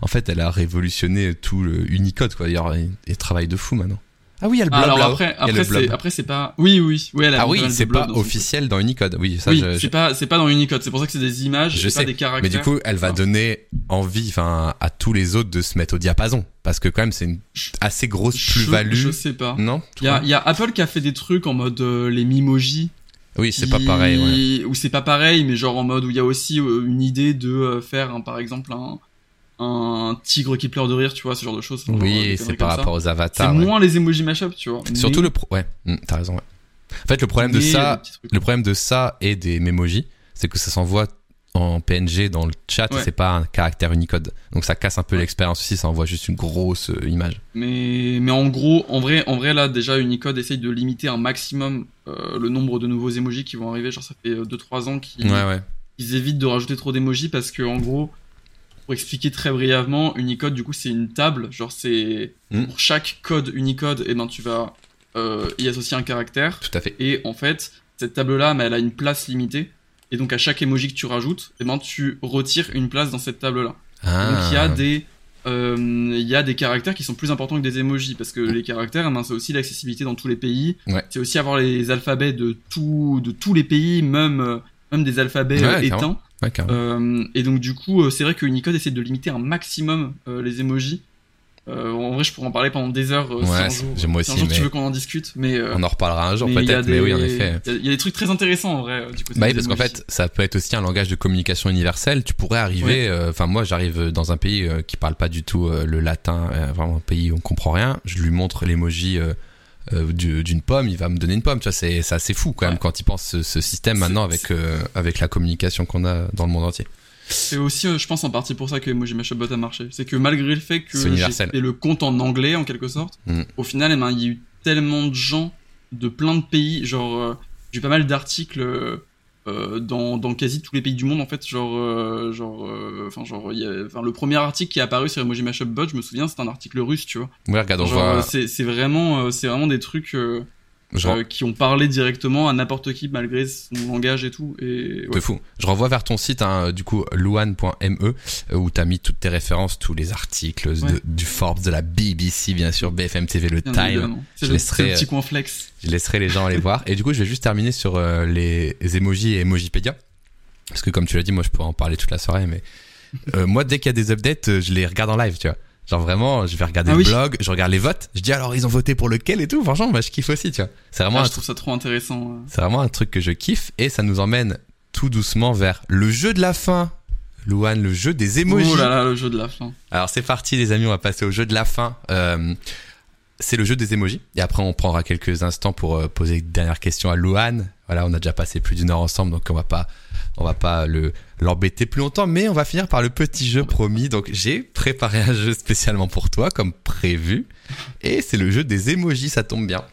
S1: en fait, elle a révolutionné tout le Unicode, quoi. Il y a un travail de fou maintenant. Ah oui, il y a le blob
S2: Alors après, après c'est,
S1: blob.
S2: après c'est pas. Oui, oui, oui. Elle a
S1: Ah oui, c'est pas
S2: dans
S1: officiel dans Unicode. Oui, ça,
S2: oui,
S1: je,
S2: c'est
S1: je-
S2: pas, c'est pas dans Unicode. C'est pour ça que c'est des images,
S1: Je
S2: c'est
S1: sais,
S2: pas des caractères.
S1: Mais du coup, elle va
S2: Ah.
S1: donner envie, enfin, à tous les autres de se mettre au diapason, parce que quand même, c'est une assez grosse plus-value.
S2: Je sais pas.
S1: Non tu
S2: Il y a,
S1: crois
S2: il y a Apple qui a fait des trucs en mode euh, les Mimojis.
S1: Oui, c'est
S2: qui-
S1: pas pareil. Ouais.
S2: Ou c'est pas pareil, mais genre en mode où il y a aussi euh, une idée de euh, faire, par exemple, un, un tigre qui pleure de rire, tu vois, ce genre de choses.
S1: Oui, c'est par
S2: ça.
S1: rapport aux
S2: C'est
S1: avatars. ouais.
S2: moins les emojis mashup, tu vois.
S1: Surtout
S2: mais-
S1: le pro... ouais, hmm, t'as raison. Ouais. En fait, le problème de ça, le problème de ça et des memojis, c'est que ça s'envoie en PNG dans le chat, et c'est pas un caractère Unicode. Donc ça casse un peu
S2: Ouais.
S1: l'expérience aussi, ça envoie juste une grosse euh, image.
S2: Mais, mais en gros, en vrai, en vrai, là, déjà, Unicode essaye de limiter un maximum euh, le nombre de nouveaux emojis qui vont arriver. Genre, ça fait 2-3 ans qu'ils
S1: Ouais,
S2: ils évitent de rajouter trop d'emojis parce que, en gros, pour expliquer très brièvement, Unicode, du coup, c'est une table. Genre, c'est
S1: Hmm.
S2: pour chaque code Unicode, et ben, tu vas euh, y associer un caractère.
S1: Tout à fait.
S2: Et en fait, cette table-là, mais elle a une place limitée. Et donc, à chaque emoji que tu rajoutes, et ben, tu retires une place dans cette table-là.
S1: Ah.
S2: Donc il y a des euh, y a des caractères qui sont plus importants que des emojis parce que les caractères, eh ben, c'est aussi l'accessibilité dans tous les pays.
S1: Ouais.
S2: C'est aussi avoir les alphabets de tout de tous les pays, même euh, même des alphabets
S1: Ouais,
S2: euh, éteints.
S1: Ouais.
S2: Euh, et donc du coup, c'est vrai que Unicode essaie de limiter un maximum euh, les emojis. Euh, en vrai, je pourrais en parler pendant des heures. euh, si
S1: Ouais,
S2: un
S1: c'est- moi
S2: si un
S1: aussi,
S2: jour
S1: mais-
S2: tu veux qu'on en discute, mais euh,
S1: On en reparlera un jour peut-être, mais oui, en effet.
S2: Il y, a- il y a des trucs très intéressants en vrai euh, du côté
S1: Bah oui, parce qu'en fait, ça peut être aussi un langage de communication universel. Tu pourrais arriver, euh, enfin moi j'arrive dans un pays qui parle pas du tout le latin, vraiment un pays où on comprend rien. Je lui montre l'emoji du- d'une pomme, il va me donner une pomme. Tu vois, c'est assez fou quand même
S2: Ouais.
S1: quand il pense ce, ce système maintenant avec avec la communication qu'on a dans le monde entier.
S2: C'est aussi, euh, je pense, en partie pour ça que Emoji Mashup Bot a marché. C'est que malgré le fait que fait le compte en anglais, en quelque sorte,
S1: Mm.
S2: au final, eh ben, il y a eu tellement de gens de plein de pays, genre, euh, j'ai eu pas mal d'articles euh, dans, dans quasi tous les pays du monde, en fait, genre, euh, genre, enfin, genre, il y a- enfin, le premier article qui est apparu sur Emoji Mashup Bot, je me souviens, c'est un article russe, tu vois.
S1: Ouais, regarde, on
S2: Genre,
S1: voit,
S2: c'est vraiment, c'est vraiment des trucs
S1: je,
S2: euh, qui ont parlé directement à n'importe qui malgré son langage et tout. Et
S1: de
S2: ouais.
S1: fou. Je renvoie vers ton site, hein, du coup, luan.me, euh, où t'as mis toutes tes références, tous les articles de- du Forbes, de la BBC, bien sûr, BFM TV, le
S2: Bien
S1: Time.
S2: C'est
S1: Je
S2: le,
S1: laisserai,
S2: c'est le
S1: euh,
S2: petit coin flex.
S1: Je laisserai les gens aller voir. Et du coup, je vais juste terminer sur euh, les emojis et Emojipédia. Parce que comme tu l'as dit, moi, je pourrais en parler toute la soirée, mais euh, moi, dès qu'il y a des updates, je les regarde en live, tu vois. Genre vraiment, je vais regarder
S2: Ah
S1: le
S2: oui.
S1: blog, je regarde les votes, je dis alors ils ont voté pour lequel et tout. Franchement, bah, je kiffe aussi, tu vois. C'est vraiment,
S2: Ah,
S1: un
S2: je trouve ça trop intéressant.
S1: c'est vraiment un truc que je kiffe et ça nous emmène tout doucement vers le jeu de la fin. Louane, le jeu des emojis.
S2: Oh là là, le jeu de la fin.
S1: Alors c'est parti les amis, on va passer au jeu de la fin. Euh, c'est le jeu des emojis. Et après on prendra quelques instants pour euh, poser une dernière question à Louane. Voilà, on a déjà passé plus d'une heure ensemble, donc on va pas, on va pas le l'embêter plus longtemps, mais on va finir par le petit jeu promis. Donc j'ai préparé un jeu spécialement pour toi, comme prévu, et c'est le jeu des emojis, ça tombe bien.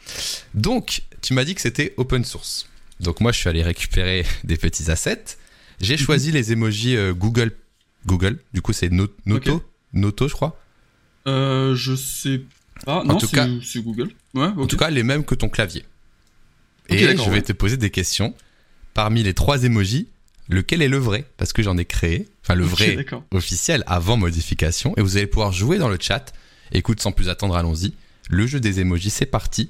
S1: Donc tu m'as dit que c'était open source. Donc moi je suis allé récupérer [LAUGHS] des petits assets. J'ai choisi les emojis euh, Google, Google. Du coup c'est No- Noto? Noto je crois.
S2: Euh, je sais pas. non,
S1: tout
S2: c'est
S1: cas-
S2: c'est Google. Ouais.
S1: En tout cas, les mêmes que ton clavier. Et je vais
S2: ouais.
S1: te poser des questions. Parmi les trois emojis, lequel est le vrai? Parce que j'en ai créé, enfin le vrai officiel avant modification. Et vous allez pouvoir jouer dans le chat. Écoute, sans plus attendre, allons-y. Le jeu des emojis, c'est parti.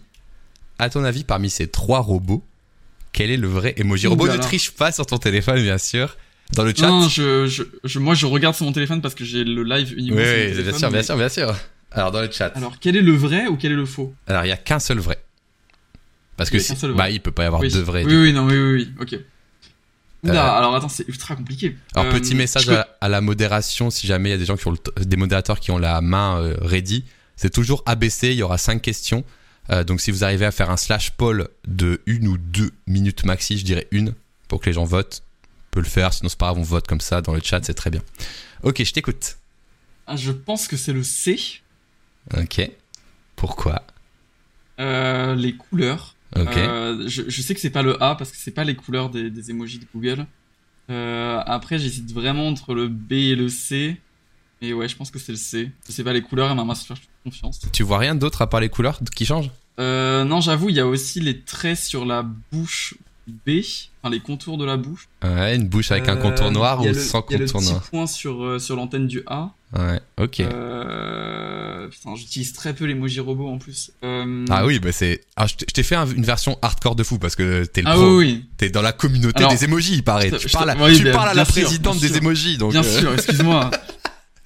S1: À ton avis, parmi ces trois robots, quel est le vrai emoji Robot ne triche pas sur ton téléphone, bien sûr. Dans le chat.
S2: Non, je, je, je- moi je regarde sur mon téléphone parce que j'ai le live
S1: oui,
S2: uniquement sur mon
S1: oui, bien sûr, bien sûr, bien sûr. Alors, dans le chat.
S2: Alors, quel est le vrai ou quel est le faux?
S1: Alors, il y a qu'un seul vrai. Parce que si- bah, il peut pas y avoir
S2: oui.
S1: deux vrais.
S2: Oui, oui, non, oui, oui, oui, ok.
S1: Euh,
S2: alors attends, c'est ultra compliqué.
S1: Alors
S2: Euh,
S1: petit message
S2: peux-
S1: à, à la modération, si jamais il y a des gens qui ont le des modérateurs qui ont la main euh, ready, c'est toujours ABC. Il y aura cinq questions. Euh, donc si vous arrivez à faire un slash poll de une ou deux minutes maxi, je dirais une pour que les gens votent. On peut le faire, sinon c'est pas grave, on vote comme ça dans le chat, c'est très bien. Ok, je t'écoute.
S2: Ah, je pense que c'est le C.
S1: Ok. Pourquoi?
S2: Euh, les couleurs.
S1: Ok.
S2: Euh, je, je sais que c'est pas le A parce que c'est pas les couleurs des, des emojis de Google. Euh, après, j'hésite vraiment entre le B et le C. Et ouais, je pense que c'est le C. Je sais pas les couleurs et ma masse. confiance.
S1: Tu vois rien d'autre à part les couleurs qui changent?
S2: Euh, non, j'avoue, il y a aussi les traits sur la bouche B, enfin les contours de la bouche.
S1: Ouais, une bouche avec un contour noir ou
S2: le-
S1: sans
S2: Il y a le
S1: contour
S2: petit
S1: noir
S2: point sur, sur l'antenne du A.
S1: Ouais, ok.
S2: Euh, putain, j'utilise très peu l'emoji robot en plus. Euh,
S1: Ah oui, bah c'est. Ah, je t'ai- fait un- une version hardcore de fou parce que t'es le
S2: Ah
S1: pro.
S2: oui, oui.
S1: T'es dans la communauté
S2: Alors,
S1: des emojis, il paraît. Tu parles, à,
S2: oui,
S1: tu
S2: bien-
S1: parles à la
S2: sûr,
S1: présidente des emojis, donc.
S2: Bien
S1: euh,
S2: sûr, excuse-moi.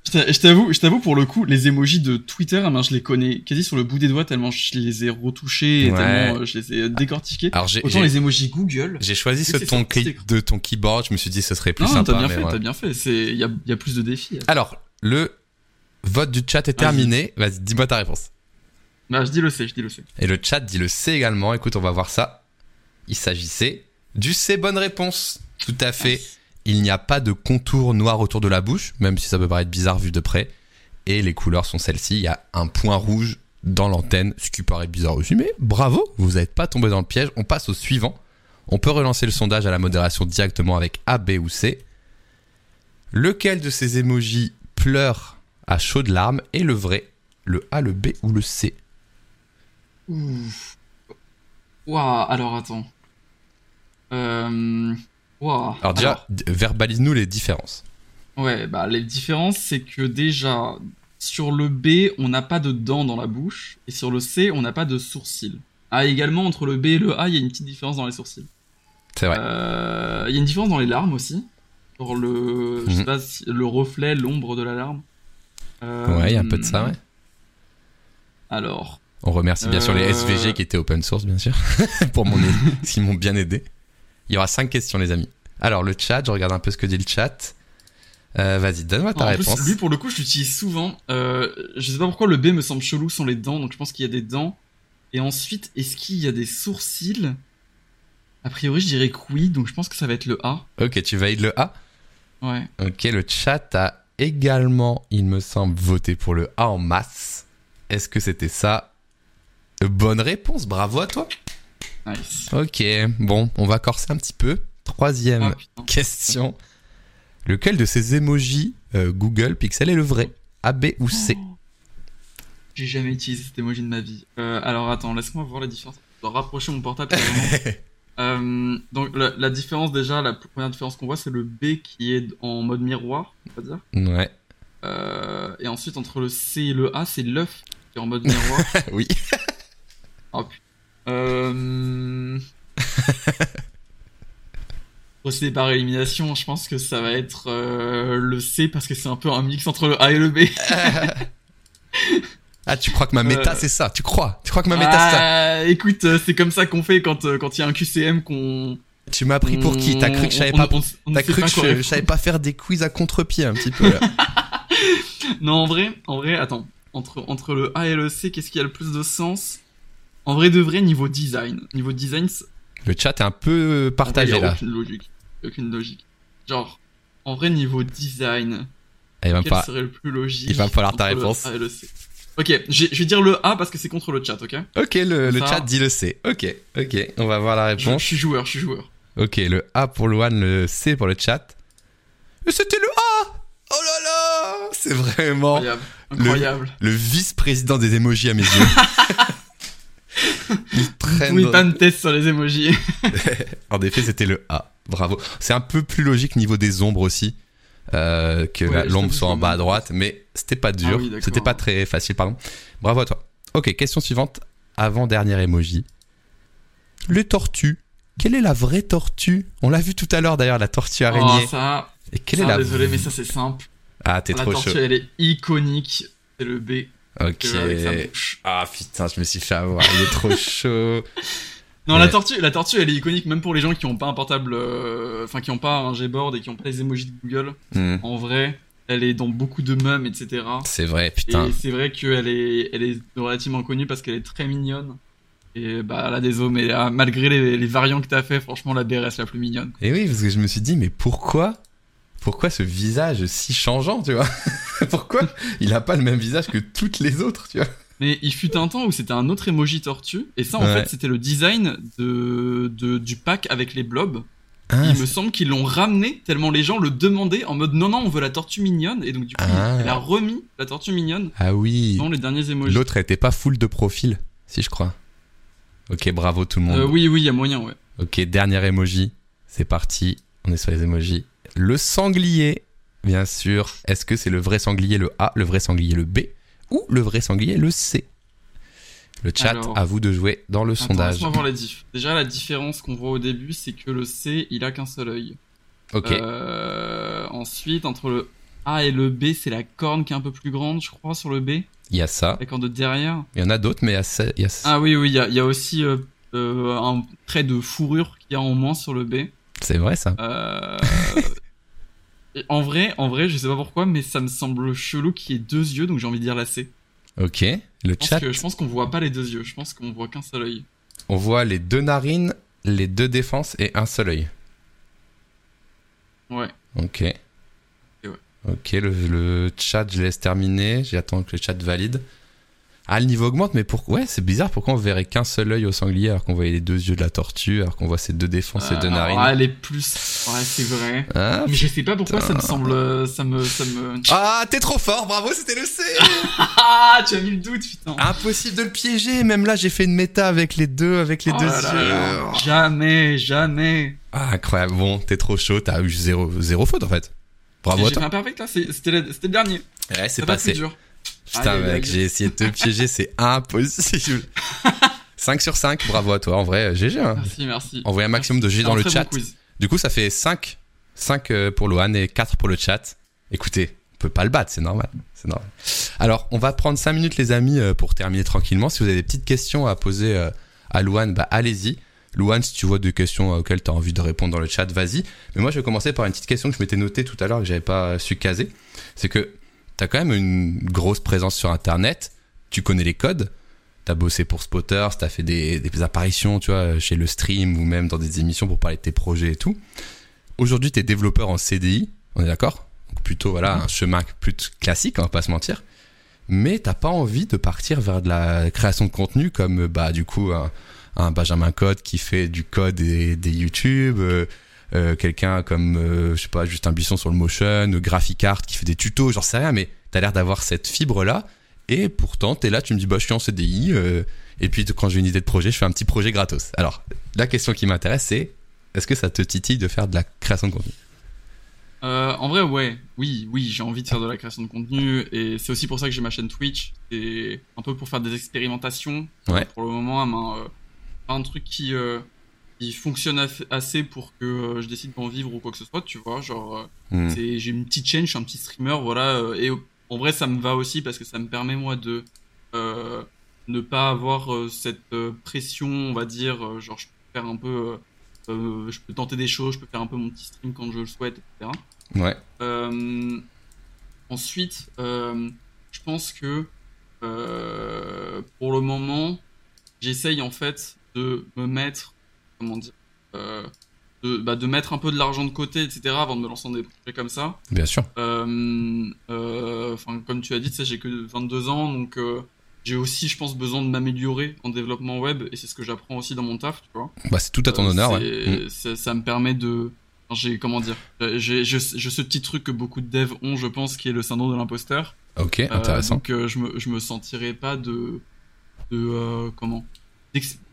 S2: Je t'a- je t'avoue, je t'avoue pour le coup, les emojis de Twitter, ben, je les connais quasi sur le bout des doigts tellement je les ai retouchés et
S1: Ouais.
S2: tellement je les ai décortiqués.
S1: Alors
S2: Autant les emojis Google.
S1: j'ai choisi
S2: Oui,
S1: ceux de
S2: c'est
S1: ton, de ton keyboard. Je me suis dit ce serait plus
S2: Non,
S1: sympa.
S2: t'as bien
S1: mais
S2: fait,
S1: ouais.
S2: t'as bien fait. C'est, il y a, il y a plus de défis.
S1: Alors le vote du chat est terminé. Vas-y, dis-moi ta réponse.
S2: Bah, je dis le C, je dis le C.
S1: Et le chat dit le C également. Écoute, on va voir ça. Il s'agissait du C. Bonne réponse. Tout à fait. Il n'y a pas de contour noir autour de la bouche, même si ça peut paraître bizarre vu de près. Et les couleurs sont celles-ci. Il y a un point rouge dans l'antenne, ce qui paraît bizarre aussi. Mais bravo, vous n'êtes pas tombé dans le piège. On passe au suivant. On peut relancer le sondage à la modération directement avec A, B ou C. Lequel de ces emojis pleure à chaudes larmes est le vrai Le A, le B ou le C.
S2: Ouah, alors attends. Euh... Ouah.
S1: Alors déjà,
S2: alors,
S1: verbalise-nous les différences.
S2: ouais, bah les différences, c'est que déjà, sur le B, on n'a pas de dents dans la bouche, et sur le C, on n'a pas de sourcils. Ah, également, entre le B et le A, il y a une petite différence dans les sourcils.
S1: C'est vrai.
S2: Euh, Il y a une différence dans les larmes aussi. Sur le, je sais
S1: Mhm.
S2: pas le reflet, l'ombre de la larme. Euh,
S1: Ouais, il y a un peu de ça, ouais.
S2: Alors,
S1: On remercie bien sûr les
S2: Euh.
S1: SVG qui étaient open source, bien sûr, [LAUGHS] pour mon aide, s'ils m'ont bien aidé. Il y aura cinq questions, les amis. Alors, le chat, je regarde un peu ce que dit le chat. Euh, Vas-y, donne-moi ta
S2: en
S1: réponse.
S2: plus, lui pour le coup, je l'utilise souvent. Je sais pas pourquoi le B me semble chelou sans les dents, donc je pense qu'il y a des dents. Et ensuite, est-ce qu'il y a des sourcils? A priori, je dirais que oui, donc je pense que ça va être le A.
S1: Ok, tu valides le A?
S2: Ouais.
S1: Ok, le chat a également, il me semble, voté pour le A en masse. Est-ce que c'était ça? Bonne réponse, bravo à toi.
S2: Nice.
S1: Ok, bon, on va corser un petit peu. Troisième
S2: Ah,
S1: question. Lequel de ces emojis euh, Google Pixel est le vrai? A, B ou C?
S2: J'ai jamais utilisé cet emoji de ma vie. Euh, alors attends, laisse-moi voir la différence. Je dois rapprocher mon portable. [LAUGHS] Euh, donc la, la différence déjà, la première différence qu'on voit, c'est le B qui est en mode miroir, on va dire.
S1: Ouais,
S2: Euh, et ensuite entre le C et le A, c'est l'œuf qui est en mode miroir. [LAUGHS]
S1: oui.
S2: Oh putain. Euh... [LAUGHS] Procédé par élimination, je pense que ça va être euh, le C parce que c'est un peu un mix entre le A et le B. [LAUGHS]
S1: Ah, tu crois que ma méta
S2: Euh.
S1: c'est ça? Tu crois? Tu crois que ma méta c'est ça?
S2: Ah, écoute, euh, c'est comme ça qu'on fait quand euh, quand il y a un QCM qu'on.
S1: Tu m'as pris pour qui? T'as cru que je savais
S2: on-
S1: pas
S2: on- on-
S1: cru
S2: pas
S1: que je, je
S2: répondre.
S1: savais pas faire des quiz à contre-pied un petit peu là. [LAUGHS]
S2: Non, en vrai, en vrai, attends. Entre, entre le A et le C, qu'est-ce qui a le plus de sens? En vrai de vrai, niveau design. Niveau design,
S1: Le chat est un peu partagé
S2: vrai, y a
S1: là.
S2: Aucune logique. Aucune logique. Genre, en vrai, niveau design,
S1: Il va,
S2: quel
S1: pas...
S2: serait le plus logique
S1: il va me falloir ta
S2: le
S1: réponse.
S2: A et le C? Ok, je vais dire le A parce que c'est contre le chat, ok
S1: Ok, le, le chat dit le C. Ok, ok, on va voir la
S2: je, je
S1: réponse.
S2: suis joueur, je suis joueur.
S1: Ok, le A pour Luan, le C pour le chat. C'était le A Oh là là C'est vraiment
S2: Incroyable. Incroyable.
S1: le vice-président des emojis à mes yeux. [LAUGHS] Il traîne
S2: pouvez
S1: dans-
S2: pas me tester sur les emojis. [LAUGHS]
S1: En effet, c'était le A. Bravo. C'est un peu plus logique niveau des ombres aussi. Euh, que
S2: Ouais,
S1: la- l'ombre soit en bas à droite, mais c'était pas dur.
S2: Ah oui,
S1: c'était pas très facile, pardon. Bravo à toi. Ok, question suivante. Avant-dernière emoji. Les tortues. Quelle est la vraie tortue? On l'a vu tout à l'heure d'ailleurs, la tortue araignée.
S2: Oh, ça.
S1: Et quelle
S2: ça,
S1: est la
S2: désolé, mais ça c'est simple.
S1: Ah, t'es
S2: la
S1: trop
S2: tortue,
S1: chaud.
S2: elle est iconique. C'est le B.
S1: Ok. Ah putain, je me suis fait avoir. Il est trop [LAUGHS] chaud.
S2: Non, la tortue, la tortue, elle est iconique même pour les gens qui ont pas un portable, euh, enfin qui ont pas un Gboard et qui ont pas les emojis de Google.
S1: Hmm,
S2: En vrai, elle est dans beaucoup de mèmes, etc.
S1: C'est vrai, putain.
S2: Et c'est vrai qu'elle est, elle est relativement connue parce qu'elle est très mignonne. Et bah là, désolé, mais là, malgré les, les variants que t'as fait, franchement, la B reste la plus mignonne.
S1: Et oui, parce que je me suis dit, mais pourquoi Pourquoi ce visage si changeant, tu vois? [LAUGHS] Pourquoi il a pas le même visage que toutes les autres, tu vois?
S2: Mais il fut un temps où c'était un autre emoji tortue, et ça, en
S1: Ouais.
S2: fait, c'était le design de, de, du pack avec les blobs.
S1: Ah,
S2: il me semble qu'ils l'ont ramené tellement les gens le demandaient en mode non non on veut la tortue mignonne et donc du coup
S1: Ah.
S2: il a remis la tortue mignonne
S1: ah oui.
S2: dans les derniers emojis.
S1: L'autre était pas full de profil, si je crois. Ok, bravo tout le monde.
S2: Euh, oui oui il y a moyen ouais.
S1: Ok, dernier emoji. C'est parti. On est sur les emojis. Le sanglier, bien sûr. Est-ce que c'est le vrai sanglier le A, le vrai sanglier le B? Ou le vrai sanglier le C Le chat,
S2: Alors.
S1: à vous de jouer dans le
S2: Attends,
S1: sondage.
S2: voir la diff. Déjà la différence qu'on voit au début c'est que le C il a qu'un seul œil.
S1: Ok.
S2: Euh, ensuite entre le A et le B c'est la corne qui est un peu plus grande je crois sur le B.
S1: Il y a ça.
S2: La corne de derrière.
S1: Il y en a d'autres, mais il y a ça. il y a-
S2: Ah oui oui il y a, il y a aussi euh, euh, un trait de fourrure qu'il y a en moins sur le B.
S1: C'est vrai ça. [LAUGHS]
S2: Et En vrai, en vrai, je sais pas pourquoi, mais ça me semble chelou qu'il y ait deux yeux, donc j'ai envie de dire la C.
S1: Ok. Le
S2: Je
S1: chat,
S2: que- je pense qu'on voit pas les deux yeux, je pense qu'on voit qu'un seul œil.
S1: on voit les deux narines, les deux défenses et un seul œil.
S2: Ouais.
S1: Ok.
S2: ouais.
S1: Ok, le, le chat, je laisse terminer. J'attends que le chat valide. Ah, le niveau augmente, mais pourquoi Ouais, c'est bizarre. Pourquoi on verrait qu'un seul œil au sanglier alors qu'on voyait les deux yeux de la tortue, alors qu'on voit ses deux défenses et deux
S2: Euh,
S1: narines?
S2: ah, elle est plus. Ouais, c'est vrai.
S1: Ah,
S2: Mais je sais pas pourquoi ça me semble. Ça me. Ça me...
S1: Ah, t'es trop fort, bravo, c'était le C
S2: Ah, tu as mis le doute, putain.
S1: Impossible de le piéger, même là j'ai fait une méta avec les deux, avec les
S2: Oh
S1: deux
S2: là
S1: yeux.
S2: là. Jamais, jamais.
S1: Ah, incroyable, bon, t'es trop chaud, t'as eu zéro, zéro faute en fait. Bravo à
S2: J'ai fait
S1: toi.
S2: un perfect là, c'était le, dernier.
S1: Ouais, c'est
S2: C'est pas
S1: passé.
S2: plus dur.
S1: Putain,
S2: aïe,
S1: mec, j'ai essayé de te piéger, c'est [LAUGHS] impossible. 5 sur 5, bravo à toi, en vrai, euh, GG. Hein.
S2: Merci, merci.
S1: Envoyez un maximum de G dans le chat.
S2: bon.
S1: Du coup, ça fait 5. 5 euh, pour Lohan et 4 pour le chat. Écoutez, on peut pas le battre, c'est normal. C'est normal. Alors, on va prendre 5 minutes, les amis, euh, pour terminer tranquillement. Si vous avez des petites questions à poser euh, à Louane, bah allez-y. Louane, si tu vois des questions auxquelles tu as envie de répondre dans le chat, vas-y. Mais moi, je vais commencer par une petite question que je m'étais notée tout à l'heure que j'avais pas su caser. C'est que tu as quand même une grosse présence sur Internet. Tu connais les codes. T'as bossé pour Spotters, t'as fait des, des apparitions, tu vois, chez le stream ou même dans des émissions pour parler de tes projets et tout. Aujourd'hui, t'es développeur en CDI, on est d'accord? Donc plutôt, voilà, un chemin plus classique, on va pas se mentir. Mais t'as pas envie de partir vers de la création de contenu comme, bah, du coup, un, un Benjamin Code qui fait du code et des YouTube, euh, euh, quelqu'un comme, euh, je sais pas, Justin Buisson sur le motion, euh, Graphic Art qui fait des tutos, j'en sais rien, mais t'as l'air d'avoir cette fibre-là. Et pourtant, t'es là, tu me dis, bah, je suis en CDI, euh, et puis quand j'ai une idée de projet, je fais un petit projet gratos. Alors, la question qui m'intéresse, c'est est-ce que ça te titille de faire de la création de contenu?
S2: Euh, en vrai, ouais, oui, oui, j'ai envie de faire de la création de contenu et c'est aussi pour ça que j'ai ma chaîne Twitch. C'est un peu pour faire des expérimentations.
S1: Ouais.
S2: Pour le moment, un truc qui, euh, qui fonctionne assez pour que euh, je décide d'en vivre ou quoi que ce soit, tu vois. Genre, euh,
S1: Hmm.
S2: c'est, j'ai une petite chaîne, je suis un petit streamer, voilà. euh, et en vrai, ça me va aussi parce que ça me permet moi de ne pas avoir cette pression, on va dire. genre, je peux faire un peu, je peux tenter des choses, je peux faire un peu mon petit stream quand je le souhaite, etc.
S1: Ouais.
S2: Ensuite, je pense que pour le moment, j'essaye en fait de me mettre, comment dire, euh, de, bah, de mettre un peu de l'argent de côté, etc. avant de me lancer dans des projets comme ça.
S1: Bien sûr.
S2: Euh, euh, Enfin, comme tu as dit, tu sais, j'ai que 22 ans, donc j'ai aussi, je pense, besoin de m'améliorer en développement web, et c'est ce que j'apprends aussi dans mon taf, tu vois.
S1: Bah, c'est tout à ton honneur, ouais. Hmm.
S2: ça, me permet de. J'ai comment dire J'ai ce petit truc que beaucoup de devs ont, je pense, qui est le syndrome de l'imposteur.
S1: Ok,
S2: Euh,
S1: intéressant.
S2: donc euh, je me je me sentirais pas de de euh, comment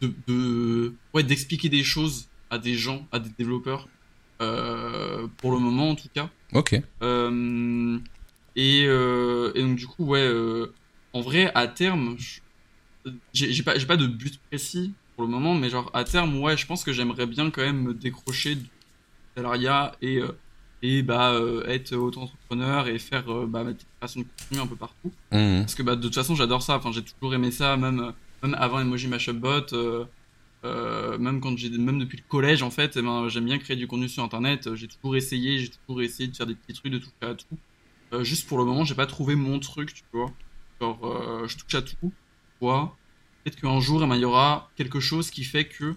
S2: de, de ouais d'expliquer des choses à des gens, à des développeurs. euh, pour le moment en tout cas.
S1: Ok.
S2: Euh, et, euh, et donc du coup, ouais, en vrai, à terme, j'ai pas, pas de but précis pour le moment, mais genre à terme, ouais, je pense que j'aimerais bien quand même me décrocher du salariat et et bah être auto-entrepreneur et faire bah, ma petite création de contenu un peu partout.
S1: Hmm.
S2: Parce que bah, de toute façon, j'adore ça. Enfin, j'ai toujours aimé ça, même, même avant Emoji Mashup Bot, euh, euh, même quand j'ai, même depuis le collège, en fait, eh ben, j'aime bien créer du contenu sur Internet. J'ai toujours essayé, j'ai toujours essayé de faire des petits trucs, de toucher à tout. Euh, juste pour le moment, j'ai pas trouvé mon truc, tu vois. Genre, euh, je touche à tout. Peut-être qu'un jour, eh ben, il y aura quelque chose qui fait que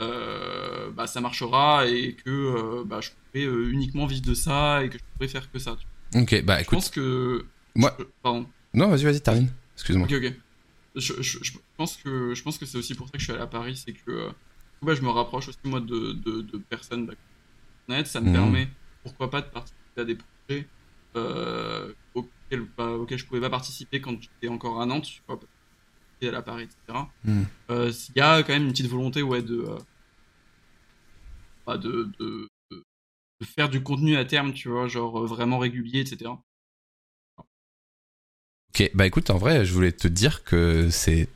S2: euh, bah, ça marchera et que euh, bah, je pourrais euh, uniquement vivre de ça et que je pourrais faire que ça. tu vois.
S1: Ok, bah
S2: Je
S1: écoute.
S2: pense que.
S1: Moi-
S2: je- Pardon.
S1: Non, vas-y, vas-y, termine. Excuse-moi.
S2: Ok, ok. Je, je, je pense que je pense que c'est aussi pour ça que je suis allé à Paris, c'est que euh, bah, je me rapproche aussi moi de, de, de personnes bah, internet, ça me
S1: Mhm.
S2: permet, pourquoi pas, de participer à des projets euh, auxquels, bah, auxquels je pouvais pas participer quand j'étais encore à Nantes, tu vois, à la Paris, etc.
S1: Mhm.
S2: Euh, Il y a quand même une petite volonté, ouais, de, euh, bah, de, de, de- de faire du contenu à terme, tu vois, genre vraiment régulier, etc.
S1: Ok, bah écoute, en vrai, je voulais te dire que c'est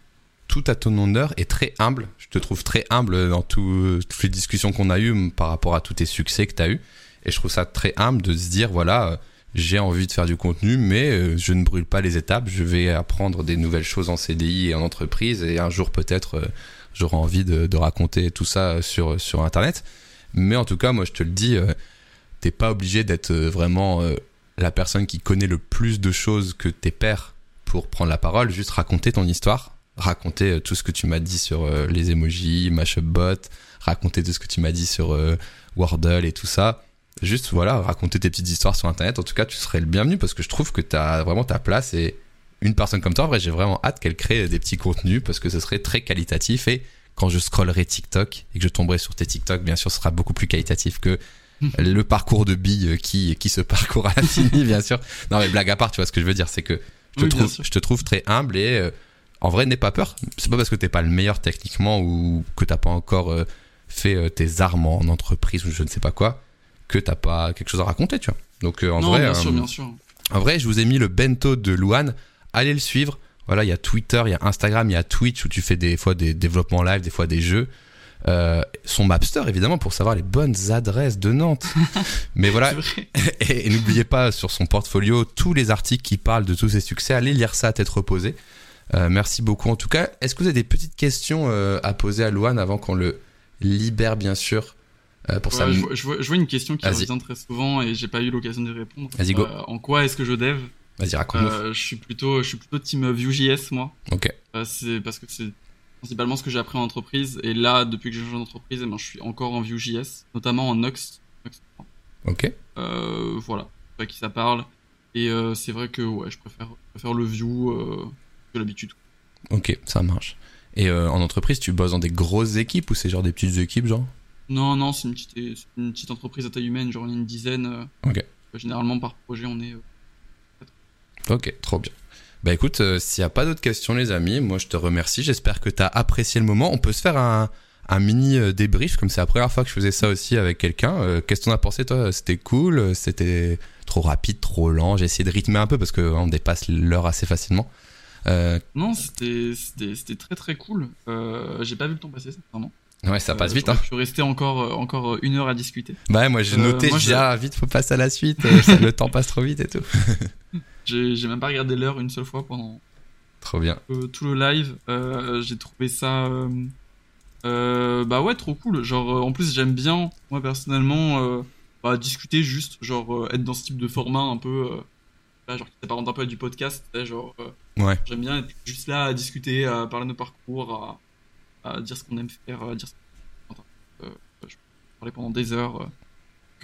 S1: tout à ton honneur et très humble. Je te trouve très humble dans tout- toutes les discussions qu'on a eues par rapport à tous tes succès que tu as eus. Et je trouve ça très humble de se dire, voilà, euh, j'ai envie de faire du contenu, mais euh, je ne brûle pas les étapes. Je vais apprendre des nouvelles choses en CDI et en entreprise. Et un jour, peut-être, euh, j'aurai envie de, de raconter tout ça sur, sur Internet. Mais en tout cas, moi, je te le dis, t'es pas obligé d'être vraiment la personne qui connaît le plus de choses que tes pairs pour prendre la parole, juste raconter ton histoire, raconter tout ce que tu m'as dit sur les emojis, Mashupbot, raconter tout ce que tu m'as dit sur Wordle et tout ça. Juste, voilà, raconter tes petites histoires sur Internet. En tout cas, tu serais le bienvenu parce que je trouve que tu as vraiment ta place et une personne comme toi, en vrai, j'ai vraiment hâte qu'elle crée des petits contenus parce que ce serait très qualitatif et quand je scrollerai TikTok et que je tomberai sur tes TikTok, bien sûr, ce sera beaucoup plus qualitatif que [LAUGHS] le parcours de billes qui, qui se parcourt à l'infini, bien sûr. Non, mais blague à part, tu vois ce que je veux dire, c'est que je te,
S2: Oui, bien
S1: trouve,
S2: sûr.
S1: je te trouve très humble et euh, en vrai, n'aie pas peur. C'est pas parce que t'es pas le meilleur techniquement ou que t'as pas encore euh, fait euh, tes armes en entreprise ou je ne sais pas quoi que t'as pas quelque chose à raconter, tu vois. Donc euh, en
S2: non,
S1: vrai,
S2: bien sûr, bien sûr.
S1: en vrai, je vous ai mis le bento de Luan. Allez le suivre. Voilà, il y a Twitter, il y a Instagram, il y a Twitch où tu fais des fois des développements live, des fois des jeux. Euh, son Mapster, évidemment, pour savoir les bonnes adresses de Nantes. [LAUGHS] Mais voilà, [LAUGHS] et, et n'oubliez pas sur son portfolio tous les articles qui parlent de tous ses succès. Allez lire ça à tête reposée. Euh, merci beaucoup. En tout cas, est-ce que vous avez des petites questions euh, à poser à Luan avant qu'on le libère, bien sûr, euh, pour
S2: Ouais,
S1: ça
S2: je, vois, je vois- une question qui revient très souvent et j'ai pas eu l'occasion de répondre.
S1: Vas-y, go.
S2: En quoi est-ce que je dev?
S1: Vas-y, raconte-nous.
S2: Je suis plutôt, je suis plutôt team Vue.js moi.
S1: Ok.
S2: C'est parce que c'est principalement ce que j'ai appris en entreprise et là depuis que j'ai changé d'entreprise, eh ben, je suis encore en Vue.js, notamment en. Next.
S1: Ok.
S2: Voilà, c'est qui ça parle. Et c'est vrai que ouais, je préfère, je préfère le Vue que l'habitude.
S1: Ok, ça marche. Et euh, en entreprise, tu bosses dans des grosses équipes ou c'est genre des petites équipes, genre?
S2: Non, non, c'est une petite, c'est une petite entreprise à taille humaine, genre une dizaine. euh,
S1: Ok.
S2: Généralement par projet on est euh,
S1: Ok, trop bien. Bah écoute, euh, s'il n'y a pas d'autres questions, les amis, moi je te remercie. J'espère que tu as apprécié le moment. On peut se faire un, un mini euh, débrief, comme c'est la première fois que je faisais ça aussi avec quelqu'un. Euh, Qu'est-ce que t'en as pensé, toi? C'était cool euh, C'était trop rapide, trop lent J'ai essayé de rythmer un peu parce qu'on dépasse l'heure assez facilement. Euh,
S2: Non, c'était très très cool. Euh, j'ai pas vu le temps passer, sincèrement.
S1: ouais, ça passe
S2: Euh,
S1: vite.
S2: j'aurais
S1: Hein.
S2: pu rester encore euh, encore une heure à discuter.
S1: Bah ouais, moi j'ai noté,
S2: moi,
S1: je
S2: je-
S1: ah, vite, faut passer à la suite. ça- le temps passe trop vite et tout. [LAUGHS]
S2: J'ai même pas regardé l'heure une seule fois pendant
S1: Trop bien.
S2: tout le live. J'ai trouvé ça euh, bah ouais trop cool. Genre euh, en plus j'aime bien moi personnellement euh, bah, discuter juste genre être dans ce type de format un peu là, genre qui s'apparente un peu à du podcast. Genre
S1: Ouais.
S2: j'aime bien être juste là à discuter, à parler de nos parcours, à, à dire ce qu'on aime faire, à dire ce qu'on euh, je peux parler pendant des heures.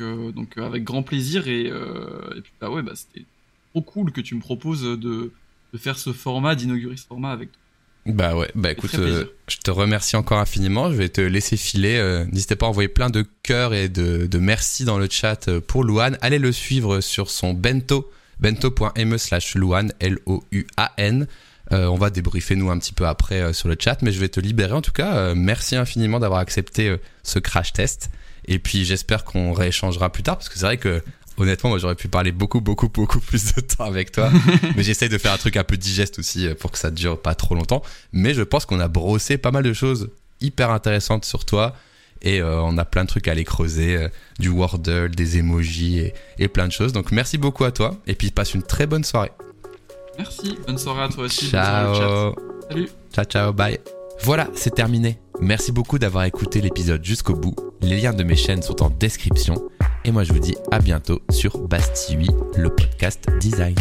S2: euh, donc euh, avec grand plaisir et, euh, et puis bah ouais bah c'était trop cool que tu me proposes de, de faire ce format, d'inaugurer ce format avec toi.
S1: Bah ouais, bah écoute, euh, je te remercie encore infiniment. Je vais te laisser filer. euh, N'hésitez pas à envoyer plein de cœurs et de, de merci dans le chat pour Luan. Allez le suivre sur son bento, bento.me slash Luan, L-O-U-A-N. Euh, on va débriefer nous un petit peu après euh, sur le chat, mais je vais te libérer en tout cas. Euh, merci infiniment d'avoir accepté ce crash test. Et puis j'espère qu'on rééchangera plus tard parce que c'est vrai que honnêtement, moi j'aurais pu parler beaucoup, beaucoup, beaucoup plus de temps avec toi. [LAUGHS] mais j'essaye de faire un truc un peu digeste aussi pour que ça dure pas trop longtemps. Mais je pense qu'on a brossé pas mal de choses hyper intéressantes sur toi. Et euh, on a plein de trucs à aller creuser, euh, du Wordle, des emojis et, et plein de choses. Donc merci beaucoup à toi. Et puis passe une très bonne soirée.
S2: Merci, bonne soirée à toi aussi. chat.
S1: Ciao.
S2: Salut.
S1: Ciao, ciao, bye. Voilà, c'est terminé. Merci beaucoup d'avoir écouté l'épisode jusqu'au bout. Les liens de mes chaînes sont en description. Et moi, je vous dis à bientôt sur Bastille, le podcast design.